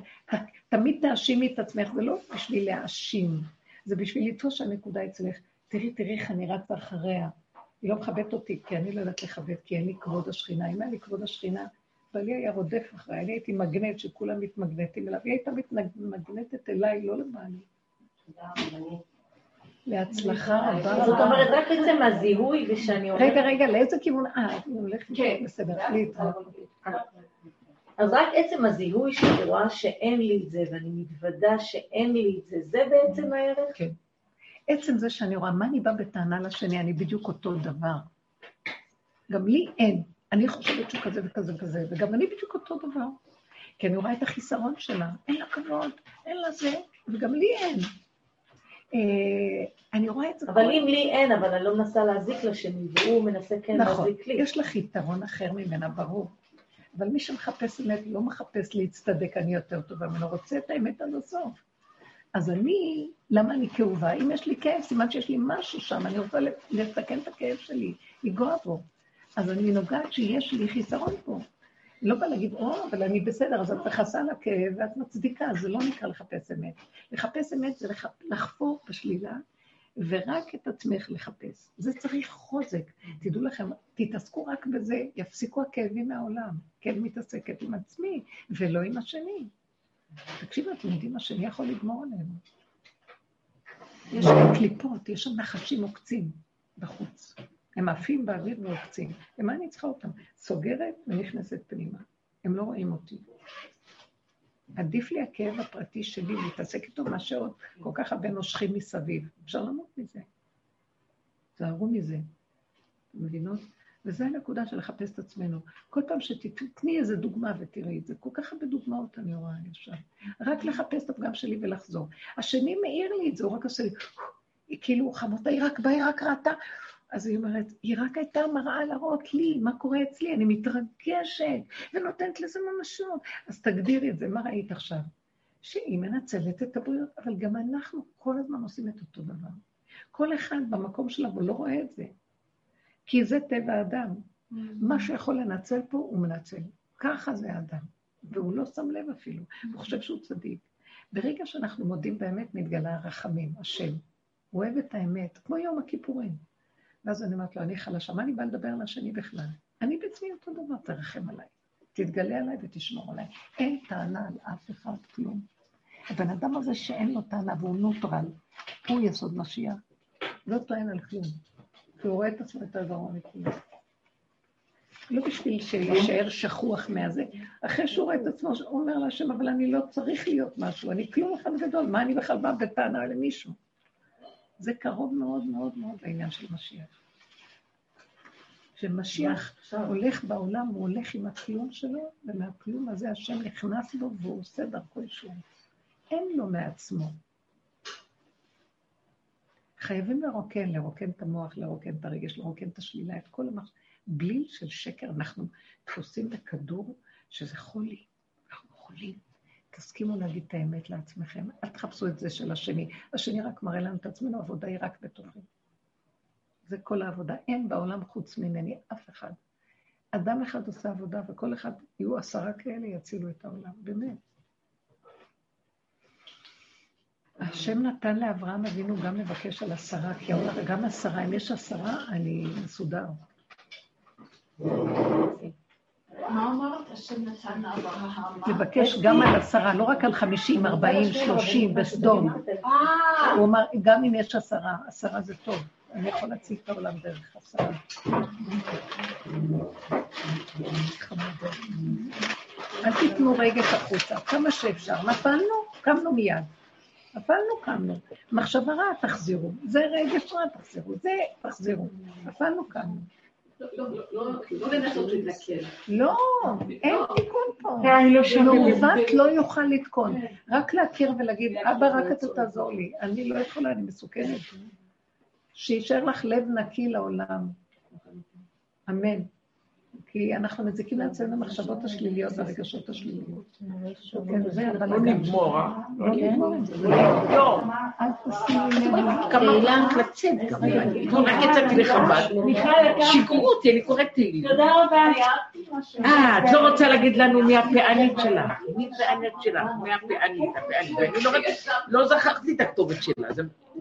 [SPEAKER 1] תמיד תאשימי את עצמך, זה לא בשביל להאשים, זה בשביל לתפוס שהנקודה אצלך. תראי, תראי איך אני רצה אחריה. היא לא מכבדת אותי, כי אני לא יודעת לכבד, כי אין לי כבוד השכינה. אם היה לי כבוד השכינה, בעלי היה רודף אחריי, אני הייתי מגנט שכולם מתמגנטים אליו, היא הייתה מתמגנטת אליי, לא לבעלי. להצלחה רבה.
[SPEAKER 5] זאת אומרת, רק עצם הזיהוי ושאני אומרת...
[SPEAKER 1] רגע, רגע, לאיזה כיוון? אה, אני הולכת...
[SPEAKER 7] כן.
[SPEAKER 1] בסדר, להתראות.
[SPEAKER 5] אז רק עצם הזיהוי שאני רואה שאין לי את זה, ואני מתוודה שאין לי את זה, זה בעצם הערך?
[SPEAKER 1] כן. עצם זה שאני רואה מה אני באה בטענה לשני, אני בדיוק אותו דבר. גם לי אין. אני חושבת שהוא כזה וכזה וכזה, וגם אני בדיוק אותו דבר. כי אני רואה את החיסרון שלה, אין לה כבוד, אין לה זה, וגם לי אין. אה, אני רואה את זה
[SPEAKER 5] אבל אם לי אין, אבל אני לא מנסה להזיק לשני, והוא מנסה כן
[SPEAKER 1] נכון,
[SPEAKER 5] להזיק לי.
[SPEAKER 1] יש לך יתרון אחר ממנה, ברור. אבל מי שמחפש אמת לא מחפש להצטדק, אני יותר טובה ממנו, רוצה את האמת עד הסוף. אז אני, למה אני כאובה? אם יש לי כאב, סימן שיש לי משהו שם, אני רוצה לסכן את הכאב שלי, לנגוע בו. אז אני נוגעת שיש לי חיסרון פה. לא בא להגיד, או, אבל אני בסדר, אז את מכסה על הכאב ואת מצדיקה, זה לא נקרא לחפש אמת. לחפש אמת זה לח... לחפור בשלילה, ורק את עצמך לחפש. זה צריך חוזק. תדעו לכם, תתעסקו רק בזה, יפסיקו הכאבים מהעולם. כן מתעסקת עם עצמי, ולא עם השני. תקשיבו, אתם יודעים, השני יכול לגמור עלינו. יש קליפות, יש שם נחשים עוקצים בחוץ. הם עפים באוויר ועוקצים. למה אני צריכה אותם? סוגרת ונכנסת פנימה. הם לא רואים אותי. עדיף לי הכאב הפרטי שלי להתעסק איתו מאשר עוד כל כך הרבה נושכים מסביב. אפשר למות מזה. תזהרו מזה. אתם מבינות? וזו הנקודה של לחפש את עצמנו. כל פעם שתתני איזה דוגמה ותראי את זה, כל כך הרבה דוגמאות אני רואה ישר. רק לחפש את הפגם שלי ולחזור. השני מעיר לי את זה, הוא רק עושה לי, כאילו, חמותה, היא רק באה, היא רק ראתה. אז היא אומרת, היא רק הייתה מראה להראות לי מה קורה אצלי, אני מתרגשת ונותנת לזה ממשות. אז תגדירי את זה, מה ראית עכשיו? שהיא מנצלת את הבריאות, אבל גם אנחנו כל הזמן עושים את אותו דבר. כל אחד במקום שלו, הוא לא רואה את זה. כי זה טבע האדם. מה שיכול לנצל פה, הוא מנצל. ככה זה האדם. והוא לא שם לב אפילו, הוא חושב שהוא צדיק. ברגע שאנחנו מודים באמת, מתגלה הרחמים, השם. הוא אוהב את האמת, כמו יום הכיפורים. ואז אני אומרת לו, אני חלשה, מה אני באה לדבר על השני בכלל? אני בעצמי אותו דבר, תרחם עליי. תתגלה עליי ותשמור עליי. אין טענה על אף אחד, כלום. הבן אדם הזה שאין לו טענה והוא נוטרל, הוא יסוד משיח, לא טוען על כלום. כי הוא רואה את עצמו יותר גרוע מכולם. לא בשביל שיישאר שכוח מהזה. אחרי שהוא רואה את עצמו, הוא אומר להשם, אבל אני לא צריך להיות משהו, אני כלום אחד גדול, מה אני בכלל באה בטענה למישהו? זה קרוב מאוד מאוד מאוד לעניין של משיח. כשמשיח הולך בעולם, הוא הולך עם הכלום שלו, ומהכלום הזה השם נכנס בו והוא עושה דרכו ישור. אין לו מעצמו. חייבים לרוקן, לרוקן את המוח, לרוקן את הרגש, לרוקן את השלילה, את כל המח... בליל של שקר. אנחנו תפוסים בכדור שזה חולי. אנחנו חולים. תסכימו להגיד את האמת לעצמכם, אל תחפשו את זה של השני. השני רק מראה לנו את עצמנו, העבודה היא רק בתוכי. זה כל העבודה. אין בעולם חוץ ממני אף אחד. אדם אחד עושה עבודה, וכל אחד, יהיו עשרה כאלה, יצילו את העולם, באמת. השם נתן לאברהם אבינו גם לבקש על עשרה, כי אומר, גם עשרה, אם יש עשרה, אני מסודר.
[SPEAKER 7] מה אמרת? השם נתן לאברהם?
[SPEAKER 1] לבקש גם על עשרה, לא רק על חמישים, ארבעים, שלושים, בסדום.
[SPEAKER 7] אה,
[SPEAKER 1] הוא אמר, גם אם יש עשרה, עשרה זה טוב. אני יכול להציג את העולם דרך עשרה. אל תיתנו רגש החוצה, כמה שאפשר. נפלנו, קמנו מיד. נפלנו, קמנו. מחשבה רעה, תחזירו. זה רגש רע, תחזירו. זה, תחזירו. נפלנו, קמנו.
[SPEAKER 7] לא, לא, לא, לא לנסות לתקן.
[SPEAKER 1] לא, אין תיקון פה.
[SPEAKER 3] לא.
[SPEAKER 1] מעוות לא יוכל לתקון. רק להכיר ולהגיד, אבא, רק אתה תעזור לי. אני לא יכולה, אני מסוכנת. שישאר לך לב נקי לעולם. אמן. כי אנחנו מזיקים לעצמנו המחשבות השליליות והרגשות השליליות. כן,
[SPEAKER 3] לא. נגמור, אה?
[SPEAKER 1] לא נגמור.
[SPEAKER 3] לא.
[SPEAKER 1] אל תשימי לב.
[SPEAKER 3] כמה לצאת כרגע. אתמול רק יצאתי לחב"ד, שיקרו אותי, אני קוראת תהילים.
[SPEAKER 4] תודה רבה, אני אהבתי משהו.
[SPEAKER 3] אה, את לא רוצה להגיד לנו מי הפענית שלך? מי הפענית שלך? מי הפענית? הפענית. ואני לא לא זכרתי את הכתובת שלה.